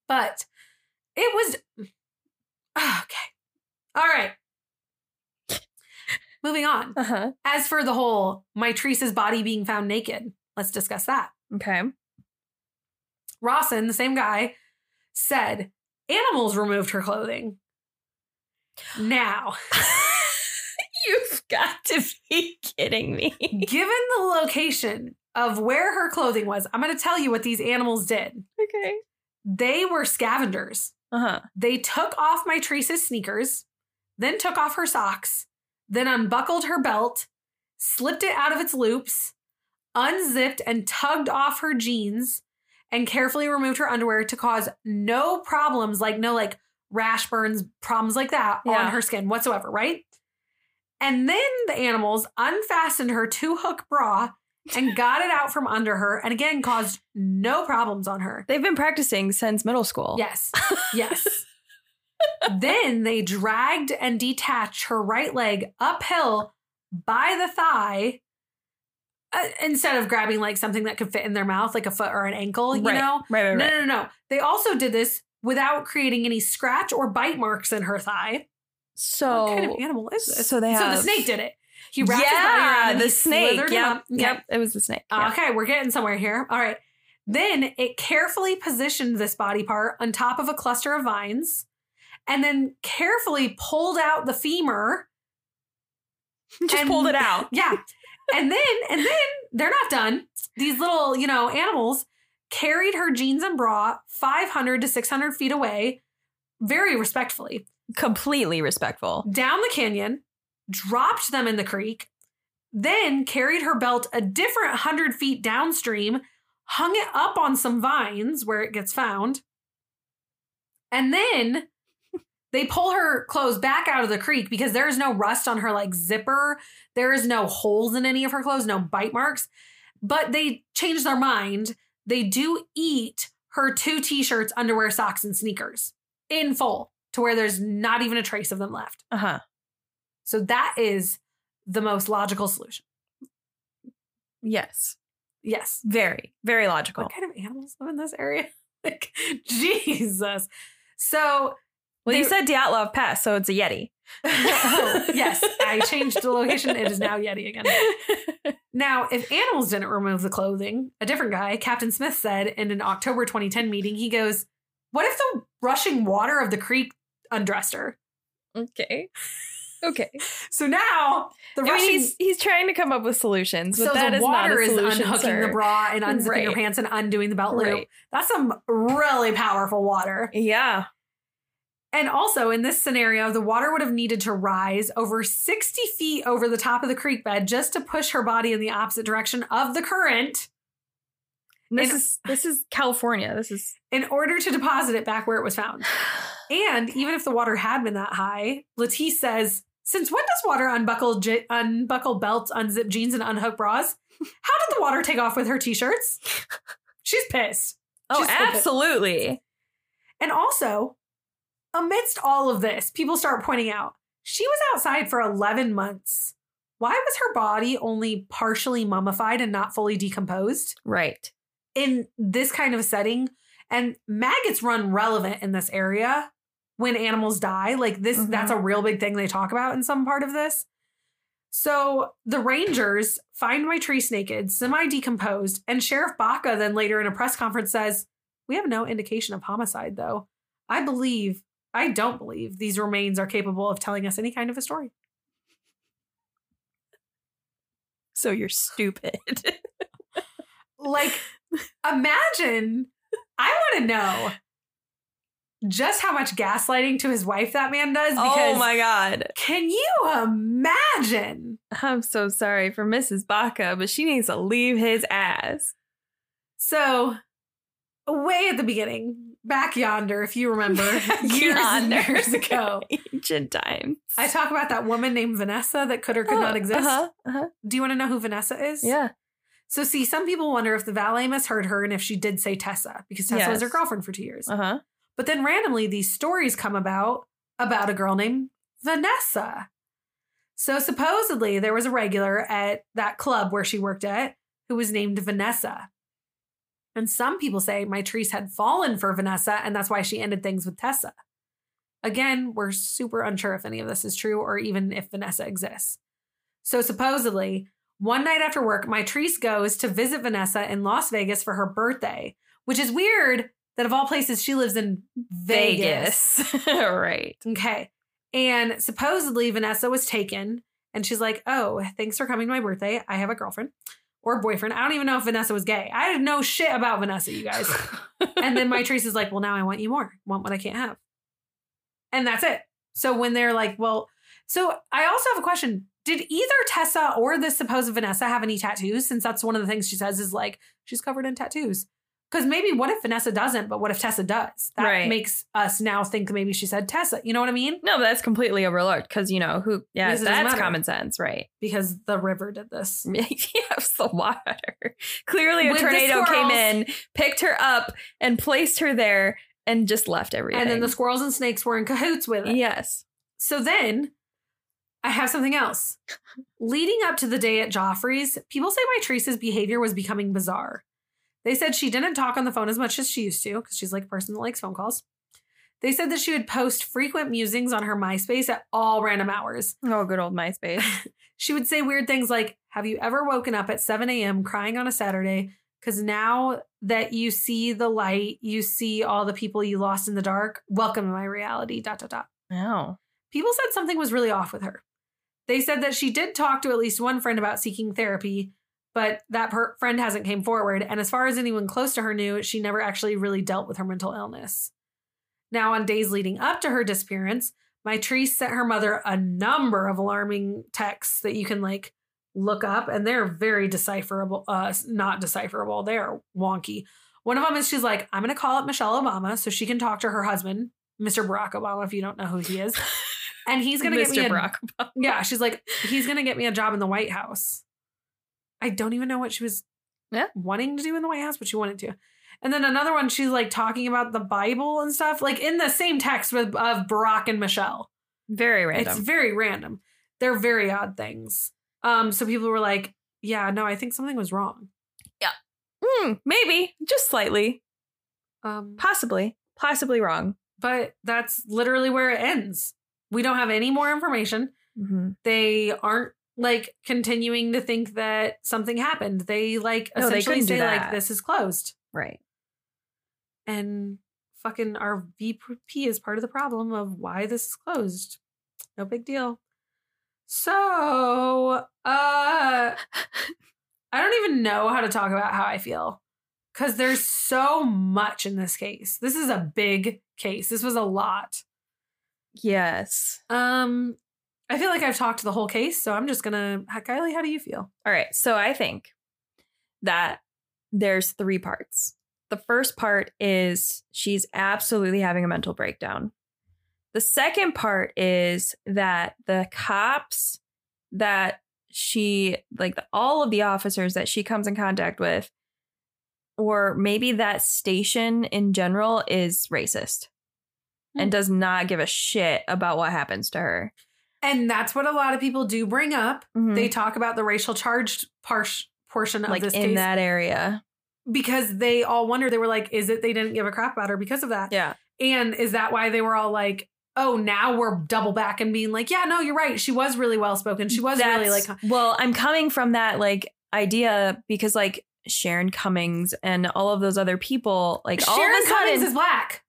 But it was okay. All right. Moving on. Uh huh. As for the whole Mitrice's body being found naked, let's discuss that. Okay. Rawson, the same guy, said animals removed her clothing. Now, You've got to be kidding me. given the location of where her clothing was, I'm going to tell you what these animals did. okay. They were scavengers. Uh huh. They took off Mitrice's sneakers, then took off her socks, then unbuckled her belt, slipped it out of its loops, unzipped and tugged off her jeans, and carefully removed her underwear to cause no problems like no like rash burns, problems like that Yeah. on her skin whatsoever, right? And then the animals unfastened her two hook bra and got it out from under her and again caused no problems on her. They've been practicing since middle school. Yes. Yes. Then they dragged and detached her right leg uphill by the thigh uh, instead of grabbing like something that could fit in their mouth, like a foot or an ankle, you right. know? Right, right, No, right. no, no. no. They also did this without creating any scratch or bite marks in her thigh. So, what kind of animal is this? so they So the snake did it. He wrapped his body around yeah, the he snake. Yep, up. Okay. yep. It was the snake. yeah. Okay, we're getting somewhere here. All right. Then it carefully positioned this body part on top of a cluster of vines and then carefully pulled out the femur. Just and- pulled it out. Yeah. And then, and then they're not done. These little, you know, animals carried her jeans and bra 500 to 600 feet away, very respectfully, Completely respectful. down the canyon, dropped them in the creek, then carried her belt a different 100 feet downstream, hung it up on some vines where it gets found, and then they pull her clothes back out of the creek because there is no rust on her like zipper. There is no holes in any of her clothes, no bite marks. But they change their mind. They do eat her two t-shirts, underwear, socks, and sneakers in full to where there's not even a trace of them left. Uh huh. So that is the most logical solution. Yes. Yes. Very, very logical. What kind of animals live in this area? Like, Jesus. So, Well, you They- said Dyatlov Pass, so it's a Yeti. oh, yes, I changed the location. It is now Yeti again. Now, if animals didn't remove the clothing, a different guy, Captain Smith, said in an October 2010 meeting, he goes, What if the rushing water of the creek undressed her? okay. Okay. So now the I mean, rushing. he's he's trying to come up with solutions, but so that the is water not a is solution, unhooking sir. the bra and unzipping your pants and undoing the belt loop. Right. That's some really powerful water. Yeah. And also in this scenario, the water would have needed to rise over 60 feet over the top of the creek bed just to push her body in the opposite direction of the current And This And- is this is California. This is in order to deposit it back where it was found. And even if the water had been that high, Latice says, since when does water unbuckle j- unbuckle belts, unzip jeans, and unhook bras? How did the water take off with her t-shirts? She's pissed. Oh, She's absolutely. And also, amidst all of this, people start pointing out she was outside for 11 months. Why was her body only partially mummified and not fully decomposed Right. in this kind of setting? And maggots run relevant in this area when animals die. Like this, Mhm. that's a real big thing they talk about in some part of this. So the Rangers find Mitrice naked, semi decomposed, and Sheriff Baca then later in a press conference says, We have no indication of homicide, though. I believe, I don't believe these remains are capable of telling us any kind of a story. So you're stupid. Like, imagine, I want to know just how much gaslighting to his wife that man does oh because oh my god. can you imagine? I'm so sorry for Mrs. Baca, but she needs to leave his ass. So, way at the beginning, back yonder, if you remember, years and years ago, Ancient times. I talk about that woman named Vanessa that could or could Oh, not exist. Uh-huh, uh-huh. Do you want to know who Vanessa is? Yeah. So, see, some people wonder if the valet misheard her and if she did say Tessa because Tessa was her girlfriend for two years. Uh-huh. But then randomly, these stories come about about a girl named Vanessa. So, supposedly, there was a regular at that club where she worked at who was named Vanessa. And some people say Mitrice had fallen for Vanessa, and that's why she ended things with Tessa. Again, we're super unsure if any of this is true or even if Vanessa exists. So, supposedly, one night after work, Mitrice goes to visit Vanessa in Las Vegas for her birthday, which is weird that of all places, she lives in Vegas. Vegas. right. Okay. And supposedly Vanessa was taken and she's like, Oh, thanks for coming to my birthday. I have a girlfriend or boyfriend. I don't even know if Vanessa was gay. I didn't know shit about Vanessa, you guys. and then Mitrice is like, Well, now I want you more. Want what I can't have. And that's it. So when they're like, Well, so I also have a question. Did either Tessa or this supposed Vanessa have any tattoos? Since that's one of the things she says is like, she's covered in tattoos. Because maybe what if Vanessa doesn't, but what if Tessa does? That Right. makes us now think maybe she said Tessa. You know what I mean? No, but that's completely overlooked because you know who. Yeah, that's common sense, right? Because the river did this. yes, the water. Clearly, a With tornado came in, picked her up, and placed her there, and just left everything. And then the squirrels and snakes were in cahoots with it. yes, So then I have something else. Leading up to the day at Geoffrey's, people say Mitrice's behavior was becoming bizarre. They said she didn't talk on the phone as much as she used to because she's like a person that likes phone calls. They said that she would post frequent musings on her MySpace at all random hours. oh, good old MySpace. She would say weird things like, Have you ever woken up at 7 a.m. crying on a Saturday? Because now that you see the light, you see all the people you lost in the dark. Welcome to my reality. Dot, dot, dot. oh, People said something was really off with her. They said that she did talk to at least one friend about seeking therapy, but that per- friend hasn't came forward. And as far as anyone close to her knew, she never actually really dealt with her mental illness. Now, on days leading up to her disappearance, Mitrice sent her mother a number of alarming texts that you can like look up, and they're very decipherable. Uh, not decipherable. They're wonky. One of them is she's like, I'm going to call up Michelle Obama so she can talk to her husband, Mr. Barack Obama, if you don't know who he is. And he's going to get me a, yeah, she's like, he's gonna get me a job in the White House. I don't even know what she was Yeah. wanting to do in the White House, but she wanted to. And then another one, she's like talking about the Bible and stuff, like in the same text with of Barack and Michelle. Very random. It's very random. They're very odd things. Um, so people were like, Yeah, no, I think something was wrong. Hmm, maybe just slightly, Um, possibly, possibly wrong. but that's literally where it ends. We don't have any more information. Mm-hmm. they aren't like continuing to think that something happened. They like No, essentially do say like this is closed. Right. And fucking our VP is part of the problem of why this is closed. No big deal. So, uh I don't even know how to talk about how I feel cuz there's so much in this case. This is a big case. This was a lot. Yes. Um I feel like I've talked the whole case, so I'm just to Kylee, how do you feel? All right. So I think that there's three parts. The first part is she's absolutely having a mental breakdown. The second part is that the cops that she, like the, all of the officers that she comes in contact with, or maybe that station in general is racist and hmm. does not give a shit about what happens to her. And that's what a lot of people do bring up. Mhm. They talk about the racial charged par- portion of like this in case that area. because they all wonder. They were like, "Is it they didn't give a crap about her because of that?" Yeah. And is that why they were all like, "Oh, now we're double back and being like, yeah, no, you're right. She was really well spoken. She was really like, well i'm coming from that like idea because like sharon cummings and all of those other people like all Sharon of a sudden Cummings is black."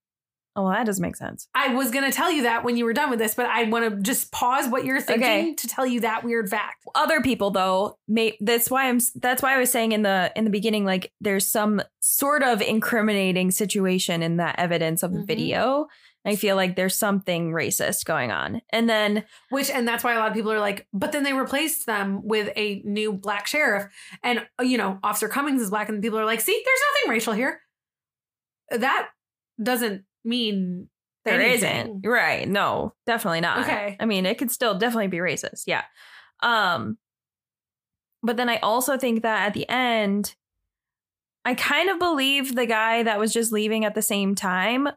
Oh well, that doesn't make sense I was gonna tell you that when you were done with this, but I want to just pause what you're thinking Okay. to tell you that weird fact. other people though may that's why i'm that's why i was saying in the in the beginning like there's some sort of incriminating situation in that evidence of the Mhm. video i feel like there's something racist going on and then Which, and that's why a lot of people are like, but then they replaced them with a new black sheriff. And, uh, you know, Officer Cummings is black, and people are like, see, there's nothing racial here. That doesn't mean There not right. No definitely not. Okay. i mean it could still definitely be racist. Yeah. Um but then i also think that at the end i kind of believe the guy that was just leaving at the same time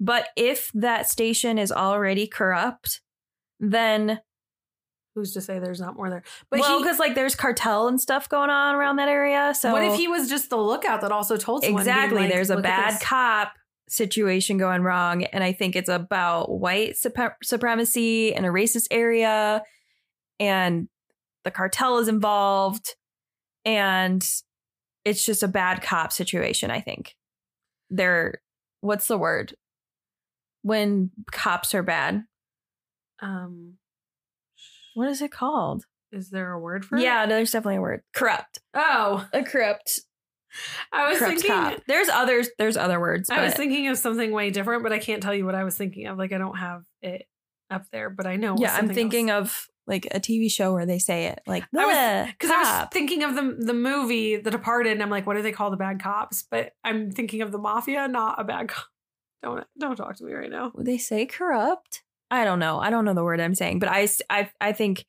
but if that station is already corrupt then Who's to say there's not more there? But well he, because like there's cartel and stuff going on around that area so what if he was just the lookout that also told someone? exactly. like, there's a bad cop situation going wrong and i think it's about white supe- supremacy in a racist area and the cartel is involved and it's just a bad cop situation i think. They're what's the word? When cops are bad. Um, what is it called? is there a word for it? yeah there's definitely a word. Corrupt. Oh, a corrupt I was thinking. cop there's others there's other words I was thinking of something way different, but I can't tell you what I was thinking of. Like I don't have it up there, but I know. yeah i'm thinking else. of like a TV show where they say it, like I was- Because I was thinking of the the movie The Departed, and I'm like, what do they call the bad cops? But I'm thinking of the mafia, not a bad cop. Don't don't talk to me right now. Would they say corrupt? I don't know. I don't know the word I'm saying, but I I I think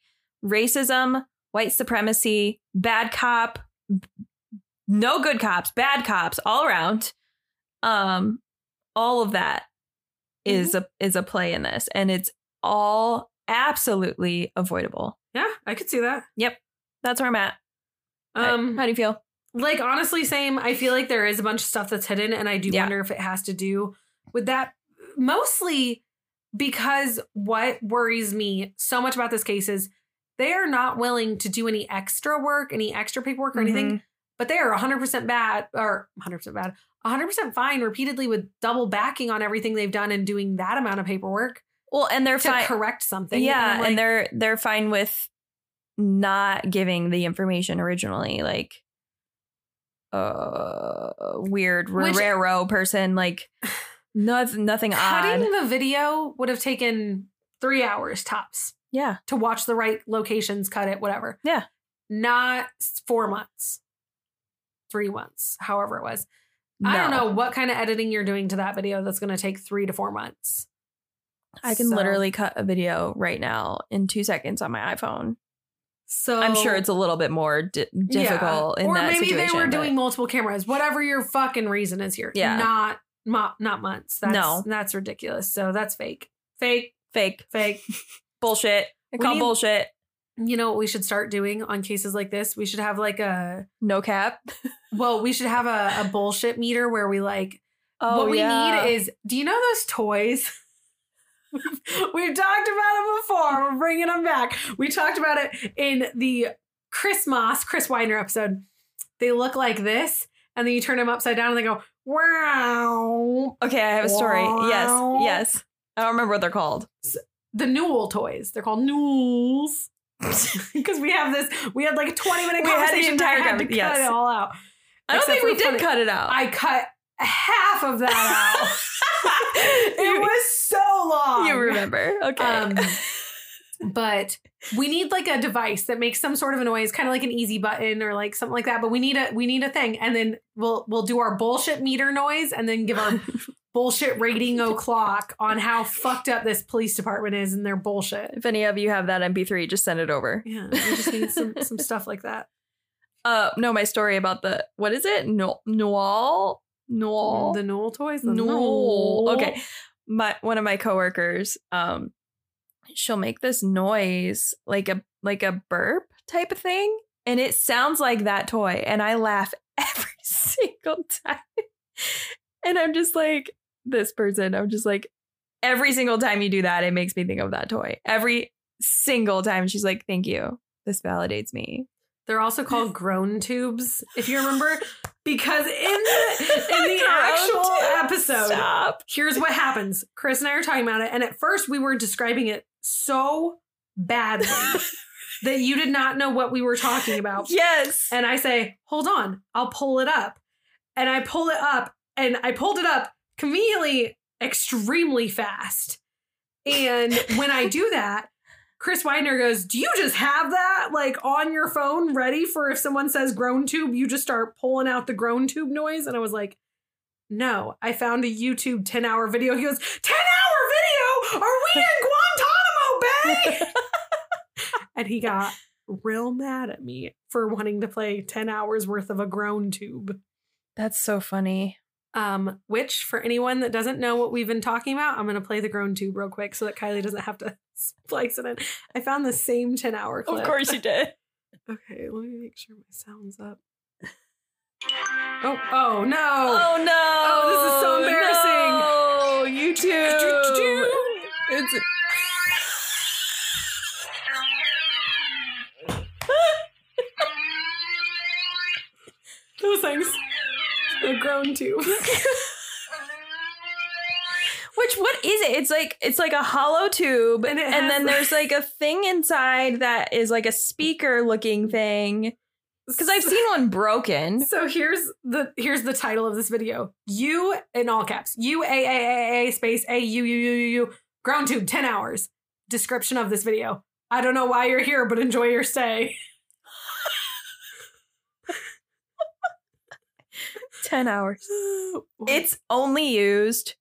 racism, white supremacy, bad cop, no good cops, bad cops all around. Um all of that is a is a play in this and it's all absolutely avoidable. Yeah, I could see that. Yep, that's where I'm at. Um, How do you feel? like honestly, same. I feel like there is a bunch of stuff that's hidden, and I do Yeah. wonder if it has to do with that. Mostly because what worries me so much about this case is they are not willing to do any extra work, any extra paperwork or anything. But they are 100% bad or 100% bad 100% fine repeatedly with double backing on everything they've done and doing that amount of paperwork Well, and they're to correct something yeah, I'm like, and they're they're fine with not giving the information originally, like uh weird Which- person, like nothing nothing cutting odd. the video would have taken three hours tops Yeah. to watch the right locations cut it whatever Yeah. not four months three months however it was i don't know what kind of editing you're doing to that video that's going to take three to four months I can So- literally cut a video right now in two seconds on my iPhone. so I'm sure it's a little bit more di- difficult Yeah. in or that maybe they were but- doing multiple cameras whatever your fucking reason is here Yeah. not mo- not months that's, No. that's ridiculous so that's fake fake fake fake bullshit. I call need- bullshit. you know what we should start doing on cases like this we should have like a No cap. well we should have a, a bullshit meter where we like Oh, what we yeah. need is do you know those toys we've talked about them before we're bringing them back we talked about it in the chris moss chris weidner episode they look like this and then you turn them upside down and they go wow Okay, I have a story. Wow. Yes, yes. I don't remember what they're called. the newell toys they're called newells because we have this we had like a 20 minute We had the conversation entire I had to cut yes. it all out I don't think we did funny- cut it out. i cut half of that out it was so long You remember? Okay. Um, but we need like a device that makes some sort of a noise, kind of like an easy button or like something like that. But we need a we need a thing, and then we'll we'll do our bullshit meter noise, and then give our bullshit rating o'clock on how fucked up this police department is and their bullshit. if any of you have that MP3, just send it over. Yeah, we just need some some stuff like that. Uh, no, my story about the what is it? No, Noel, Noel, The Noel toys. The Noel. Okay, my one of my coworkers, um, she'll make this noise like a like a burp type of thing, and it sounds like that toy, and I laugh every single time. And I'm just like this person. I'm just like every single time you do that, it makes me think of that toy. Every single time, she's like, "Thank you. This validates me." They're also called groan tubes, if you remember, because in the in the actual episode, Stop. here's what happens. Chris and I are talking about it, and at first we were describing it so badly that you did not know what we were talking about. Yes. And I say, "Hold on, I'll pull it up," and I pull it up, and I pulled it up conveniently, extremely fast. And when I do that, Chris Weidner goes, Do you just have that like on your phone ready for if someone says groan tube, you just start pulling out the groan tube noise? And I was like, No, I found a YouTube 10 hour video. He goes, 10 hour video? Are we in Guantanamo Bay? and he got real mad at me for wanting to play 10 hours worth of a groan tube. That's so funny. Um, which for anyone that doesn't know what we've been talking about, I'm gonna play the groan tube real quick so that Kylee doesn't have to splice it in. I found the same 10 hour clip. Of course you did. Okay, let me make sure my sound's up. Oh, oh no. Oh no. Oh, this is so embarrassing. Oh, No, YouTube. It's Those things. The groan tube. Which what is it? It's like it's like a hollow tube And and, then there's like a thing inside that is like a speaker looking thing. Cuz I've seen one broken. So here's the here's the title of this video. U in all caps. U A A A A space A U U U U U ground tube 10 hours. Description of this video. I don't know why you're here, but enjoy your stay. 10 hours. It's only used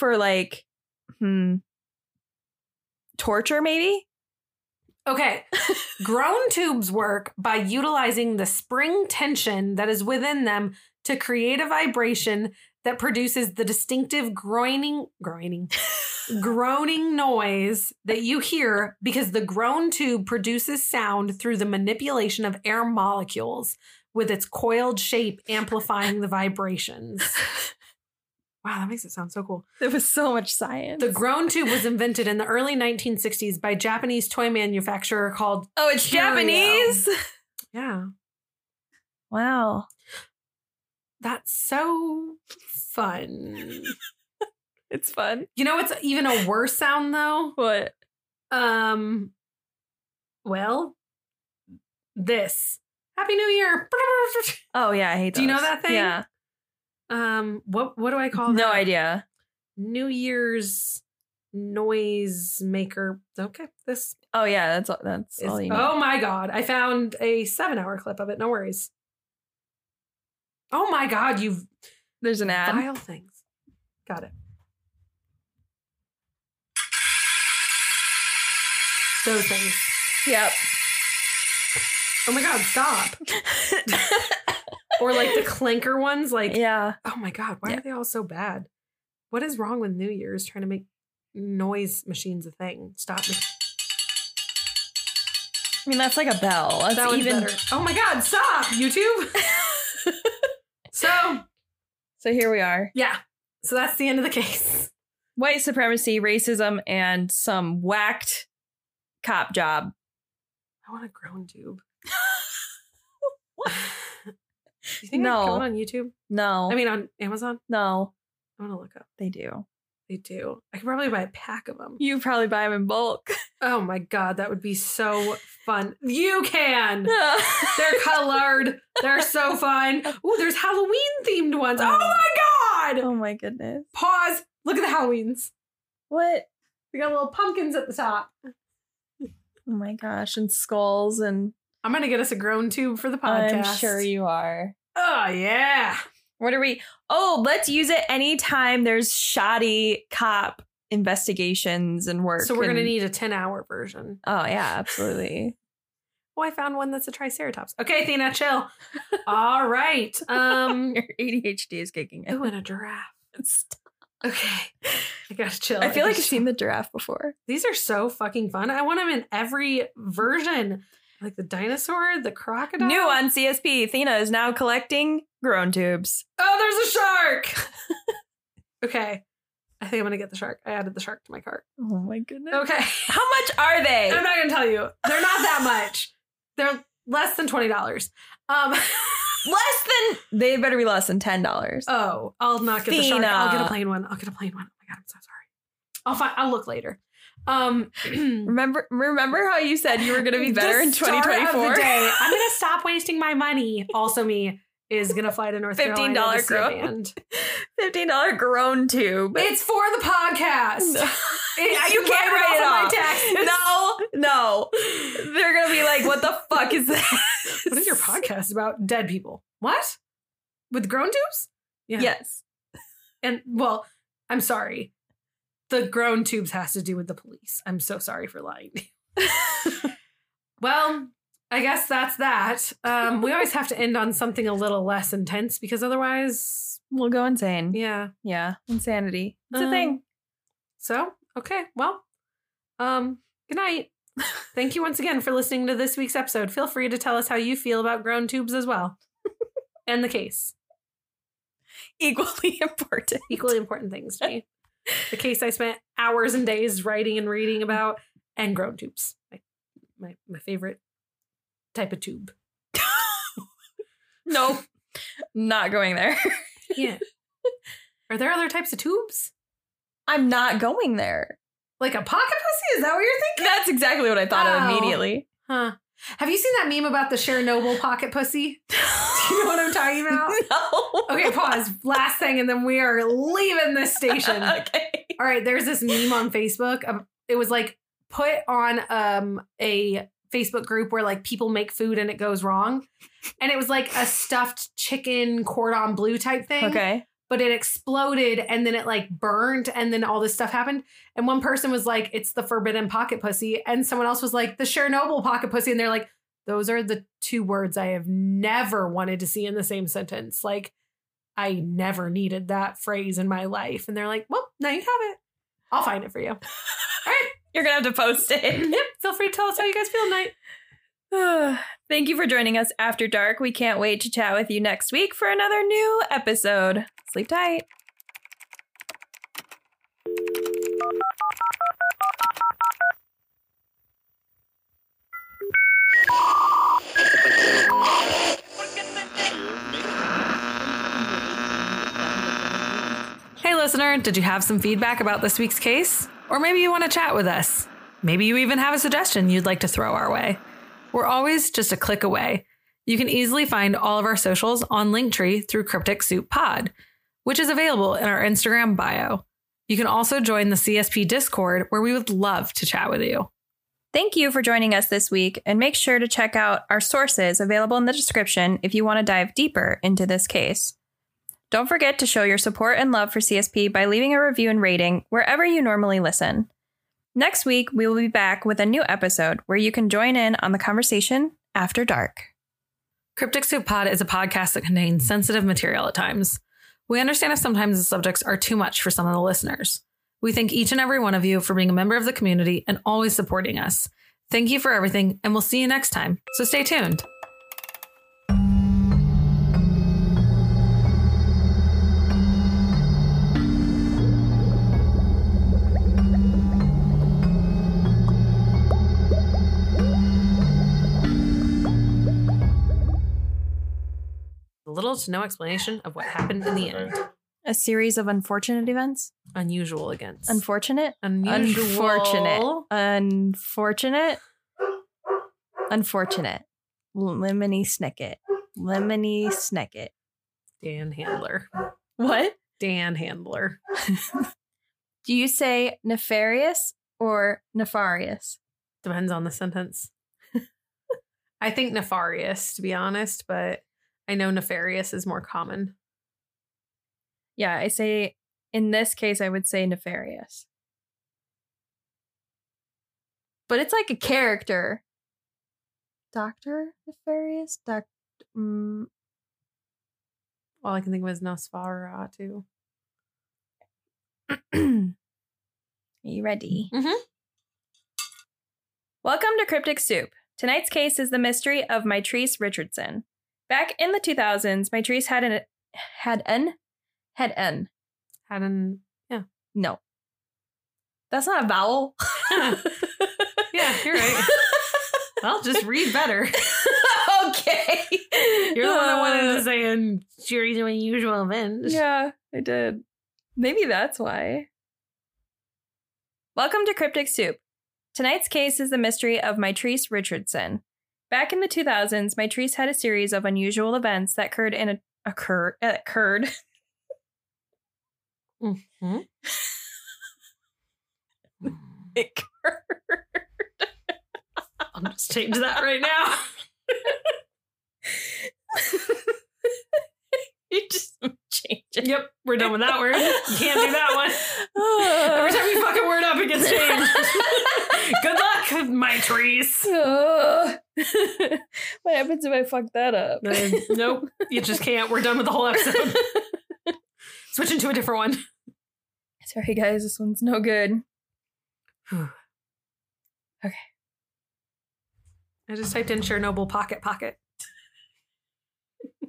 for like, hmm, torture maybe? Okay. Groan tubes work by utilizing the spring tension that is within them to create a vibration that produces the distinctive groaning groaning groaning noise that you hear because the groan tube produces sound through the manipulation of air molecules with its coiled shape amplifying the vibrations. Wow, that makes it sound so cool. There was so much science. The groan tube was invented in the early 1960s by Japanese toy manufacturer called oh, it's. Japanese? Yeah. Wow. That's so fun. It's fun. You know what's even a worse sound though? What? Um well, this. Happy New Year. Oh, yeah, I hate Do you know that thing? Yeah. Um what what do I call it? No idea. New Year's noise maker. Okay, this Oh, yeah, that's all, that's is all you need. Oh my god, I found a 7-hour clip of it. No worries. Oh my god, you've There's an ad. vile things. Got it. Those things. Yep. Oh my god, stop. or like the clinker ones, like yeah. oh my god, why Yeah. are they all so bad? What is wrong with New Year's trying to make noise machines a thing? Stop me. I mean, that's like a bell. That's That even. better. Oh my god, stop, YouTube. so So here we are. yeah. So that's the end of the case. White supremacy, racism, and some whacked cop job. I want a groan tube. you think No. going on YouTube? No. I mean on Amazon? no, I want to look up. they do. They do. I could probably buy a pack of them. You probably buy them in bulk. Oh my god, that would be so fun. You can. They're colored. They're so fun. Oh, there's Halloween themed ones. Oh, oh my god! oh my goodness. Pause. Look at the Halloweens. What? We got little pumpkins at the top. Oh my gosh. And skulls and I'm gonna get us a groan tube for the podcast. I'm sure you are. Oh yeah. What are we? Oh, let's use it anytime there's shoddy cop investigations and work. So we're gonna need a 10 hour version. Oh yeah, absolutely. Oh, I found one that's a triceratops. Okay, Athena, chill. All right. Um. Your ADHD is kicking in. Oh, and a giraffe. Okay, I gotta chill. I feel like I've seen the giraffe before. These are so fucking fun. I want them in every version. Like the dinosaur, the crocodile. New on CSP, Athena is now collecting groan tubes. Oh, there's a shark. okay. I think I'm gonna get the shark. I added the shark to my cart. Oh my goodness. Okay. How much are they? I'm not gonna tell you. They're not that much. They're less than twenty dollars. Um less than they better be less than ten dollars. oh, I'll not get the shark. I'll get a plain one. I'll get a plain one. Oh my god, I'm so sorry. I'll find I'll look later. Um remember remember how you said you were gonna be better in start 2024? day, I'm gonna stop wasting my money. Also, me is gonna fly to North $15 Carolina to see a grown. Fifteen dollar groan tube. It's for the podcast. No. It- you can can't write it off off. No, no. They're gonna be like, "What the fuck is that?" What is your podcast about? Dead people. What? With groan tubes? Yeah. Yes. And well, I'm sorry. The groan tubes has to do with the police. I'm so sorry for lying. well, I guess that's that. Um, we always have to end on something a little less intense because otherwise, We'll go insane. yeah. Yeah, insanity. It's a Um, thing. So, okay, well, um, good night. Thank you once again for listening to this week's episode. Feel free to tell us how you feel about groan tubes as well. and the case. Equally important. Equally important things to me. The case I spent hours and days writing and reading about, and groan tubes. My my, my favorite type of tube. Nope. Not going there. Yeah. Are there other types of tubes? I'm not going there. Like a pocket pussy? Is that what you're thinking? That's exactly what I thought Oh. of immediately. Huh. Have you seen that meme about the Chernobyl pocket pussy? Do you know what I'm talking about? no. Okay, pause. Last thing, and then we are leaving this station. okay. All right, there's this meme on Facebook. Um, it was like put on um a Facebook group where like people make food and it goes wrong. And it was like a stuffed chicken cordon bleu type thing. Okay. But it exploded and then it like burned and then all this stuff happened. And one person was like, it's the forbidden pocket pussy. And someone else was like, the Chernobyl pocket pussy. And they're like, those are the two words I have never wanted to see in the same sentence. Like, I never needed that phrase in my life. And they're like, well, now you have it. I'll find it for you. All right. You're going to have to post it. Yep. Feel free to tell us how you guys feel tonight. Thank you for joining us after dark. We can't wait to chat with you next week for another new episode. Sleep tight. Hey, listener, did you have some feedback about this week's case? Or maybe you want to chat with us? Maybe you even have a suggestion you'd like to throw our way. We're always just a click away. You can easily find all of our socials on Linktree through Cryptic Soup Pod, which is available in our Instagram bio. You can also join the CSP Discord, where we would love to chat with you. Thank you for joining us this week, and make sure to check out our sources available in the description if you want to dive deeper into this case. Don't forget to show your support and love for CSP by leaving a review and rating wherever you normally listen. Next week, we will be back with a new episode where you can join in on the conversation after dark. Cryptic Soup Pod is a podcast that contains sensitive material at times. We understand if sometimes the subjects are too much for some of the listeners. We thank each and every one of you for being a member of the community and always supporting us. Thank you for everything, and we'll see you next time. So stay tuned. Little to no explanation of what happened in the end. A series of unfortunate events. Unusual against. Unfortunate. Unusual. Unfortunate. Unfortunate. Unfortunate. Lemony Snicket. Lemony Snicket. Dan Handler. What? Dan Handler. Do you say nefarious or nefarious? Depends on the sentence. I think nefarious, to be honest, but I know nefarious is more common. Yeah, I say in this case, I would say nefarious. But it's like a character. Doctor Nefarious? Doc. Mm, All I can think of is Nosferatu. Too. Are you ready? Mm-hmm. Welcome to Cryptic Soup. Tonight's case is the mystery of Mitrice Richardson. Back in the 2000s, Mitrice had an had an had an Had an yeah no. That's not a vowel. Yeah, you're right. well, just read better. okay. You're the one that wanted Uh, to say in series of unusual events. Yeah, I did. Maybe that's why. Welcome to Cryptic Soup. Tonight's case is the mystery of Mitrice Richardson. Back in the 2000s, Mitrice had a series of unusual events that occurred in a occur uh, occurred. Mhm. occurred. I'll just change that right now. you just change it. Yep, we're done with that word. You can't do that one. Every time you fuck a word up, it gets changed. Good luck, my trees. Oh. What happens if I fuck that up? Uh, nope, you just can't. We're done with the whole episode. Switching to a different one. Sorry, guys, this one's no good. Okay. I just typed in Chernobyl pocket pocket.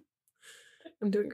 I'm doing